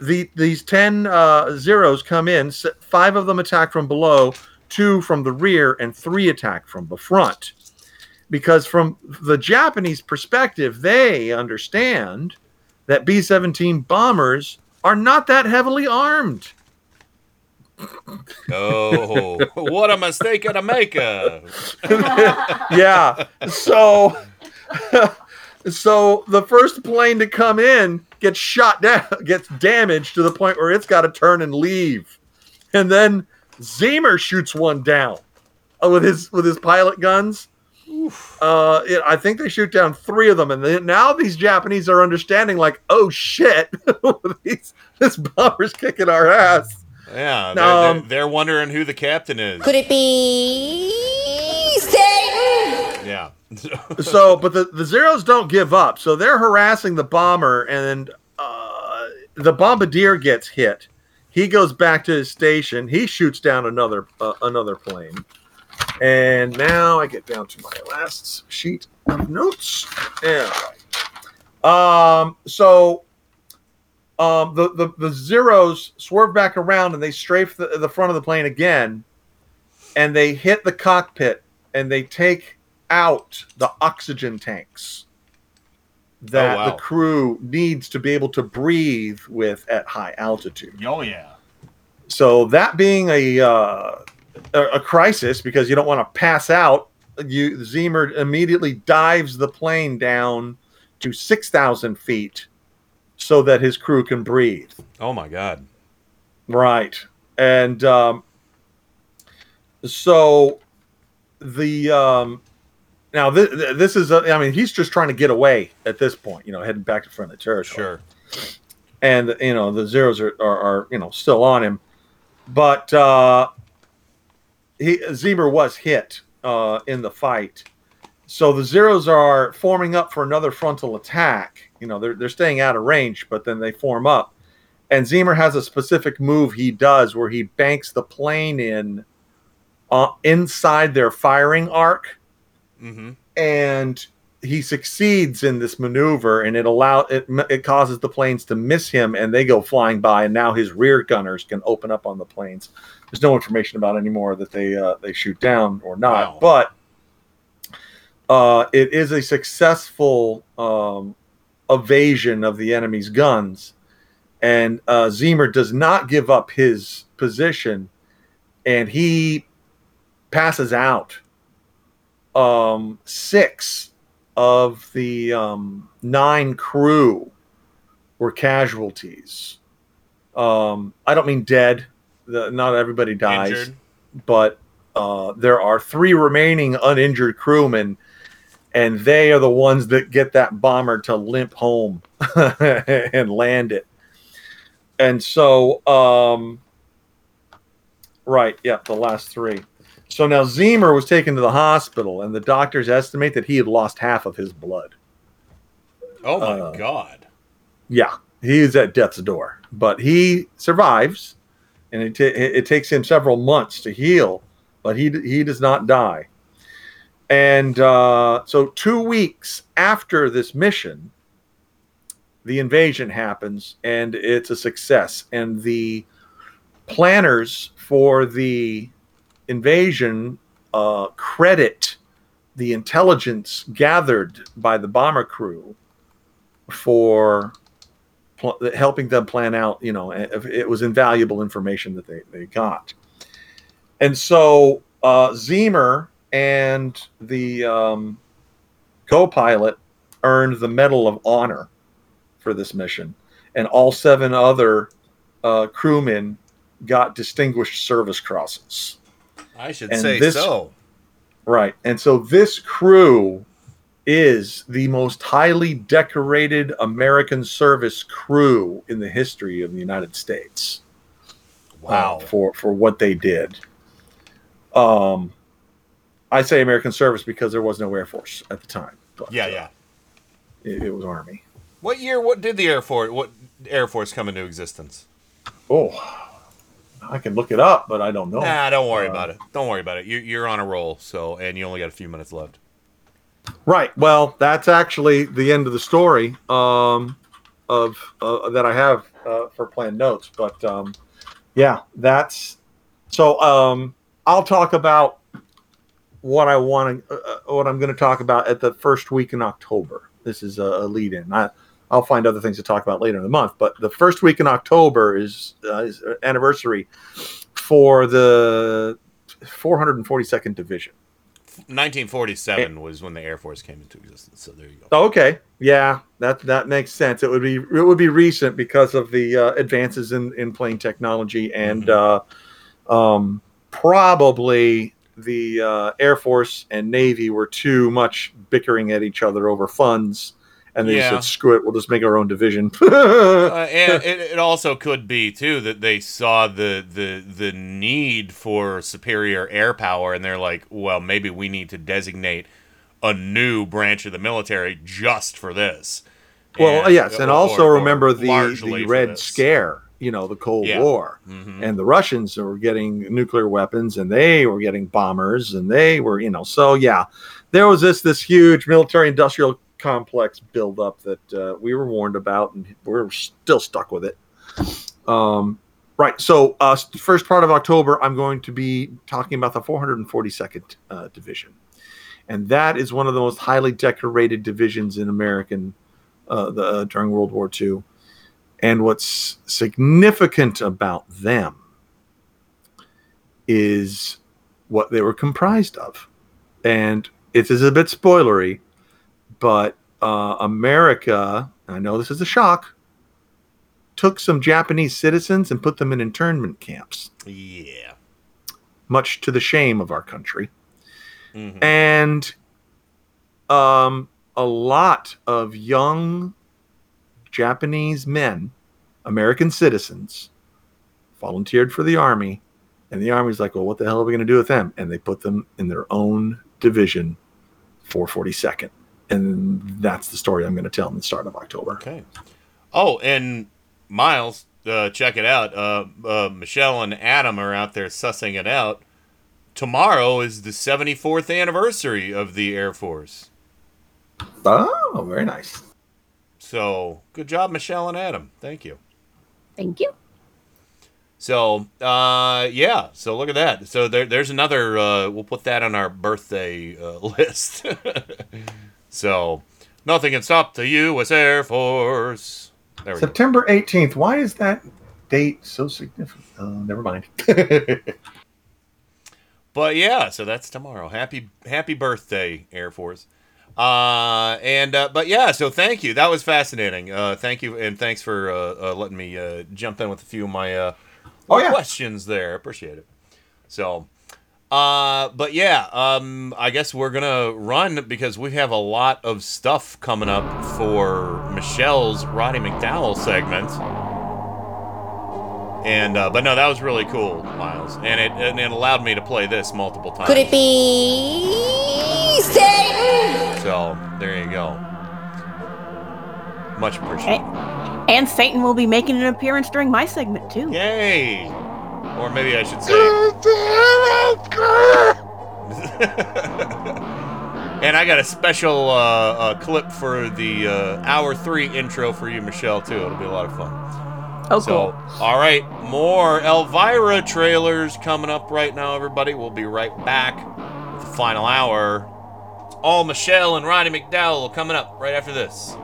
the these 10 uh, zeros come in. Five of them attack from below, two from the rear, and three attack from the front. Because from the Japanese perspective, they understand that B 17 bombers are not that heavily armed. [LAUGHS] Oh, what a mistake to make! uh. yeah. So so the first plane to come in gets shot down, [LAUGHS] gets damaged to the point where it's got to turn and leave. And then Zeamer shoots one down uh, with his with his pilot guns. Uh, it, I think they shoot down three of them, and then, now these Japanese are understanding, like, oh shit, [LAUGHS] these, this bomber's kicking our ass. Yeah, they're, Um, they're, they're wondering who the captain is. Could it be Satan? [LAUGHS] So, but the, the zeros don't give up. So they're harassing the bomber, and uh, the bombardier gets hit. He goes back to his station. He shoots down another uh, another plane. And now I get down to my last sheet of notes. Yeah. Um. So, um, the, the the zeros swerve back around and they strafe the, the front of the plane again, and they hit the cockpit and they take out the oxygen tanks that Oh, wow. the crew needs to be able to breathe with at high altitude. Oh yeah. So that being a uh, a, crisis because you don't want to pass out, you Zeamer immediately dives the plane down to six thousand feet so that his crew can breathe. Oh my God. Right. And um, so the um, now this, this is I mean he's just trying to get away at this point, you know, heading back to front of the territory. Sure. And you know the zeros are, are, are you know still on him, but uh, he Zeamer was hit uh, in the fight. So the zeros are forming up for another frontal attack. You know, they're, they're staying out of range, but then they form up. And Zeamer has a specific move he does where he banks the plane in uh, inside their firing arc, Mm-hmm. and he succeeds in this maneuver, and it allow it it causes the planes to miss him, and they go flying by, and now his rear gunners can open up on the planes. There's no information about anymore that they uh, they shoot down or not, but uh, it is a successful um, evasion of the enemy's guns, and uh, Zeamer does not give up his position, and he passes out. Um, six of the um, nine crew were casualties. Um, I don't mean dead. The, not everybody dies, Injured. but uh, there are three remaining uninjured crewmen, and they are the ones that get that bomber to limp home [LAUGHS] and land it. And so, um, right, yeah, the last three. So now Zeamer was taken to the hospital, and the doctors estimate that he had lost half of his blood. Oh my Uh, God. Yeah, he is at death's door, but he survives, and it, ta- it takes him several months to heal, but he he does not die. And uh, so, two weeks after this mission, the invasion happens, and it's a success. And the planners for the invasion uh, credit the intelligence gathered by the bomber crew for pl- helping them plan out. You know, it was invaluable information that they they got. And so uh, Zeamer and the um, co-pilot earned the Medal of Honor for this mission, and all seven other uh, crewmen got Distinguished Service Crosses. I should And say this- so. Right. And so this crew is the most highly decorated American service crew in the history of the United States. Wow. uh, for for what they did. Um I say American service because there was no Air Force at the time. But, Yeah, uh, yeah. It, it was Army. What year? What did the Air Force? What Air Force come into existence? Oh, I can look it up, but I don't know. Nah, don't worry Uh, about it. Don't worry about it. You, you're on a roll, so and you only got a few minutes left. Right. Well, that's actually the end of the story um, of uh, that I have uh, for planned notes. But um, yeah, that's so. Um, I'll talk about what I want to, uh, what I'm going to talk about at the first week in October. This is a, a lead in. I, I'll find other things to talk about later in the month. But the first week in October is, uh, is anniversary for the 442nd Division. 1947 was when the Air Force came into existence. So there you go. Oh, okay. Yeah, that that makes sense. It would be it would be recent because of the uh, advances in in plane technology and uh, um, probably the uh, Air Force and Navy were too much bickering at each other over funds, and they Yeah. said, "Screw it, we'll just make our own division." [LAUGHS] uh, and it, it also could be too that they saw the the the need for superior air power, and they're like, well, maybe we need to designate a new branch of the military just for this. Well, And- yes, and or- also or remember the, the Red. Scare, you know, the Cold Yeah. War. Mhm. And the Russians were getting nuclear weapons and they were getting bombers and they were, you know, so yeah, there was this this huge military industrial complex buildup that uh, we were warned about and we're still stuck with it. Um, right. So, uh, first part of October, I'm going to be talking about the 442nd uh, Division. And that is one of the most highly decorated divisions in American uh, the, uh, during World War II. And what's significant about them is what they were comprised of. And it is a bit spoilery, but uh, America, I know this is a shock, took some Japanese citizens and put them in internment camps, Yeah. much to the shame of our country. Mhm. And um, a lot of young Japanese men, American citizens, volunteered for the army. And the army's like, well, what the hell are we going to do with them? And they put them in their own division, 442nd. And that's the story I'm going to tell in the start of October. Okay. Oh, and Miles, uh, check it out. Uh, uh, Michelle and Adam are out there sussing it out. Tomorrow is the 74th anniversary of the Air Force. Oh, very nice. So, good job, Michelle and Adam. Thank you. Thank you. So, uh, yeah. So look at that. So there, there's another. Uh, we'll put that on our birthday uh, [LAUGHS] list. [LAUGHS] so, nothing can stop the U.S. Air Force. There we. September 18th. Why is that date so significant? Oh, never mind. [LAUGHS] But yeah, so that's tomorrow. Happy happy birthday, Air Force. Uh, and uh, but yeah, so thank you. That was fascinating. Uh, thank you, and thanks for uh, uh, letting me uh, jump in with a few of my uh, Oh, yeah. questions there. Appreciate it. So, uh, but yeah, um, I guess we're gonna run because we have a lot of stuff coming up for Michelle's Roddy McDowall segment. And uh, but no, that was really cool, Miles, and it and it allowed me to play this multiple times. Could it be Satan? So there you go. Much appreciated. And Satan will be making an appearance during my segment too. Yay! Or maybe I should say. [LAUGHS] and I got a special uh, uh, clip for the uh, hour three intro for you, Michelle, too. It'll be a lot of fun. Oh, so, all right, more Elvira trailers coming up right now, everybody. We'll be right back with the final hour. It's all Michelle and Roddy McDowall coming up right after this.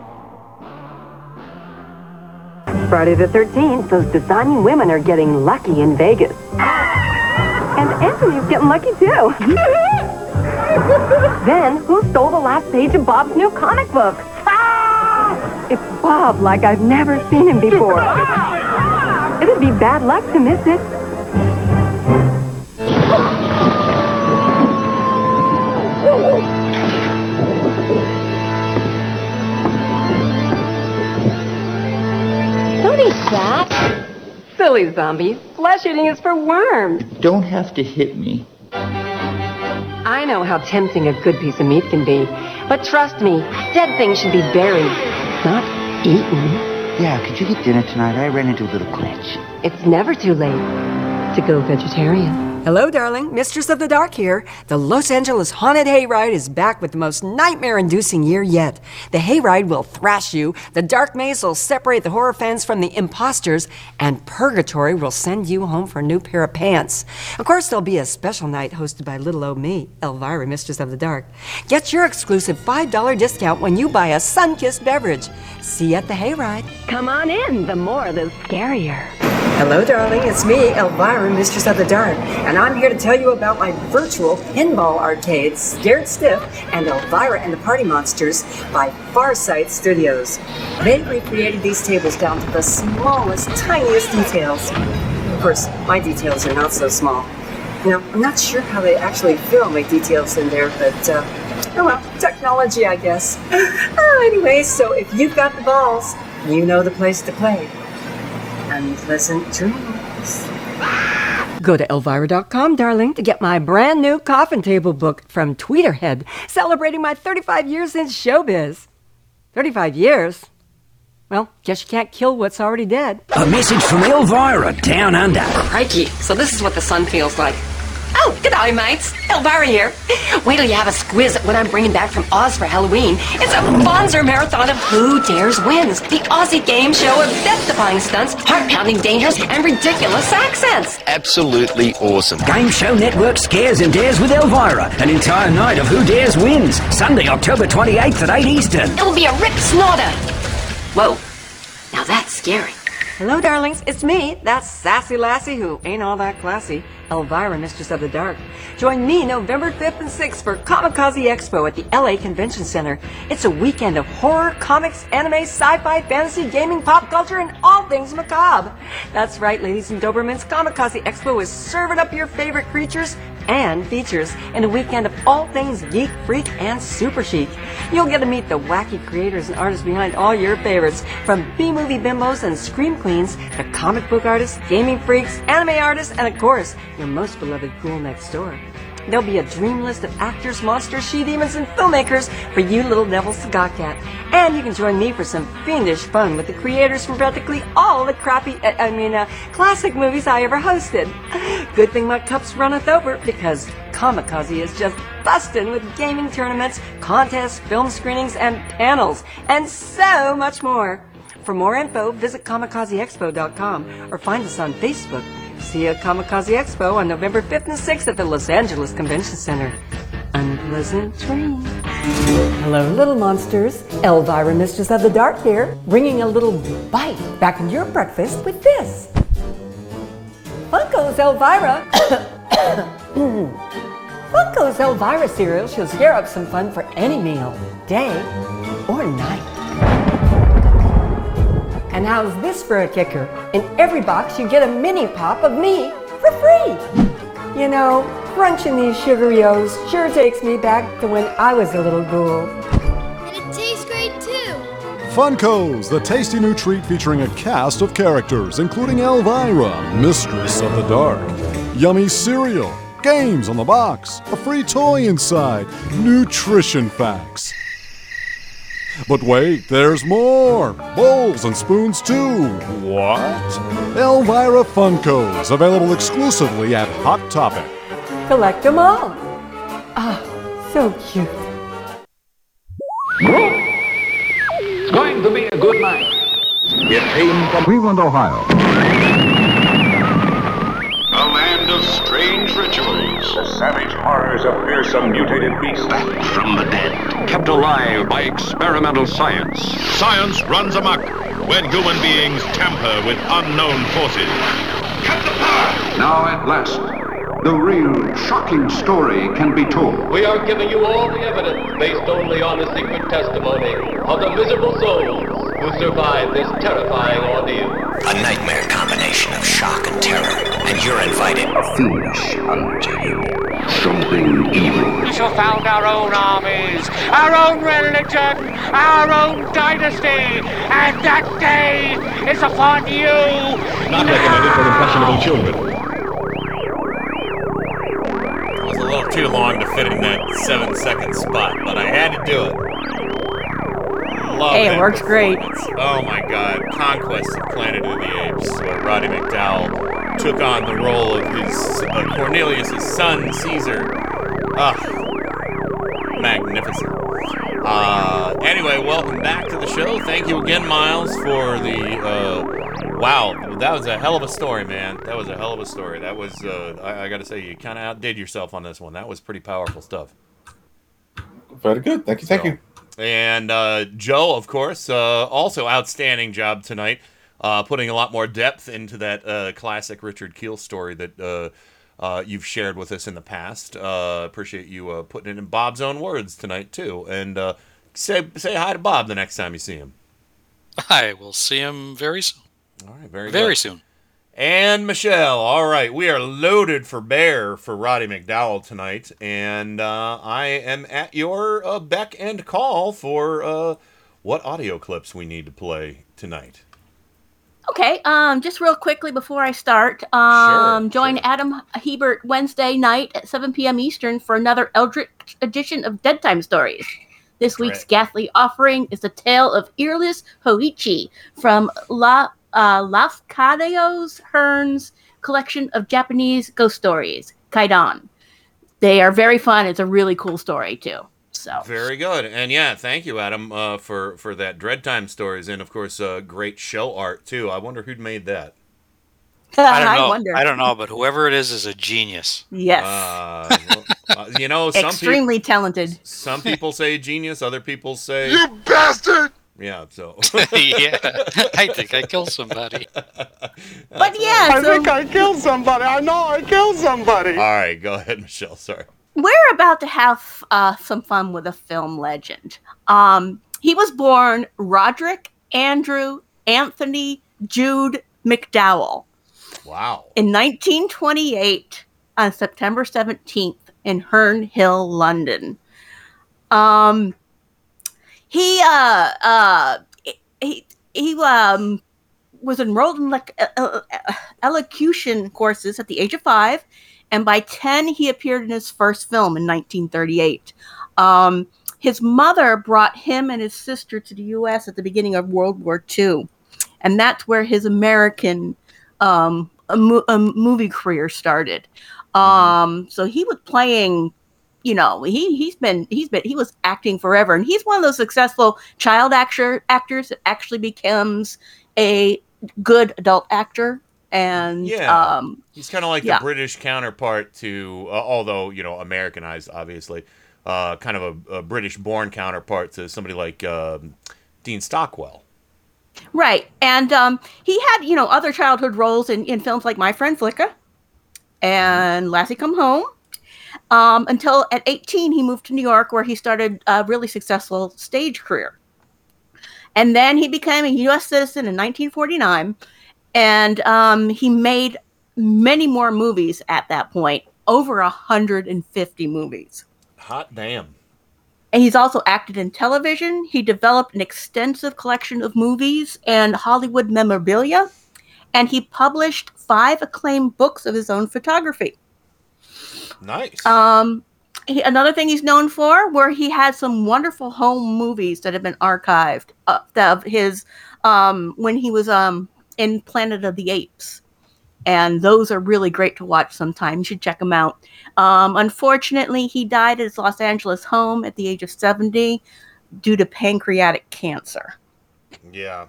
Friday the 13th, those designing women are getting lucky in Vegas. And Anthony's getting lucky too. [LAUGHS] then, who stole the last page of Bob's new comic book? Ah! It's Bob like I've never seen him before. It'd be bad luck to miss it. That. Silly zombie. Flesh eating is for worms. You Don't have to hit me. I know how tempting a good piece of meat can be, but trust me, dead things should be buried, not eaten. Yeah, could you get dinner tonight? I ran into a little glitch. It's never too late to go vegetarian. Hello, darling. Mistress of the Dark here. The Los Angeles Haunted Hayride is back with the most nightmare inducing year yet. The hayride will thrash you, the dark maze will separate the horror fans from the imposters, and Purgatory will send you home for a new pair of pants. Of course, there'll be a special night hosted by little old me, Elvira, Mistress of the Dark. Get your exclusive $5 discount when you buy a sun kissed beverage. See you at the hayride. Come on in, the more the scarier. Hello, darling. It's me, Elvira, Mistress of the Dark, and I'm here to tell you about my virtual pinball arcade, Scared Stiff, and Elvira and the Party Monsters by Farsight Studios. They recreated these tables down to the smallest, tiniest details. Of course, my details are not so small. Now, I'm not sure how they actually film my details in there, but, uh, oh well, technology, I guess. Oh, [SIGHS] anyway, so if you've got the balls, you know the place to play unpleasant dreams. Go to Elvira.com, darling, to get my brand new coffin table book from Tweeterhead, celebrating my 35 years in showbiz. 35 years? Well, guess you can't kill what's already dead. A message from Elvira, down under. Crikey, so this is what the sun feels like. Oh, good day, mates. Elvira here. Wait till you have a squiz at what I'm bringing back from Oz for Halloween. It's a Bonzer marathon of Who Dares Wins, the Aussie game show of death-defying stunts, heart-pounding dangers, and ridiculous accents. Absolutely awesome. Game Show Network scares and dares with Elvira. An entire night of Who Dares Wins. Sunday, October 28th at 8 Eastern. It'll be a rip snorter. Whoa, now that's scary. Hello, darlings. It's me, that sassy lassie who ain't all that classy, Elvira, Mistress of the Dark. Join me November 5th and 6th for Comikaze Expo at the LA Convention Center. It's a weekend of horror, comics, anime, sci-fi, fantasy, gaming, pop culture, and all things macabre. That's right, ladies and Dobermans. Comikaze Expo is serving up your favorite creatures and features in a weekend of all things geek, freak, and super chic. You'll get to meet the wacky creators and artists behind all your favorites, from B-movie bimbos and scream queens to comic book artists, gaming freaks, anime artists, and of course, your most beloved cool next door. There'll be a dream list of actors, monsters, she-demons, and filmmakers for you little devils to gawk at. And you can join me for some fiendish fun with the creators from practically all the crappy, uh, I mean, uh, classic movies I ever hosted. [LAUGHS] Good thing my cup's runneth over because Comikaze is just bustin' with gaming tournaments, contests, film screenings, and panels, and so much more. For more info, visit comikazeexpo.com or find us on Facebook. See you at Comikaze Expo on November 5th and 6th at the Los Angeles Convention Center. Unpleasant dreams. Hello, little monsters. Elvira, Mistress of the Dark here, bringing a little bite back in your breakfast with this. Funko's Elvira. [COUGHS] Funko's Elvira cereal should scare up some fun for any meal, day or night. And how's this for a kicker? In every box, you get a mini pop of me for free. You know, crunching these sugary-O's sure takes me back to when I was a little ghoul. And it tastes great too. Funkos, the tasty new treat featuring a cast of characters, including Elvira, Mistress of the Dark, yummy cereal, games on the box, a free toy inside, nutrition facts. But wait, there's more! Bowls and spoons too! What? Elvira Funkos, available exclusively at Hot Topic. Collect them all. Ah, so cute. It's going to be a good night. It came from Cleveland, Ohio. A land of strange rituals. The savage horrors of fearsome mutated beasts back from the dead. Kept alive by experimental science. Science runs amok when human beings tamper with unknown forces. Cut the power! Now at last, the real shocking story can be told. We are giving you all the evidence based only on the secret testimony of the miserable souls who survived this terrifying ordeal. A nightmare combination of shock and terror, and you're invited. Finish unto you. Something evil. We shall found our own armies, our own religion, our own dynasty, and that day is upon you. Not recommended for impressionable children. Little too long to fit in that seven second spot, but I had to do it. Love Hey, it works great. Oh my god, Conquest of Planet of the Apes, where Roddy McDowall took on the role of his uh, Cornelius' son, Caesar. Ah, magnificent. Uh, anyway, welcome back to the show. Thank you again, Miles, for the. Uh, wow, that was a hell of a story, man. That was a hell of a story. That was. Uh, I, I got to say, you kind of outdid yourself on this one. That was pretty powerful stuff. Very good. Thank you. Thank you. And uh, Joe, of course, uh, also outstanding job tonight, uh, putting a lot more depth into that uh, classic Richard Kiel story that uh, uh, you've shared with us in the past. Uh, appreciate you uh, putting it in Bob's own words tonight too. And uh, say say hi to Bob the next time you see him. I will see him very soon. All right, very very good. soon. And Michelle, all right, we are loaded for bear for Roddy McDowall tonight, and uh, I am at your uh, beck and call for uh, what audio clips we need to play tonight. Okay, um, just real quickly before I start, um, join Adam Hebert Wednesday night at 7 p.m. Eastern for another Eldritch edition of Dead Time Stories. This week's ghastly offering is the tale of Earless Hoichi from La uh, Lafcadio Hearn's collection of Japanese ghost stories, Kwaidan. They are very fun. It's a really cool story too. So Very good, and yeah, thank you, Adam, uh, for for that Dread Time stories, and of course, uh, great show art too. I wonder who'd made that. [LAUGHS] I don't I know. wonder. I don't know, but whoever it is is a genius. Yes. Uh, [LAUGHS] well, uh, you know, some extremely people talented. some people say genius, other people say You bastard. Yeah, so [LAUGHS] yeah, I think I killed somebody. But yeah, I so think I killed somebody. I know I killed somebody. All right, go ahead, Michelle. Sorry. we're about to have uh, some fun with a film legend. Um, he was born Roderick Andrew Anthony Jude McDowall Wow. in 1928 on September 17th in Herne Hill, London. Um, he uh uh he he um was enrolled in like uh, elocution courses at the age of five, and by ten he appeared in his first film in 1938. Um, his mother brought him and his sister to the U.S. at the beginning of World War II, and that's where his American um, a mo- a movie career started. Um, so he was playing, you know, he he's been he's been he was acting forever, and he's one of those successful child actor actors that actually becomes a good adult actor. And Yeah. um, He's kind of like yeah. the British counterpart to, uh, although you know, Americanized, obviously, uh, kind of a, a British-born counterpart to somebody like um, Dean Stockwell. Right. And um, he had, you know, other childhood roles in, in films like My Friend Flicka and Lassie Come Home. Um, until at 18, he moved to New York where he started a really successful stage career. And then he became a U.S. citizen in 1949. And um, he made many more movies at that point, over 150 movies. Hot damn. And he's also acted in television. He developed an extensive collection of movies and Hollywood memorabilia. And he published five acclaimed books of his own photography. Nice. Um, he, another thing he's known for, where he had some wonderful home movies that have been archived uh, of his um, when he was um, in Planet of the Apes. And those are really great to watch sometime. You should check them out. Um, unfortunately, he died at his Los Angeles home at the age of 70 due to pancreatic cancer. Yeah.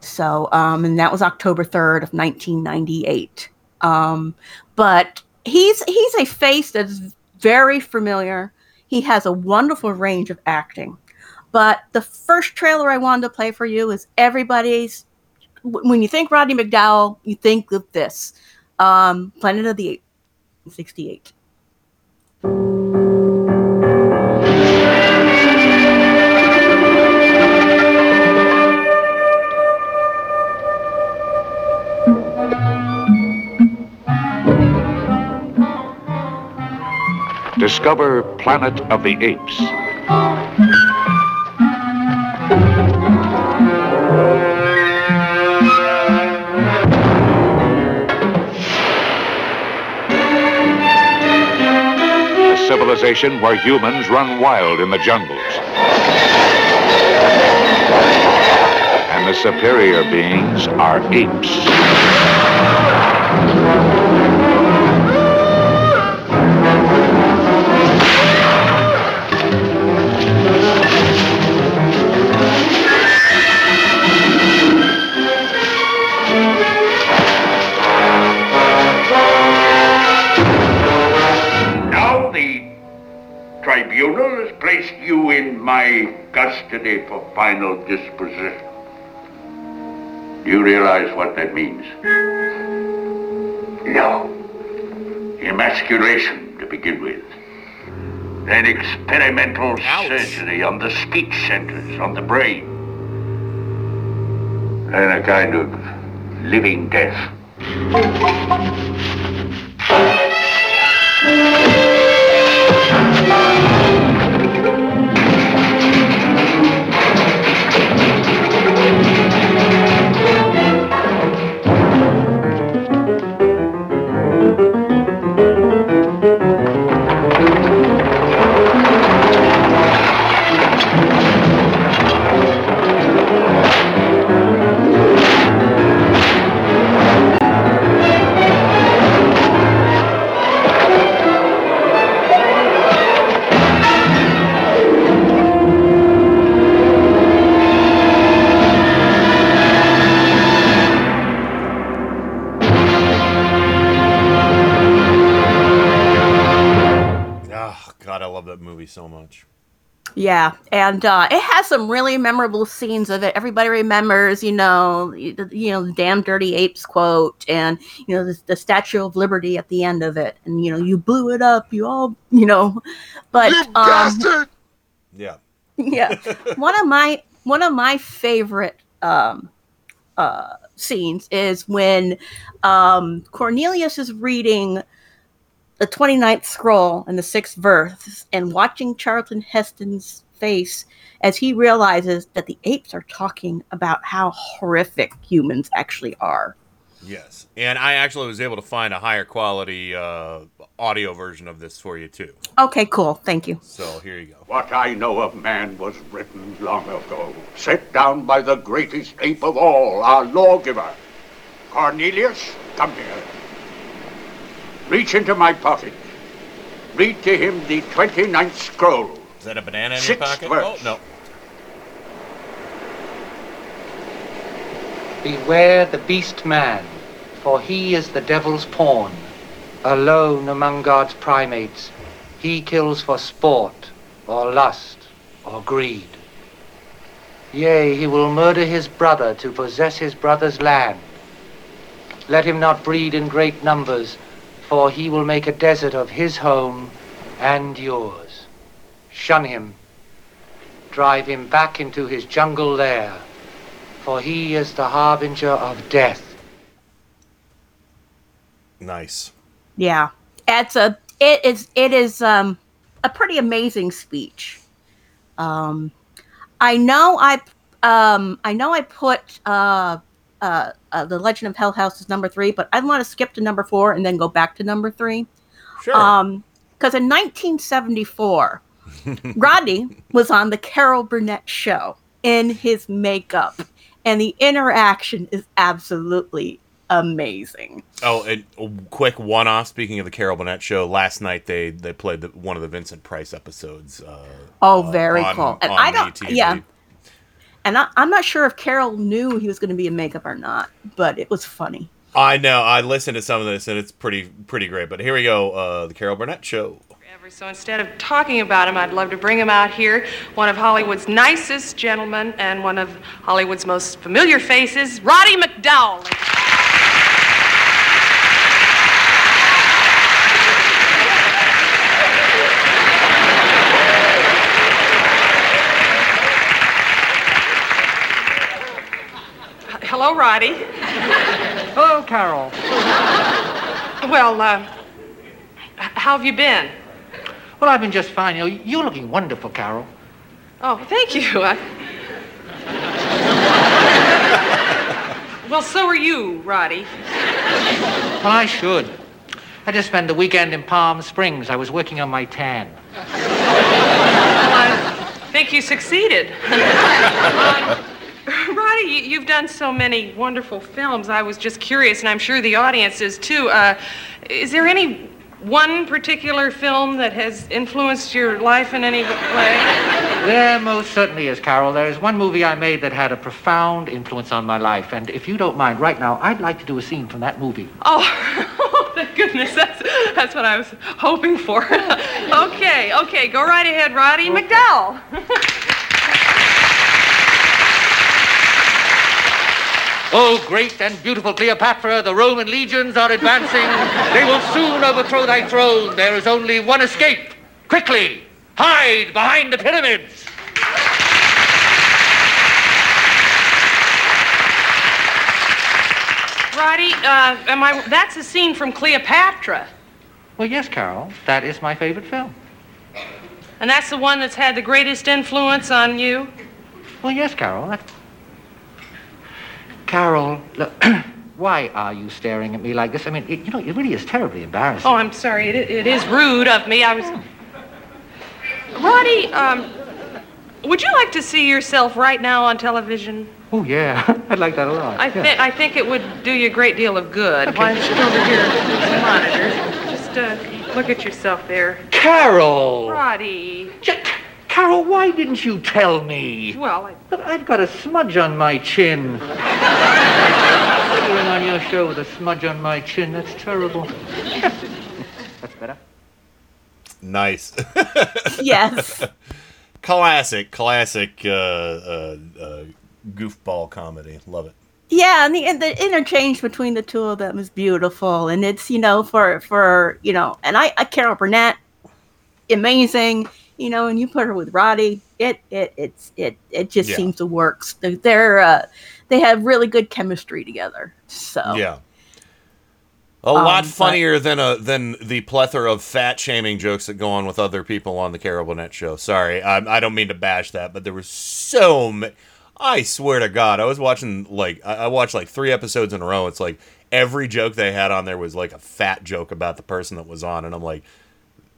So, um, and that was October 3rd of 1998. Um, but he's he's a face that's very familiar. He has a wonderful range of acting. But the first trailer I wanted to play for you is everybody's. When you think Rodney McDowall, you think of this um, Planet of the Apes, 68. Discover Planet of the Apes. A civilization where humans run wild in the jungles. And the superior beings are apes. In my custody for final disposition. Do you realize what that means? No. Emasculation to begin with. Then experimental surgery on the speech centers, on the brain. And a kind of living death. [LAUGHS] Yeah, and uh, it has some really memorable scenes of it. Everybody remembers, you know, y- the- you know, the "damn dirty apes" quote, and you know, the, the Statue of Liberty at the end of it, and you know, you blew it up, you all, you know, [LAUGHS] but um, Yeah. [LAUGHS] yeah, one of my one of my favorite um, uh, scenes is when um, Cornelius is reading the 29th scroll and the sixth verse and watching Charlton Heston's face as he realizes that the apes are talking about how horrific humans actually are. Yes, and I actually was able to find a higher quality uh, audio version of this for you too. Okay, cool. Thank you. So here you go. What I know of man was written long ago, set down by the greatest ape of all, our lawgiver. Cornelius, come here. Reach into my pocket. Read to him the 29th scroll. Is that a banana in your pocket? verse. Oh no. Beware the beast man, for he is the devil's pawn. Alone among God's primates, he kills for sport, or lust, or greed. Yea, he will murder his brother to possess his brother's land. Let him not breed in great numbers, for he will make a desert of his home and yours. Shun him. Drive him back into his jungle lair, for he is the harbinger of death. Nice. Yeah, it's a it is it is um a pretty amazing speech. Um, I know I um I know I put uh uh, uh the Legend of Hell House is number three, but I want to skip to number four and then go back to number three. Sure. Um, because in 1974, [LAUGHS] Rodney was on the Carol Burnett show in his makeup, and the interaction is absolutely amazing. Oh, and a quick one-off. Speaking of the Carol Burnett show, last night they they played the, one of the Vincent Price episodes. Uh, Oh, very on- cool. And I don't, yeah. And I, I'm not sure if Carol knew he was going to be in makeup or not, but it was funny. I know. I listened to some of this and it's pretty pretty great. But here we go. Uh, the Carol Burnett show. So instead of talking about him, I'd love to bring him out here. One of Hollywood's nicest gentlemen and one of Hollywood's most familiar faces, Roddy McDowall. Hello, Roddy. Hello, Carol. Well, uh, how have you been? Well, I've been just fine. You know, you're looking wonderful, Carol. Oh, thank you. I... well, so are you, Roddy. Well, I should. I just spent the weekend in Palm Springs. I was working on my tan. Well, I think you succeeded. um, [LAUGHS] [LAUGHS] Roddy, you- you've done so many wonderful films. I was just curious, and I'm sure the audience is too. Uh, is there any one particular film that has influenced your life in any way? There most certainly is, Carol. There is one movie I made that had a profound influence on my life. And if you don't mind, right now, I'd like to do a scene from that movie. Oh, [LAUGHS] thank goodness. That's, that's what I was hoping for. [LAUGHS] okay, okay. Go right ahead, Roddy. McDowall. Oh, great and beautiful Cleopatra, the Roman legions are advancing. they will soon overthrow thy throne. There is only one escape. Quickly, hide behind the pyramids. Roddy, uh, am I, that's a scene from Cleopatra. Well, yes, Carol. That is my favorite film. And that's the one that's had the greatest influence on you? Well, yes, Carol. That... Carol, look, [CLEARS THROAT] why are you staring at me like this? I mean, it, you know, it really is terribly embarrassing. Oh, I'm sorry. It, it is rude of me. I was. Roddy, um, would you like to see yourself right now on television? Oh, yeah. [LAUGHS] I'd like that a lot. I, yeah. I think it would do you a great deal of good. Why don't you go over here to the monitor? Just uh, look at yourself there. Carol! Roddy. Carol, why didn't you tell me? Well, I... But I've got a smudge on my chin. Figuring on your show with a smudge on my chin, that's terrible. that's better. Nice. Yes. [LAUGHS] classic, classic uh, uh, uh, goofball comedy. Love it. Yeah, and the, and the interchange between the two of them is beautiful, and it's you know for for you know, and I, I Carol Burnett, amazing, you know, and you put her with Roddy, it it it's it it just Yeah. seems to work. They're, uh, they have really good chemistry together. So Yeah. A lot Um, but- funnier than a than the plethora of fat shaming jokes that go on with other people on the Carol Burnett show. Sorry, I, I don't mean to bash that, but there was so many. I swear to God, I was watching like I, I watched like three episodes in a row. It's like every joke they had on there was like a fat joke about the person that was on, and I'm like,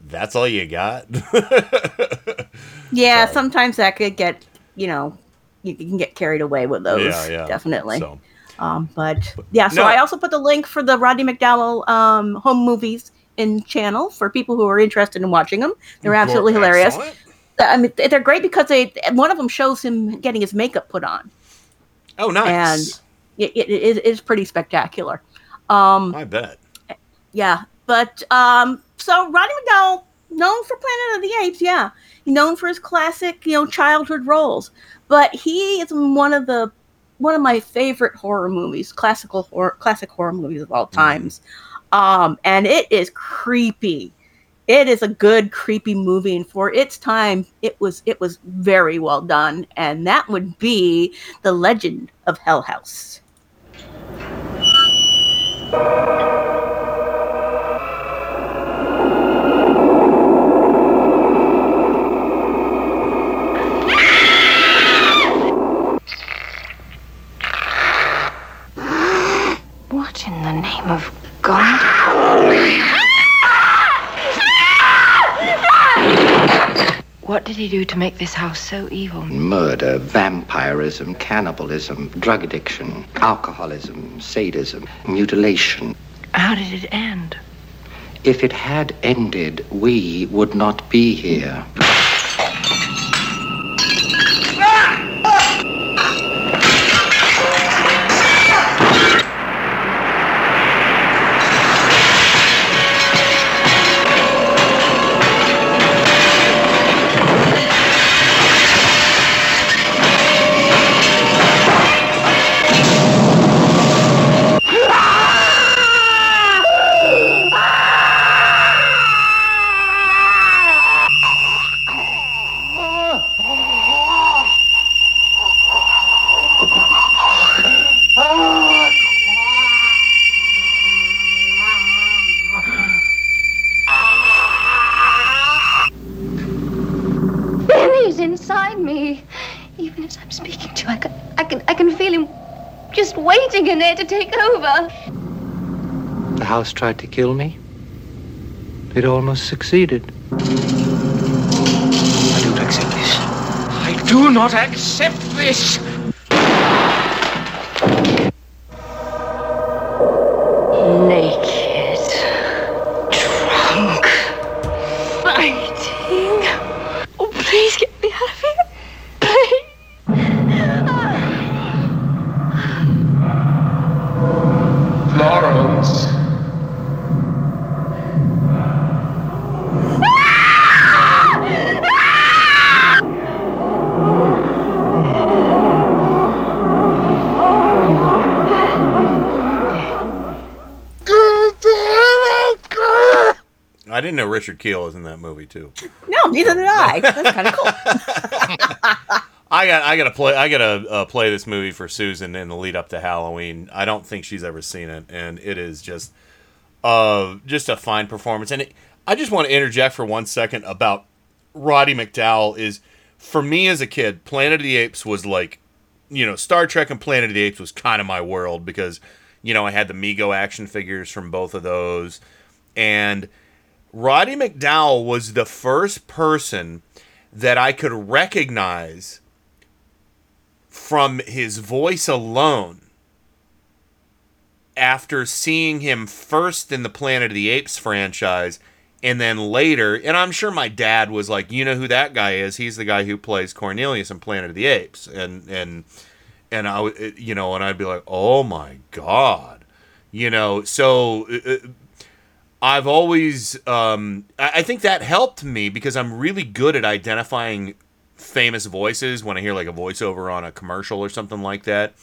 that's all you got. [LAUGHS] yeah, sometimes that could get you know you can get carried away with those. Yeah, yeah. definitely. So. Um, but yeah, so no. I also put the link for the Rodney McDowall um, home movies in channel for people who are interested in watching them. They're absolutely hilarious. I mean, they're great because they one of them shows him getting his makeup put on, Oh, nice. and it, it, it is pretty spectacular. Um, I bet. yeah, but um, so Roddy McDowall, known for Planet of the Apes, yeah, known for his classic, you know, childhood roles, but he is one of the one of my favorite horror movies, classical horror, classic horror movies of all times, um, and it is creepy. It is a good creepy movie, and for its time, it was it was very well done, and that would be the Legend of Hell House. What in the name of God? What did he do to make this house so evil? Murder, vampirism, cannibalism, drug addiction, alcoholism, sadism, mutilation. How did it end? If it had ended, we would not be here. House tried to kill me. It almost succeeded. I don't accept this. I do not accept this. Richard Kiel is in that movie too. No, neither did I. [LAUGHS] That's kind of cool. [LAUGHS] I got I got to play I got to uh, play this movie for Susan in the lead up to Halloween. I don't think she's ever seen it, and it is just uh just a fine performance. And it, I just want to interject for one second about Roddy McDowall. Is for me as a kid, Planet of the Apes was like, you know, Star Trek and Planet of the Apes was kind of my world because you know I had the Mego action figures from both of those, and Roddy McDowall was the first person that I could recognize from his voice alone after seeing him first in the Planet of the Apes franchise and then later and I'm sure my dad was like you know who that guy is? He's the guy who plays Cornelius in Planet of the Apes. And and and I you know and I'd be like oh my god. You know so uh, I've always, um, I think that helped me because I'm really good at identifying famous voices when I hear like a voiceover on a commercial or something like that.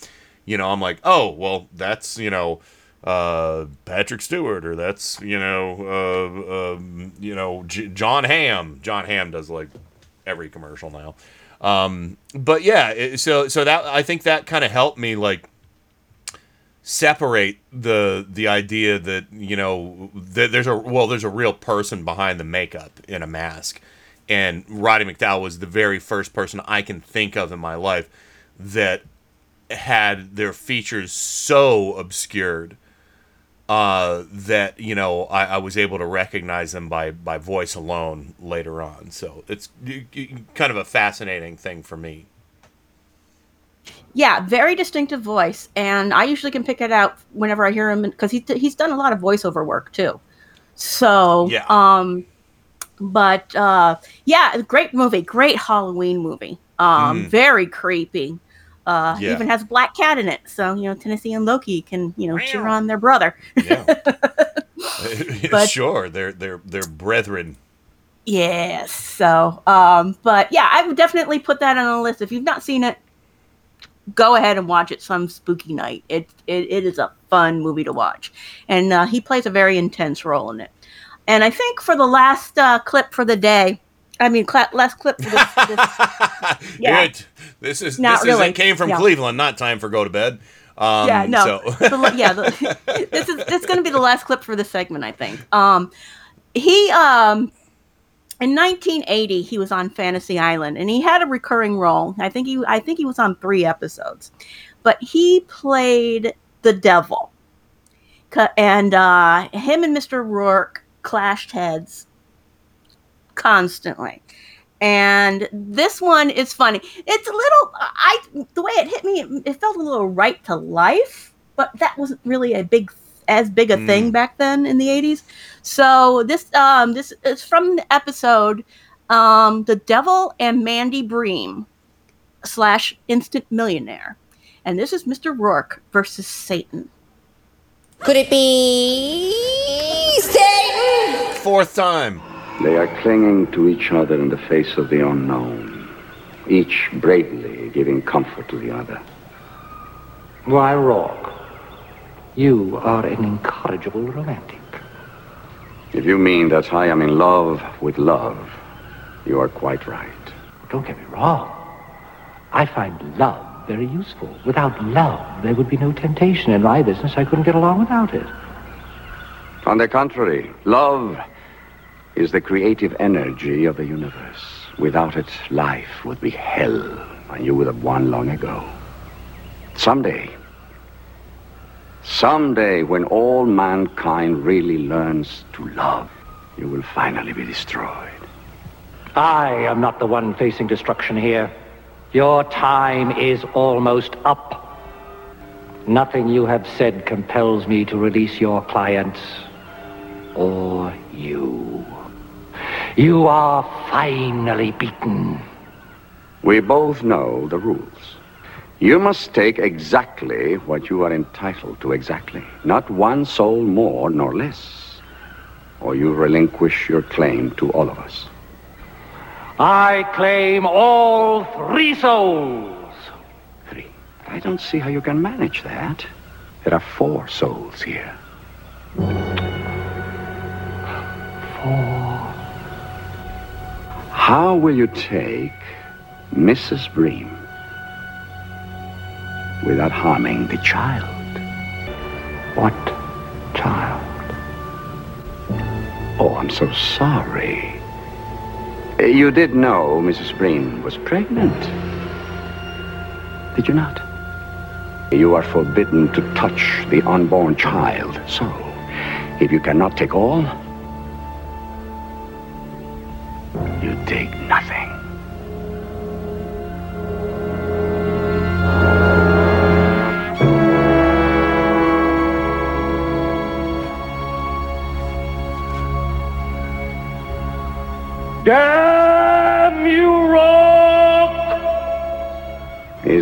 You know, I'm like, oh, well, that's, you know, uh, Patrick Stewart or that's, you know, uh, um, you know, J- Jon Hamm. Jon Hamm does like every commercial now. Um, but yeah, it- so, so that, I think that kind of helped me like, separate the the idea that you know there's a well there's a real person behind the makeup in a mask and Roddy McDowall was the very first person I can think of in my life that had their features so obscured uh, that you know I, I was able to recognize them by by voice alone later on. So it's kind of a fascinating thing for me. Yeah, very distinctive voice, and I usually can pick it out whenever I hear him because he he's done a lot of voiceover work too. So, Yeah. um, but uh, yeah, great movie, great Halloween movie. Um, Mm. very creepy. Uh, Yeah. even has Black Cat in it, so you know Tennessee and Loki can you know cheer on their brother. [LAUGHS] [LAUGHS] But- sure, they're they're they're brethren. Yes. So, um, but yeah, I would definitely put that on a list. If you've not seen it, go ahead and watch it some spooky night. It it, it is a fun movie to watch, and uh, he plays a very intense role in it. And I think for the last uh, clip for the day, I mean, cla last clip for this, this [LAUGHS] yeah, Good. This is Not this really. is it came from Yeah. Cleveland, not time for go to bed. Um, yeah, no, So. The yeah, the, [LAUGHS] this is this is going to be the last clip for this segment, I think. Um, he um, in 1980 he was on Fantasy Island, and he had a recurring role. I think he I think he was on three episodes, but he played the devil, and uh, him and Mr. Rourke clashed heads constantly. And this one is funny. It's a little I the way it hit me, it, it felt a little right to life, but that wasn't really a big as big a thing Mm. back then in the 80s. So this um this is from the episode um The Devil and Mandy Bream slash Instant Millionaire. And this is Mr. Rourke versus Satan. Could it be Satan? Fourth time. They are clinging to each other in the face of the unknown, each bravely giving comfort to the other. Why, Rourke, you are an incorrigible romantic. If you mean that I am in love with love, you are quite right. Don't get me wrong. I find love very useful. Without love, there would be no temptation. In my business, I couldn't get along without it. On the contrary, love is the creative energy of the universe. Without it, life would be hell, and you would have won long ago. Someday, Someday, when all mankind really learns to love, you will finally be destroyed. I am not the one facing destruction here. Your time is almost up. Nothing you have said compels me to release your clients or you. You are finally beaten. We both know the rules. You must take exactly what you are entitled to exactly, not one soul more nor less, or you relinquish your claim to all of us. I claim all three souls. Three? I don't see how you can manage that. There are four souls here. Four. How will you take Mrs. Bream without harming the child? What child? Oh, I'm so sorry. You did know Mrs. Breen was pregnant. Did you not? You are forbidden to touch the unborn child. So, if you cannot take all, you take nothing.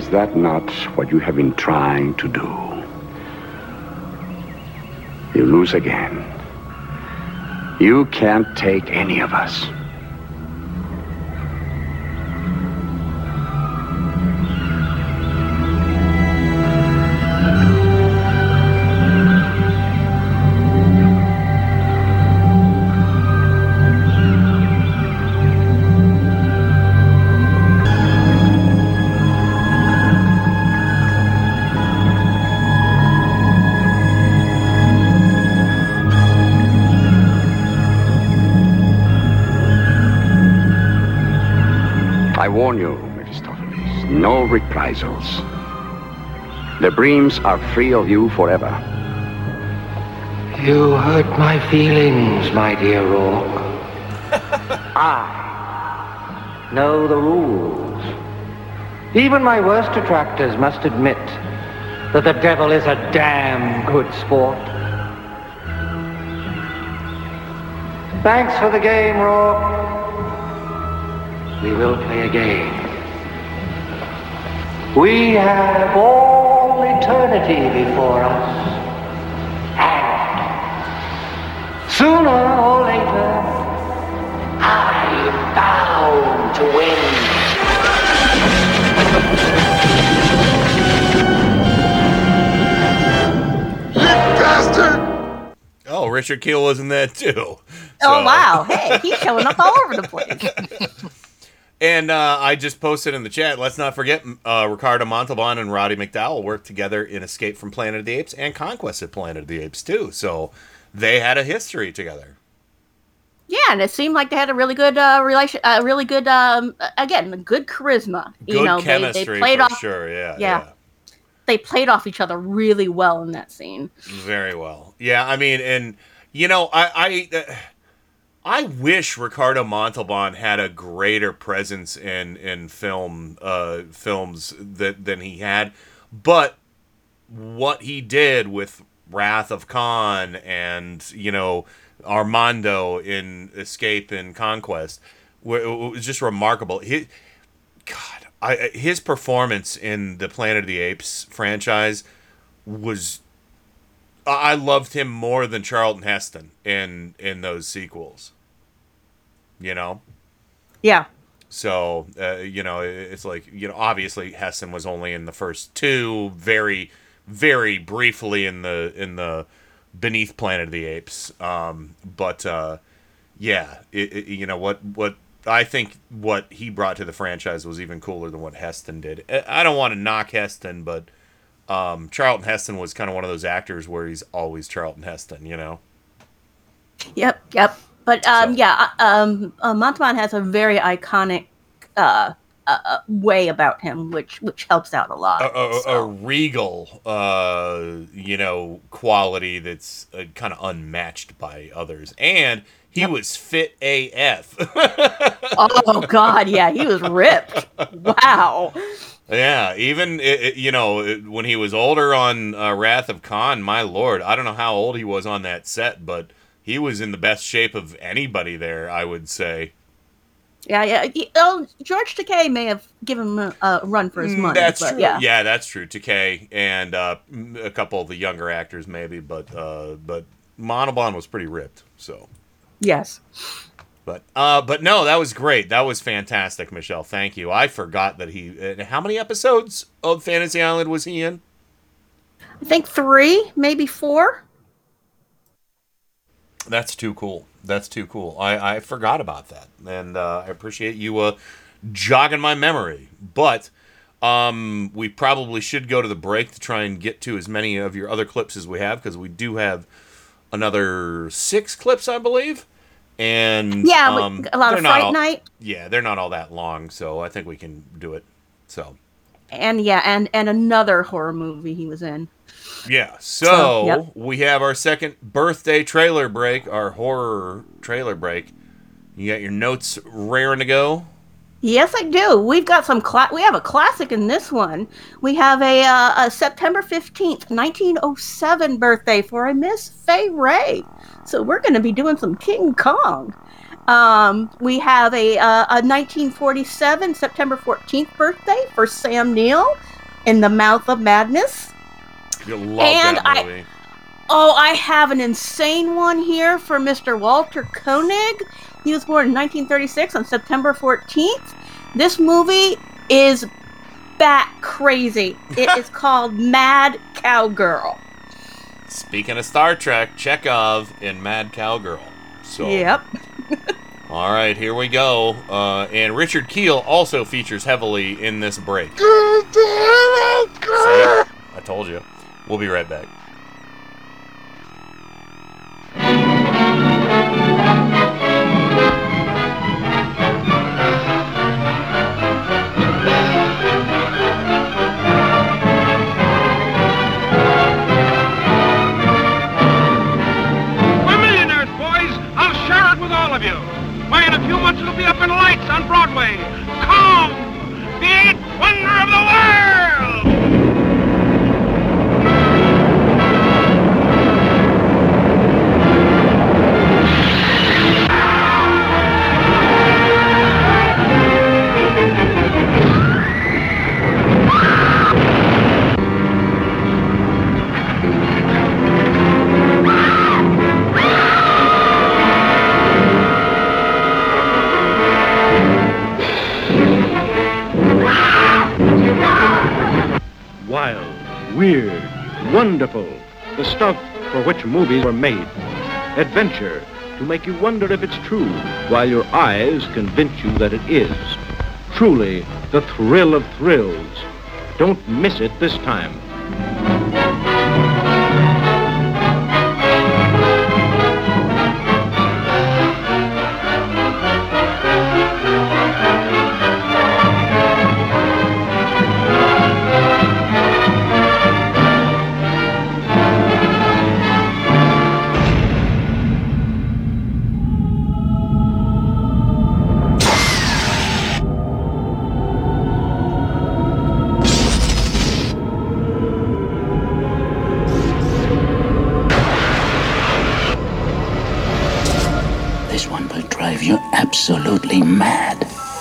Is that not what you have been trying to do? You lose again. You can't take any of us. Reprisals. The Breams are free of you forever. You hurt my feelings, my dear Rourke. [LAUGHS] I know the rules. Even my worst detractors must admit that the devil is a damn good sport. Thanks for the game, Rourke. We will play a game. We have all eternity before us. And sooner or later, I'm bound to win. Oh, Richard Kiel was in that too. Oh So- uh, wow! Hey, he's showing up all over the place. [LAUGHS] And uh, I just posted in the chat. Let's not forget uh, Ricardo Montalban and Roddy McDowall worked together in Escape from Planet of the Apes and Conquest of Planet of the Apes too. So they had a history together. Yeah, and it seemed like they had a really good uh, relation, uh, really good, um, again, good charisma. Good you know, chemistry they, they played for off, sure. Yeah, yeah, they played off each other really well in that scene. Very well. Yeah, I mean, and you know, I I, uh, I wish Ricardo Montalban had a greater presence in in film uh, films that than he had, but what he did with Wrath of Khan and you know Armando in Escape and Conquest wa- wa- was just remarkable. He, God, I, his performance in the Planet of the Apes franchise was I loved him more than Charlton Heston in in those sequels. You know, Yeah, so uh, you know it's like you know obviously Heston was only in the first two, very very briefly in the in the Beneath Planet of the Apes. Um, but uh, yeah, it, it- you know what what I think what he brought to the franchise was even cooler than what Heston did. I I don't want to knock Heston, but um, Charlton Heston was kind of one of those actors where he's always Charlton Heston, you know. yep, yep. But um, yeah, uh, um, uh, has a very iconic uh, uh, way about him, which which helps out a lot. a, a, a regal, uh, you know, quality that's uh, kind of unmatched by others. And he was fit AF. [LAUGHS] oh God, yeah, he was ripped. Wow. yeah, even it, it- you know it- when he was older on uh, Wrath of Khan, my lord, I don't know how old he was on that set, but he was in the best shape of anybody there, I would say. Yeah, yeah. he- Oh, George Takei may have given him a, a run for his Mm, money. That's but true. Yeah. Yeah. that's true. Takei and uh, a couple of the younger actors, maybe, but uh, but Montalban was pretty ripped. So, Yes. but uh, but no, that was great. That was fantastic, Michelle. Thank you. I forgot that he. Uh, how many episodes of Fantasy Island was he in? I think three, maybe four. That's too cool. That's too cool. I, I forgot about that, and uh, I appreciate you uh, jogging my memory. But um, we probably should go to the break to try and get to as many of your other clips as we have, because we do have another six clips, I believe. And Yeah, um, a lot of Fright all- Night. Yeah, they're not all that long, so I think we can do it. So And yeah, and and another horror movie he was in. Yeah. So, So, yep. we have our second birthday trailer break, our horror trailer break. You got your notes raring to go. Yes, I do. We've got some. Cla- we have a classic in this one. We have a, uh, a September fifteenth, nineteen oh seven birthday for a Miss Fay Wray. So we're going to be doing some King Kong. Um, we have a uh, a nineteen forty seven September fourteenth birthday for Sam Neill in the Mouth of Madness. You'll love And that I- Oh, I have an insane one here for Mr. Walter Koenig. He was born in 1936 on September 14th. This movie is bat crazy. It is [LAUGHS] called Mad Cowgirl. Speaking of Star Trek, Chekov in Mad Cowgirl. So, Yep. [LAUGHS] all right, here we go. Uh, and Richard Kiel also features heavily in this break. See? I told you. We'll be right back. We're millionaires, boys. I'll share it with all of you. Why, in a few months it'll be up in lights on Broadway. Come, the eighth wonder of the world. Weird, wonderful. The stuff for which movies were made. Adventure to make you wonder if it's true, while your eyes convince you that it is. Truly, the thrill of thrills. Don't miss it this time.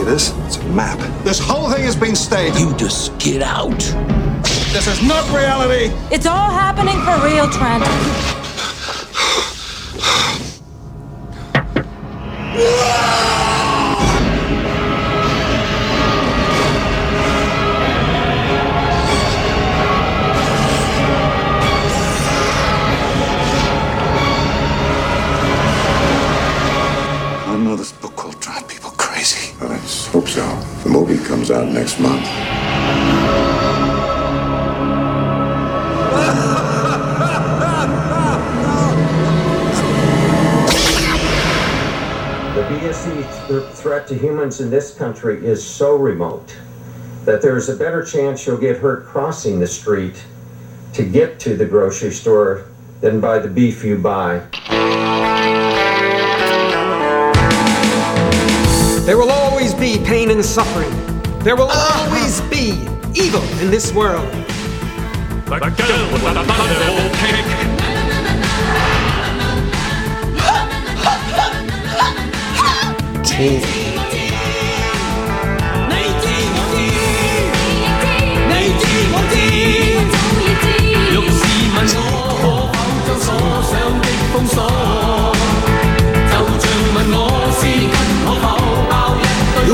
See this? It's a map. This whole thing has been staged. You just get out. This is not reality. It's all happening for real, Trent. [SIGHS] out next month. The BSE th- threat to humans in this country is so remote that there is a better chance you'll get hurt crossing the street to get to the grocery store than by the beef you buy. There will always be pain and suffering. There will always be evil in this world. The girl with the thunderbolt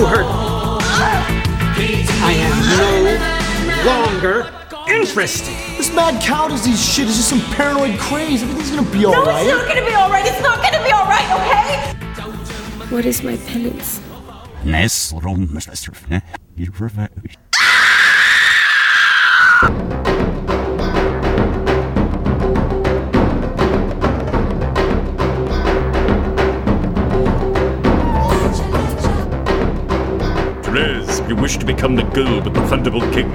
kick. Heard me. I am no longer interested. This mad cow disease shit is just some paranoid craze. Everything's gonna be alright. No, alright. it's not gonna be alright. It's not gonna be alright, okay? What is my penance? Näsrum, become the girl with the thunderbolt kick,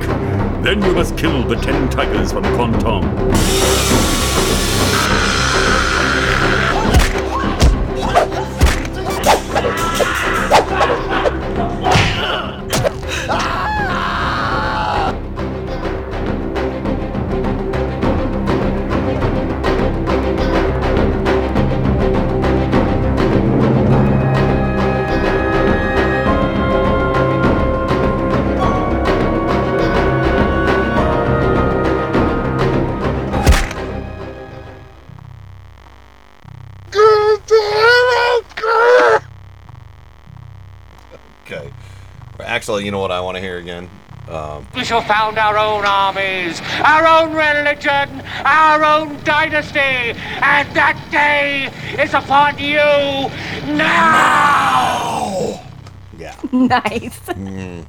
then you must kill the ten tigers from Kwantung. Actually, you know what I want to hear again? Um, We shall found our own armies, our own religion, our own dynasty, and that day is upon you now! Yeah. [LAUGHS] nice. Mm,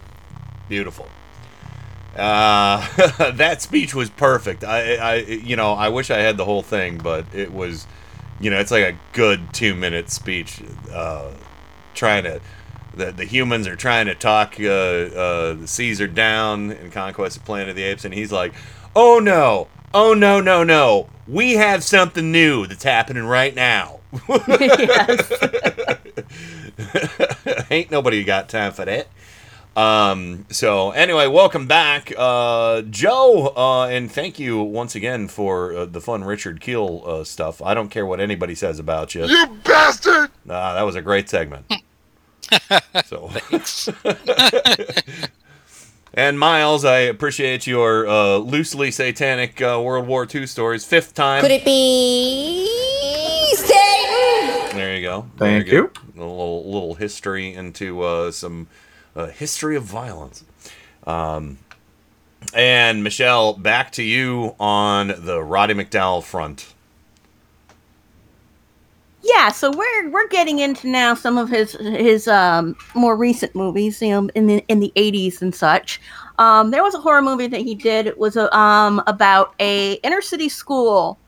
beautiful. Uh, [LAUGHS] that speech was perfect. I, I, you know, I wish I had the whole thing, but it was, you know, it's like a good two minute speech. Uh, trying to, the the humans are trying to talk uh, uh, Caesar down in Conquest of Planet of the Apes, and he's like, "Oh no, oh no, no, no, we have something new that's happening right now." [LAUGHS] Ain't nobody got time for that. Um, so anyway, welcome back, uh, Joe, uh, and thank you once again for uh, the fun Richard Kiel uh, stuff. I don't care what anybody says about you. You bastard! Uh, that was a great segment. [LAUGHS] so thanks. [LAUGHS] and Miles, I appreciate your uh, loosely satanic uh, World War II stories. Fifth time. Could it be Satan? There you go. Thank you. good. A little, little history into uh, some uh, history of violence. Um, and Michelle, back to you on the Roddy McDowall front. Yeah, so we're we're getting into now some of his his um, more recent movies, you know, in the in the eighties and such. Um, there was a horror movie that he did. It was a, um, about a inner city school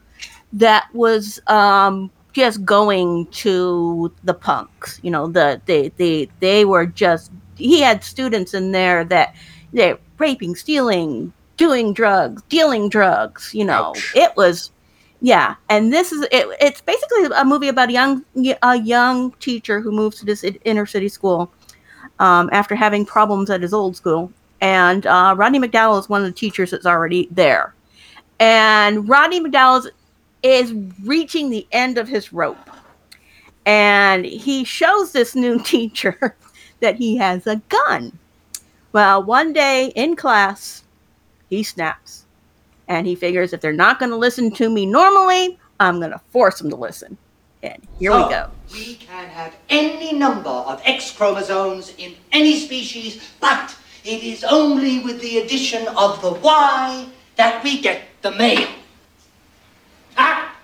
that was um, just going to the punks. You know, the they they they were just he had students in there that they're raping, stealing, doing drugs, dealing drugs. You know, it was yeah, and this is it, it's basically a movie about a young a young teacher who moves to this inner city school um, after having problems at his old school, and uh, Rodney McDowall is one of the teachers that's already there, and Rodney McDowall is reaching the end of his rope, and he shows this new [LAUGHS] teacher that he has a gun. Well, one day in class, he snaps and he figures if they're not going to listen to me normally, I'm going to force them to listen. And here we go. We can have any number of X chromosomes in any species, but it is only with the addition of the Y that we get the male. Ah!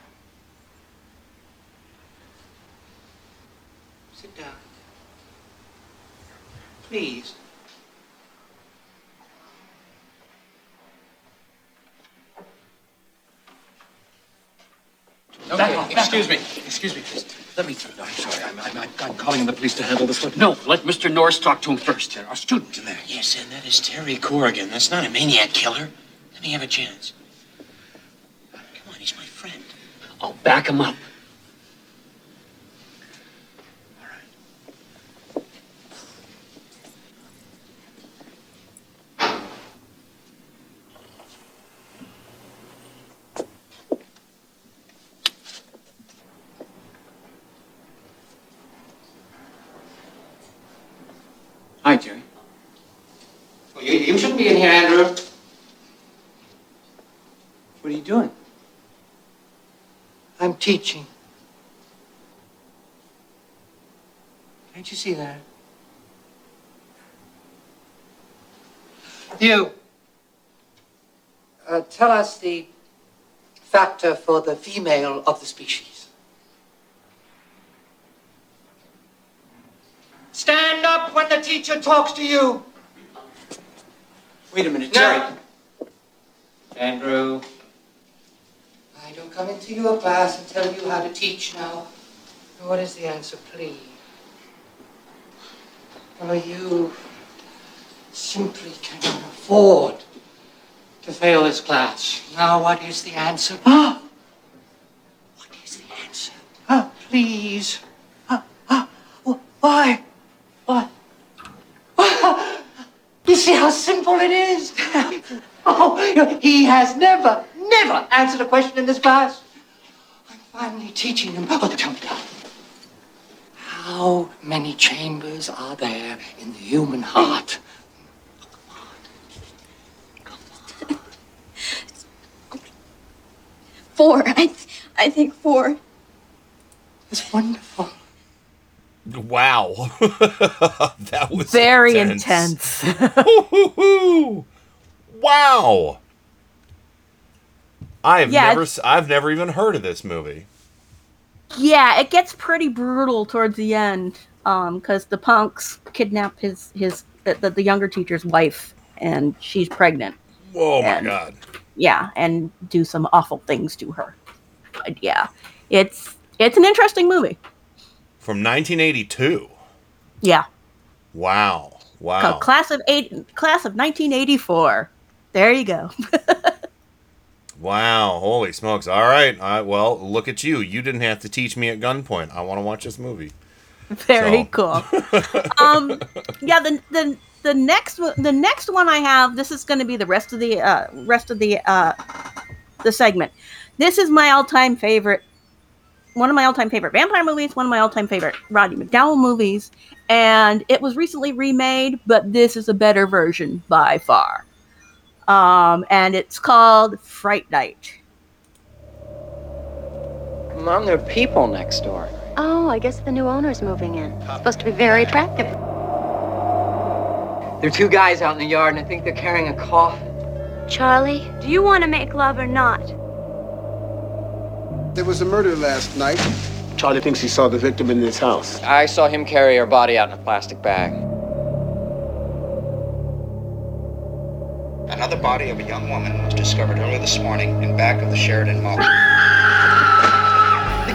Sit down. Please. Excuse me. Excuse me, please. Let me through. No, I'm sorry. I'm, I'm, I'm, I'm calling in the police to handle this one. No, let Mr. Norris talk to him first. There are students in there. Yes, and that is Terry Corrigan. That's not a maniac killer. Let me have a chance. Come on, he's my friend. I'll back him up. Hi, Jerry. Well, you, you shouldn't be in here, Andrew. What are you doing? I'm teaching. Can't you see that? You. Uh, tell us the factor for the female of the species. Stand up when the teacher talks to you. Wait a minute, No. Andrew. I don't come into your class and tell you how to teach now. What is the answer, please? Well, you simply cannot afford to fail this class. Now, what is the answer? Ah! [GASPS] What is the answer? Ah, please. Ah, ah, wh- why? You see how simple it is? [LAUGHS] oh, he has never, never answered a question in this class. I'm finally teaching him. Oh, tell me now. How many chambers are there in the human heart? Four. I, th- I think four. It's wonderful. Wow. [LAUGHS] that was Very intense. intense. [LAUGHS] wow. I've Yeah, never I've never even heard of this movie. yeah, it gets pretty brutal towards the end, um, because the punks kidnap his his the, the, the younger teacher's wife, and she's pregnant. Whoa my god. Yeah, and do some awful things to her. But yeah, it's it's an interesting movie. From 1982. Yeah, Wow. Wow. called class of eight, class of 1984. There you go. [LAUGHS] Wow, holy smokes. All right. Right. Well, look at you. You didn't have to teach me at gunpoint. I want to watch this movie. Very So- cool. [LAUGHS] um, yeah, the the the next one- the next one I have. This is going to be the rest of the uh, rest of the uh, the segment. This is my all time favorite. One of my all time favorite vampire movies. One of my all time favorite Roddy McDowall movies, and it was recently remade, but this is a better version by far. Um, and it's called Fright Night. Mom, there are people next door. Oh, I guess the new owner's moving in. It's Supposed to be very attractive. There are two guys out in the yard, and I think they're carrying a coffin. Charlie, do you want to make love or not? There was a murder last night. Charlie thinks he saw the victim in this house. I saw him carry her body out in a plastic bag. Another body of a young woman was discovered early this morning in back of the Sheridan Mall. The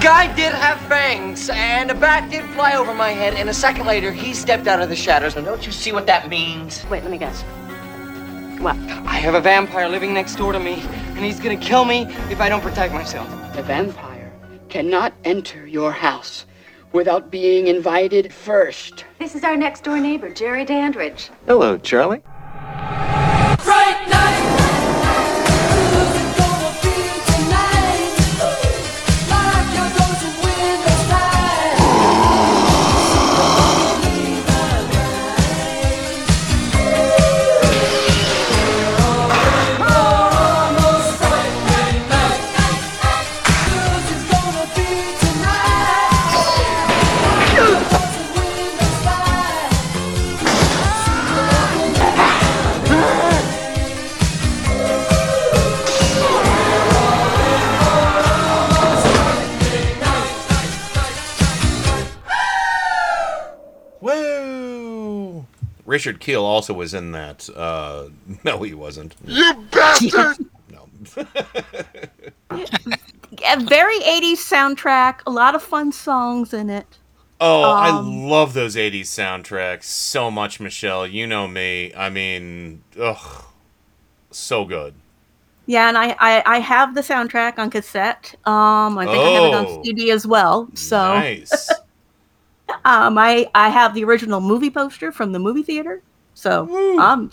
guy did have fangs, and a bat did fly over my head, and a second later, he stepped out of the shadows. And don't you see what that means? Wait, let me guess. What? I have a vampire living next door to me, and he's gonna kill me if I don't protect myself. The vampire cannot enter your house without being invited first. This is our next door neighbor, Jerry Dandridge. Hello, Charlie. Fright night! Richard Kiel also was in that. Uh, [LAUGHS] no, he wasn't. You bastard! [LAUGHS] Yeah, [LAUGHS] very very 80s soundtrack, a lot of fun songs in it. Oh, I Um, love those 80s soundtracks so much, Michelle. You know me. I mean, ugh. So good. Yeah, and I, I, I have the soundtrack on cassette. Um, I think I have it Oh. on CD as well. So Nice. Um, I I have the original movie poster from the movie theater. So um,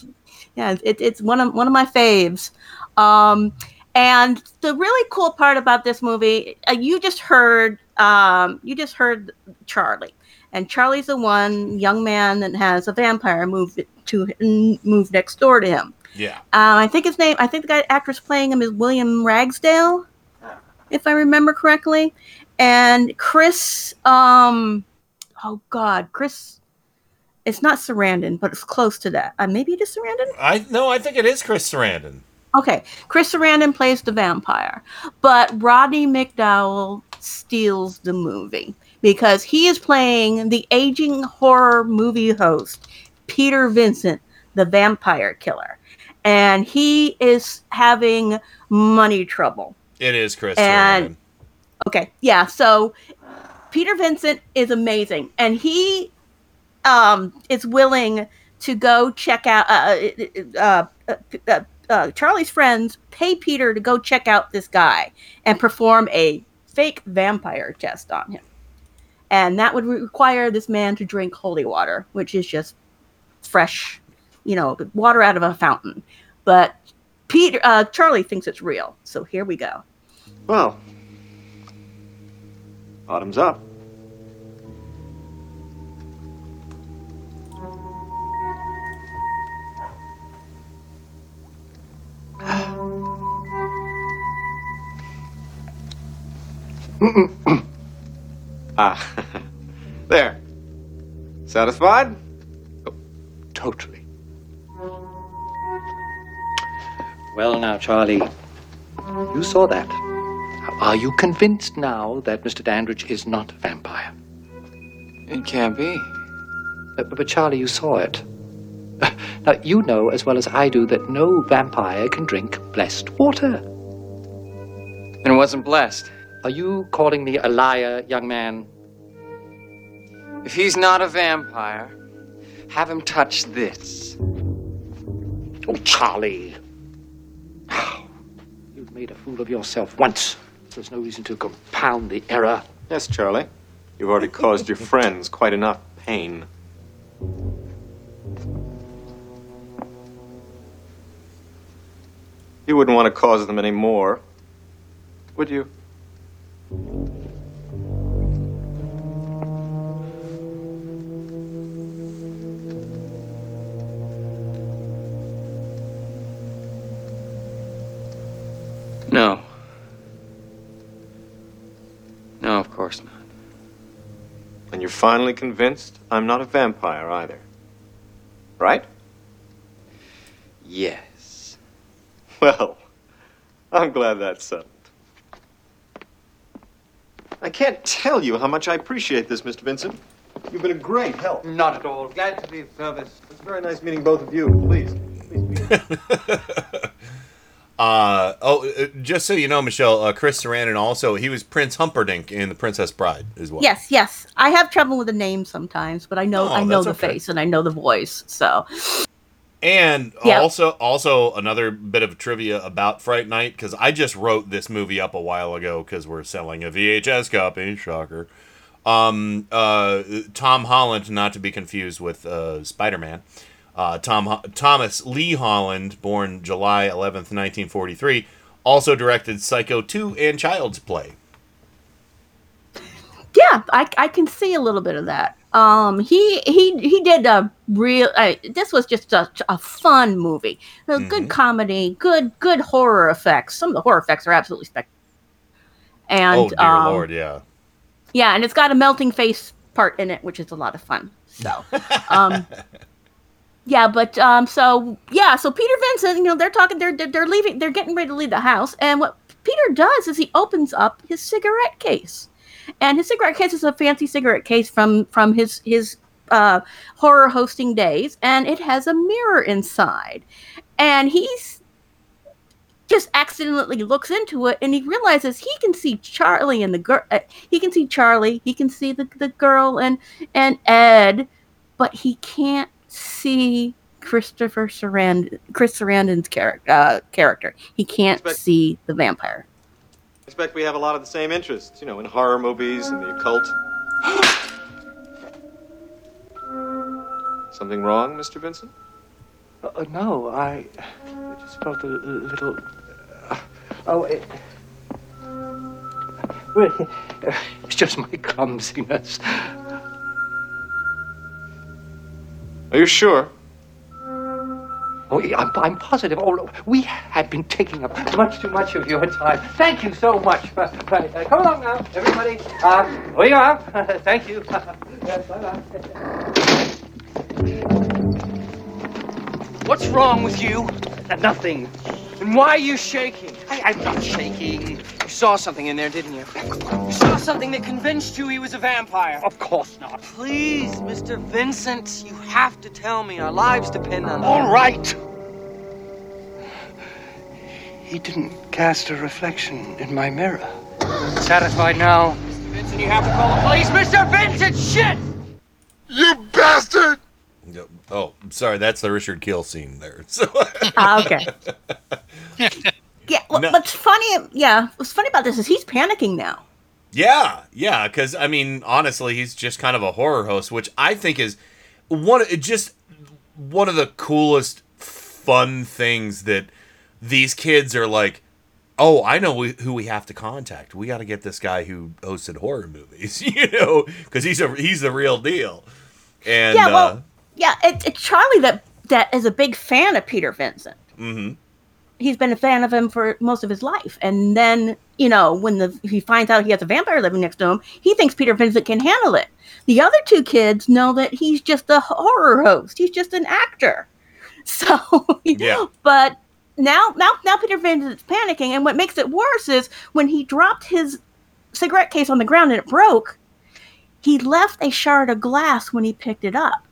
yeah, it, it's one of one of my faves. Um, and the really cool part about this movie, uh, you just heard um, you just heard Charlie, and Charlie's the one young man that has a vampire move to move next door to him. Yeah. Um, I think his name, I think the guy actress playing him is William Ragsdale, if I remember correctly. And Chris, um, oh God, Chris, it's not Sarandon, but it's close to that. Uh, maybe it is Sarandon? I no, I think it is Chris Sarandon. Okay, Chris Sarandon plays the vampire, but Rodney McDowall steals the movie because he is playing the aging horror movie host, Peter Vincent, the vampire killer. And he is having money trouble. It is Chris And- Sarandon. Okay, yeah, so Peter Vincent is amazing, and he um, is willing to go check out. Uh, uh, uh, uh, uh, Charlie's friends pay Peter to go check out this guy and perform a fake vampire test on him, and that would require this man to drink holy water, which is just fresh, you know, water out of a fountain. But Peter, uh, Charlie thinks it's real, so here we go. Well, bottoms up. [SIGHS] ah, [LAUGHS] there. Satisfied? Oh, Totally. Well, now, Charlie, you saw that. Are you convinced now that Mr. Dandridge is not a vampire? It can't be. Uh, but, Charlie, you saw it. [LAUGHS] Now, you know as well as I do that no vampire can drink blessed water. And it wasn't blessed. Are you calling me a liar, young man? If he's not a vampire, have him touch this. Oh, Charlie. [SIGHS] You've made a fool of yourself once. There's no reason to compound the error. Yes, Charlie. You've already caused your friends quite enough pain. You wouldn't want to cause them any more, would you? No. No, finally convinced I'm not a vampire either. Right? Yes. Well, I'm glad that's settled. I can't tell you how much I appreciate this, Mr. Vincent. You've been a great help. Not at all. Glad to be of service. It's very nice meeting both of you. Please. [LAUGHS] Uh oh, uh, just so you know, Michelle, uh, Chris Sarandon also he was Prince Humperdinck in The Princess Bride as well. Yes, yes. I have trouble with the name sometimes, but I know Oh, I know the okay. face and I know the voice. So And Yeah. also, also another bit of trivia about Fright Night because I just wrote this movie up a while ago because we're selling a VHS copy. Shocker. Um, uh, Tom Holland, not to be confused with uh, Spider Man. Uh, Tom Thomas Lee Holland, born July eleventh, nineteen forty three, also directed Psycho two and Child's Play. yeah, I, I can see a little bit of that. Um, he he he did a real. Uh, this was just a, a fun movie. A good comedy, good good horror effects. Some of the horror effects are absolutely spectacular. And oh dear um, lord, yeah. Yeah, and it's got a melting face part in it, which is a lot of fun. So, [LAUGHS] um, yeah, but um, so yeah, so Peter Vincent, you know, they're talking, they're they're leaving, they're getting ready to leave the house, and what Peter does is he opens up his cigarette case, and his cigarette case is a fancy cigarette case from from his his uh, horror hosting days, and it has a mirror inside, and he's just accidentally looks into it and he realizes he can see Charlie and the girl. Uh, he can see Charlie. He can see the, the girl and and Ed, but he can't see Christopher Sarandon. Chris Sarandon's character. Uh, character. He can't see the vampire. I expect we have a lot of the same interests, you know, in horror movies and the occult. [GASPS] Something wrong, Mr. Vincent? Uh, no, I just felt a little. Uh, oh, it. Really, [LAUGHS] it's just my clumsiness. Are you sure? Oh, I'm, I'm positive. Oh, we have been taking up much too much of your time. Thank you so much. Uh, uh, come along now, everybody. Uh, here you are. [LAUGHS] Thank you. [LAUGHS] yes, What's wrong with you? Nothing. And why are you shaking? I, I'm not shaking. You saw something in there, didn't you? You saw something that convinced you he was a vampire. Of course not. Please, Mr. Vincent, you have to tell me. Our lives depend on it. All right. He didn't cast a reflection in my mirror. Satisfied now? Mr. Vincent, you have to call the police. Mr. Vincent, shit! You bastard! Oh, I'm sorry. That's the Richard Kiel scene there. So Ah, okay. [LAUGHS] Yeah, well, what's funny? Yeah, what's funny about this is he's panicking now. Yeah, yeah, because I mean, honestly, he's just kind of a horror host, which I think is one just one of the coolest, fun things that these kids are like. Oh, I know who we have to contact. We got to get this guy who hosted horror movies, [LAUGHS] you know, because he's a he's the real deal. And yeah, well, uh, yeah, it, it's Charlie that that is a big fan of Peter Vincent. mhm. He's been a fan of him for most of his life, and then you know when the he finds out he has a vampire living next to him, he thinks Peter Vincent can handle it. The other two kids know that he's just a horror host. He's just an actor. [LAUGHS] So, Yeah. but now, now, now Peter Vincent's panicking, and what makes it worse is when he dropped his cigarette case on the ground and it broke. He left a shard of glass when he picked it up.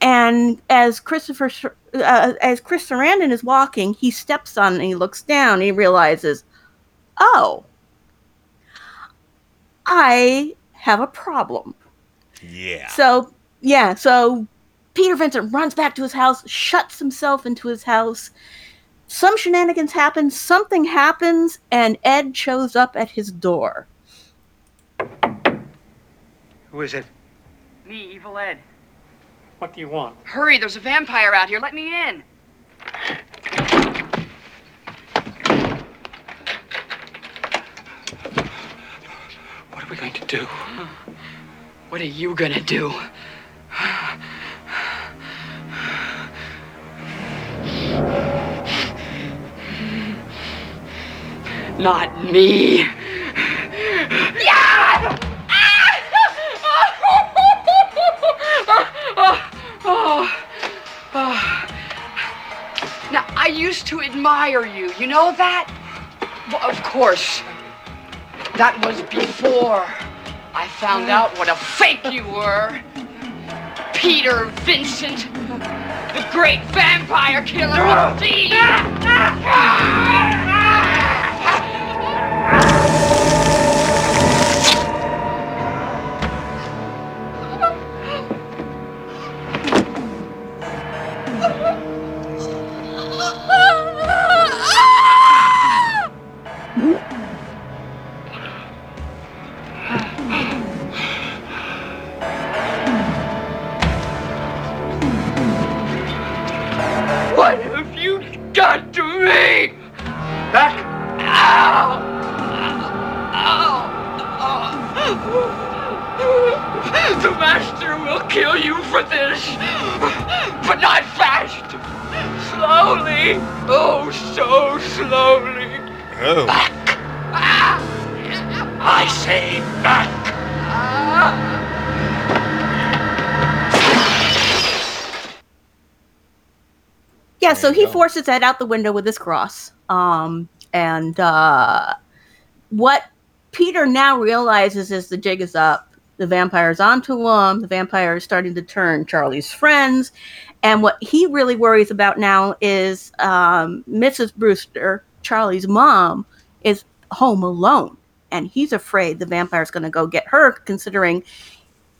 And as Christopher, uh, as Chris Sarandon is walking, he steps on and he looks down. And he realizes, oh, I have a problem. Yeah. So yeah, so Peter Vincent runs back to his house, shuts himself into his house. Some shenanigans happen, something happens, and Ed shows up at his door. Who is it? Me, Evil Ed. What do you want? Hurry, there's a vampire out here. Let me in. What are we going to do? What are you gonna do? Not me. Oh. Oh. Now, I used to admire you. You know that? Well, of course. That was before I found out what a fake you were. Peter Vincent, the great vampire killer of. [LAUGHS] so he forces Ed out the window with his cross. Um, and uh, what Peter now realizes is the jig is up. The vampire's onto him. The vampire is starting to turn Charlie's friends. And what he really worries about now is um, Mrs. Brewster, Charlie's mom is home alone, and he's afraid the vampire's going to go get her, considering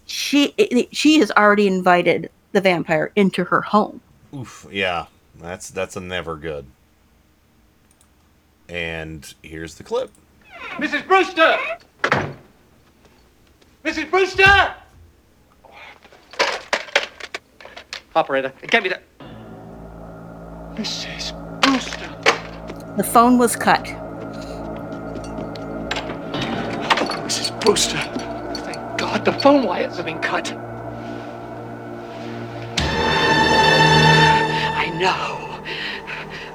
she she has already invited the vampire into her home. Oof, yeah, that's that's a never good. And here's the clip. Mrs. Brewster! Mrs. Brewster! Operator, get me the. Mrs. Brewster! The phone was cut. Mrs. Brewster! Thank God the phone wires have been cut. Know. [LAUGHS]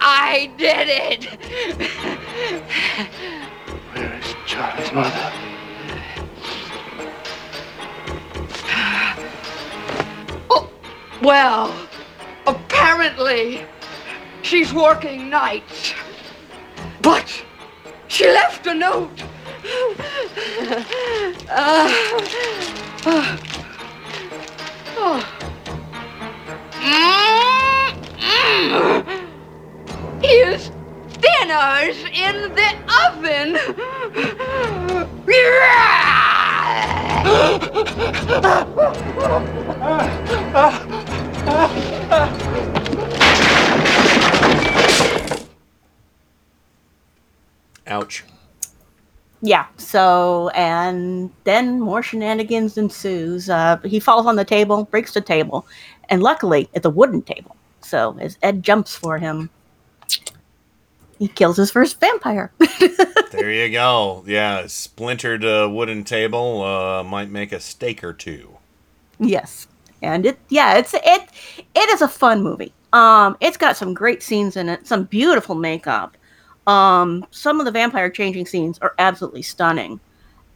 I did it. Where is Charlie's mother? Oh, well, apparently she's working nights. But she left a note. [LAUGHS] Uh, uh, oh. Here's dinner's in the oven. Ouch. Yeah. So, and then more shenanigans ensues. Uh, he falls on the table, breaks the table, and luckily it's a wooden table. So as Ed jumps for him, he kills his first vampire. [LAUGHS] There you go. Yeah, splintered uh, wooden table uh, might make a stake or two. yes. And it, yeah, it's it, it is a fun movie. Um, it's got some great scenes in it, some beautiful makeup. Um, some of the vampire changing scenes are absolutely stunning,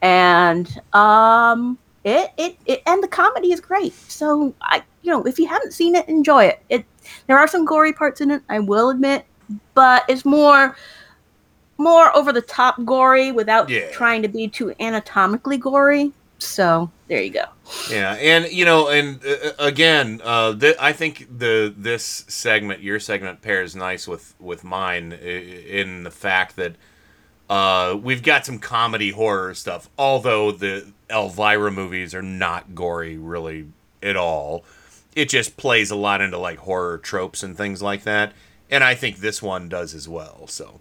and um, it, it it and the comedy is great. So I, you know, if you haven't seen it, enjoy it. It there are some gory parts in it, I will admit, but it's more more over the top gory without Yeah. trying to be too anatomically gory. So there you go. Yeah, and you know, and uh, again, uh, th- I think the this segment, your segment, pairs nice with with mine in the fact that uh, we've got some comedy horror stuff. Although the Elvira movies are not gory really at all, it just plays a lot into like horror tropes and things like that. And I think this one does as well. So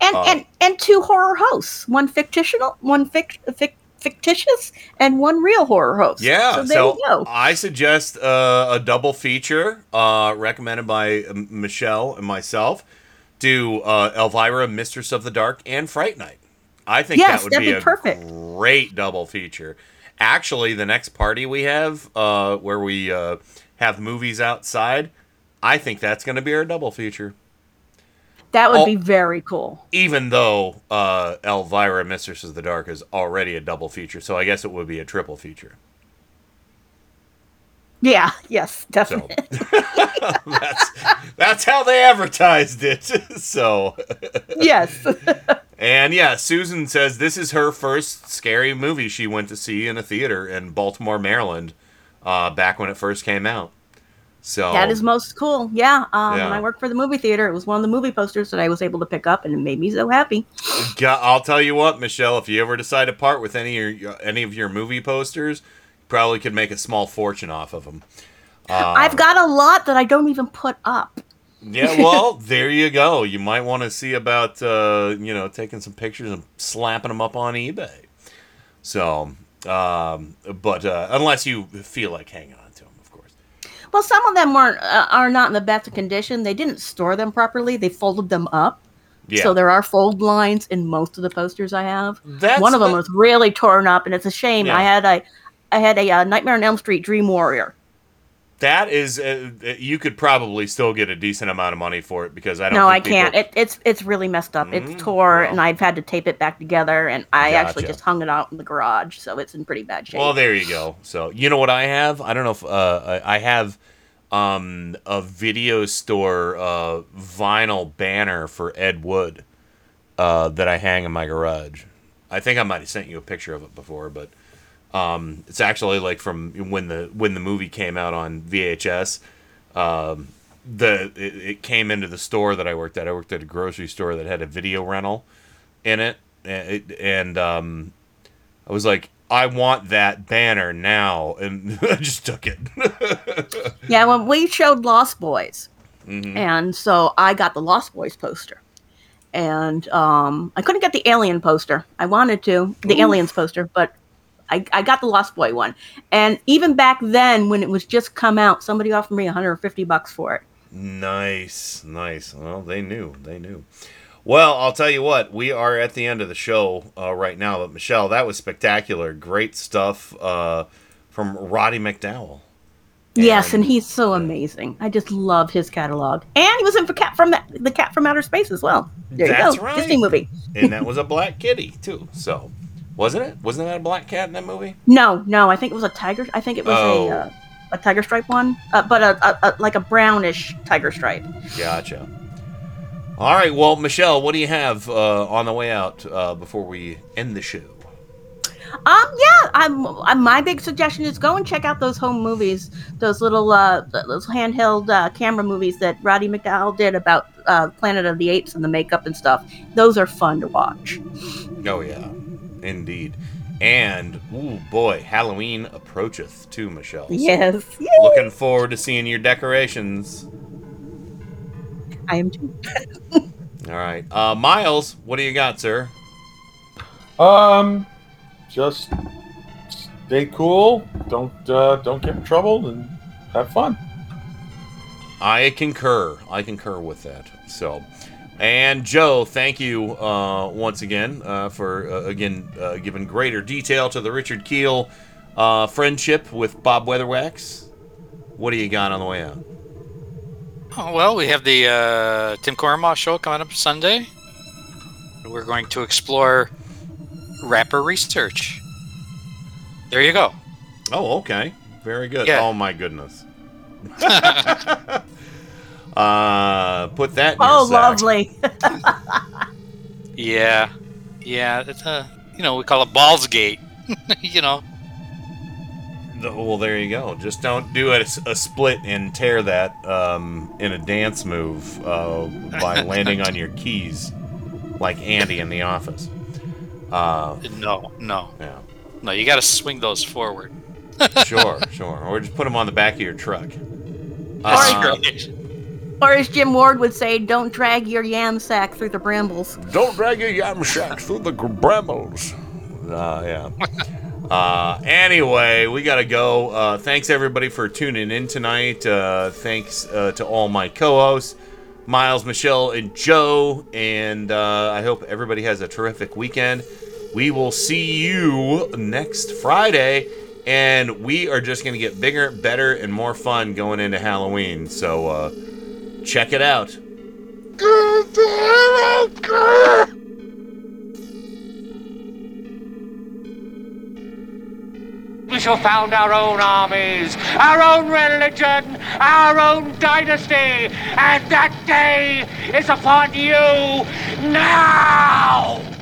And Uh, and and two horror hosts, one fictional, one fic, fic, fictitious, and one real horror host. Yeah, so so, you go. I suggest uh, a double feature uh, recommended by um, Michelle and myself. Do uh, Elvira, Mistress of the Dark, and Fright Night. I think Yes, that would be, be a perfect. great double feature. Actually, the next party we have, uh, where we uh, have movies outside, I think that's going to be our double feature. That would be very cool. Even though uh, Elvira, Mistress of the Dark is already a double feature, so I guess it would be a triple feature. Yeah. Yes. [LAUGHS] Definitely. that's that's how they advertised it. [LAUGHS] so yes. [LAUGHS] and yeah, Susan says this is her first scary movie she went to see in a theater in Baltimore, Maryland, uh, back when it first came out. So That is most cool. Yeah. Um, When I worked for the movie theater, it was one of the movie posters that I was able to pick up, and it made me so happy. I'll tell you what, Michelle, if you ever decide to part with any of your, any of your movie posters, you probably could make a small fortune off of them. Uh, I've got a lot that I don't even put up. Yeah, well, there you go. You might want to see about uh, you know taking some pictures and slapping them up on eBay. So, um, but uh, unless you feel like hanging on to them, of course. Well, some of them weren't uh, are not in the best condition. They didn't store them properly. They folded them up. Yeah. So there are fold lines in most of the posters I have. That's One of them was really torn up, and it's a shame. Yeah. I had a, I had a uh, Nightmare on Elm Street Dream Warrior. That is, uh, you could probably still get a decent amount of money for it because I don't. No, I people- can't. It, it's it's really messed up. Mm, it's tore, and I've had to tape it back together. And I actually just hung it out in the garage, so it's in pretty bad shape. Well, there you go. So you know what I have? I don't know if uh, I I have um, a video store uh, vinyl banner for Ed Wood uh, that I hang in my garage. I think I might have sent you a picture of it before, but um, it's actually like from when the when the movie came out on VHS. Um, the it, it came into the store that I worked at. I worked at a grocery store that had a video rental in it, and, it, and um, I was like, I want that banner now, and [LAUGHS] I just took it. [LAUGHS] Yeah, when we showed Lost Boys, Mhm. and so I got the Lost Boys poster, and um, I couldn't get the Alien poster. I wanted to the Oof. Aliens poster, but I, I got the Lost Boy one. And even back then, when it was just come out, somebody offered me 150 bucks for it. Nice, nice. Well, they knew, they knew. Well, I'll tell you what, we are at the end of the show uh, right now. But Michelle, that was spectacular. Great stuff uh, from Roddy McDowall. yes, and he's so amazing. I just love his catalog. And he was in for Cat from the, the Cat from Outer Space as well. There That's you go, right. Disney movie. and that was a black kitty too. So, wasn't it? Wasn't that a black cat in that movie? No, no, I think it was a tiger. I think it was Oh. a uh, a tiger stripe one, uh, but a, a, a like a brownish tiger stripe. Gotcha. All right. Well, Michelle, what do you have uh, on the way out uh, before we end the show? Um, yeah, I'm, I'm, my big suggestion is go and check out those home movies, those little uh, those handheld uh, camera movies that Roddy McDowall did about uh, Planet of the Apes and the makeup and stuff. Those are fun to watch. Oh yeah, indeed. And ooh boy, Halloween approacheth too, Michelle. So Yes, Looking forward to seeing your decorations. I am too. [LAUGHS] All right, uh, Miles, what do you got, sir? Um, just stay cool. Don't uh, don't get in trouble and have fun. I concur. I concur with that. So, and Joe, thank you uh, once again uh, for uh, again uh, giving greater detail to the Richard Kiel uh, friendship with Bob Weatherwax. What do you got on the way out? Oh, well, we have the uh, Tim Cormaw show coming up Sunday. We're going to explore rapper research. There you go. Oh, okay. Very good. Yeah. Oh my goodness. [LAUGHS] uh, put that. In Oh, your sack. lovely. [LAUGHS] Yeah, yeah. It's a you know, we call it Ballsgate. [LAUGHS] you know. The- Well, there you go. Just don't do a, a split and tear that um, in a dance move uh, by [LAUGHS] landing on your keys, like Andy in The Office. Uh, No, no, yeah. no. You got to swing those forward. sure, sure. Or just put them on the back of your truck. That's Uh, right. Or as Jim Ward would say, don't drag your yam sack through the brambles. Don't drag your yam shack through the brambles. Uh, yeah. [LAUGHS] Uh, anyway, we gotta go. Uh, thanks everybody for tuning in tonight. Uh, thanks uh, to all my co-hosts, Miles, Michelle, and Joe. And uh, I hope everybody has a terrific weekend. We will see you next Friday, and we are just gonna get bigger, better, and more fun going into Halloween. So uh, check it out. We shall found our own armies, our own religion, our own dynasty, and that day is upon you now!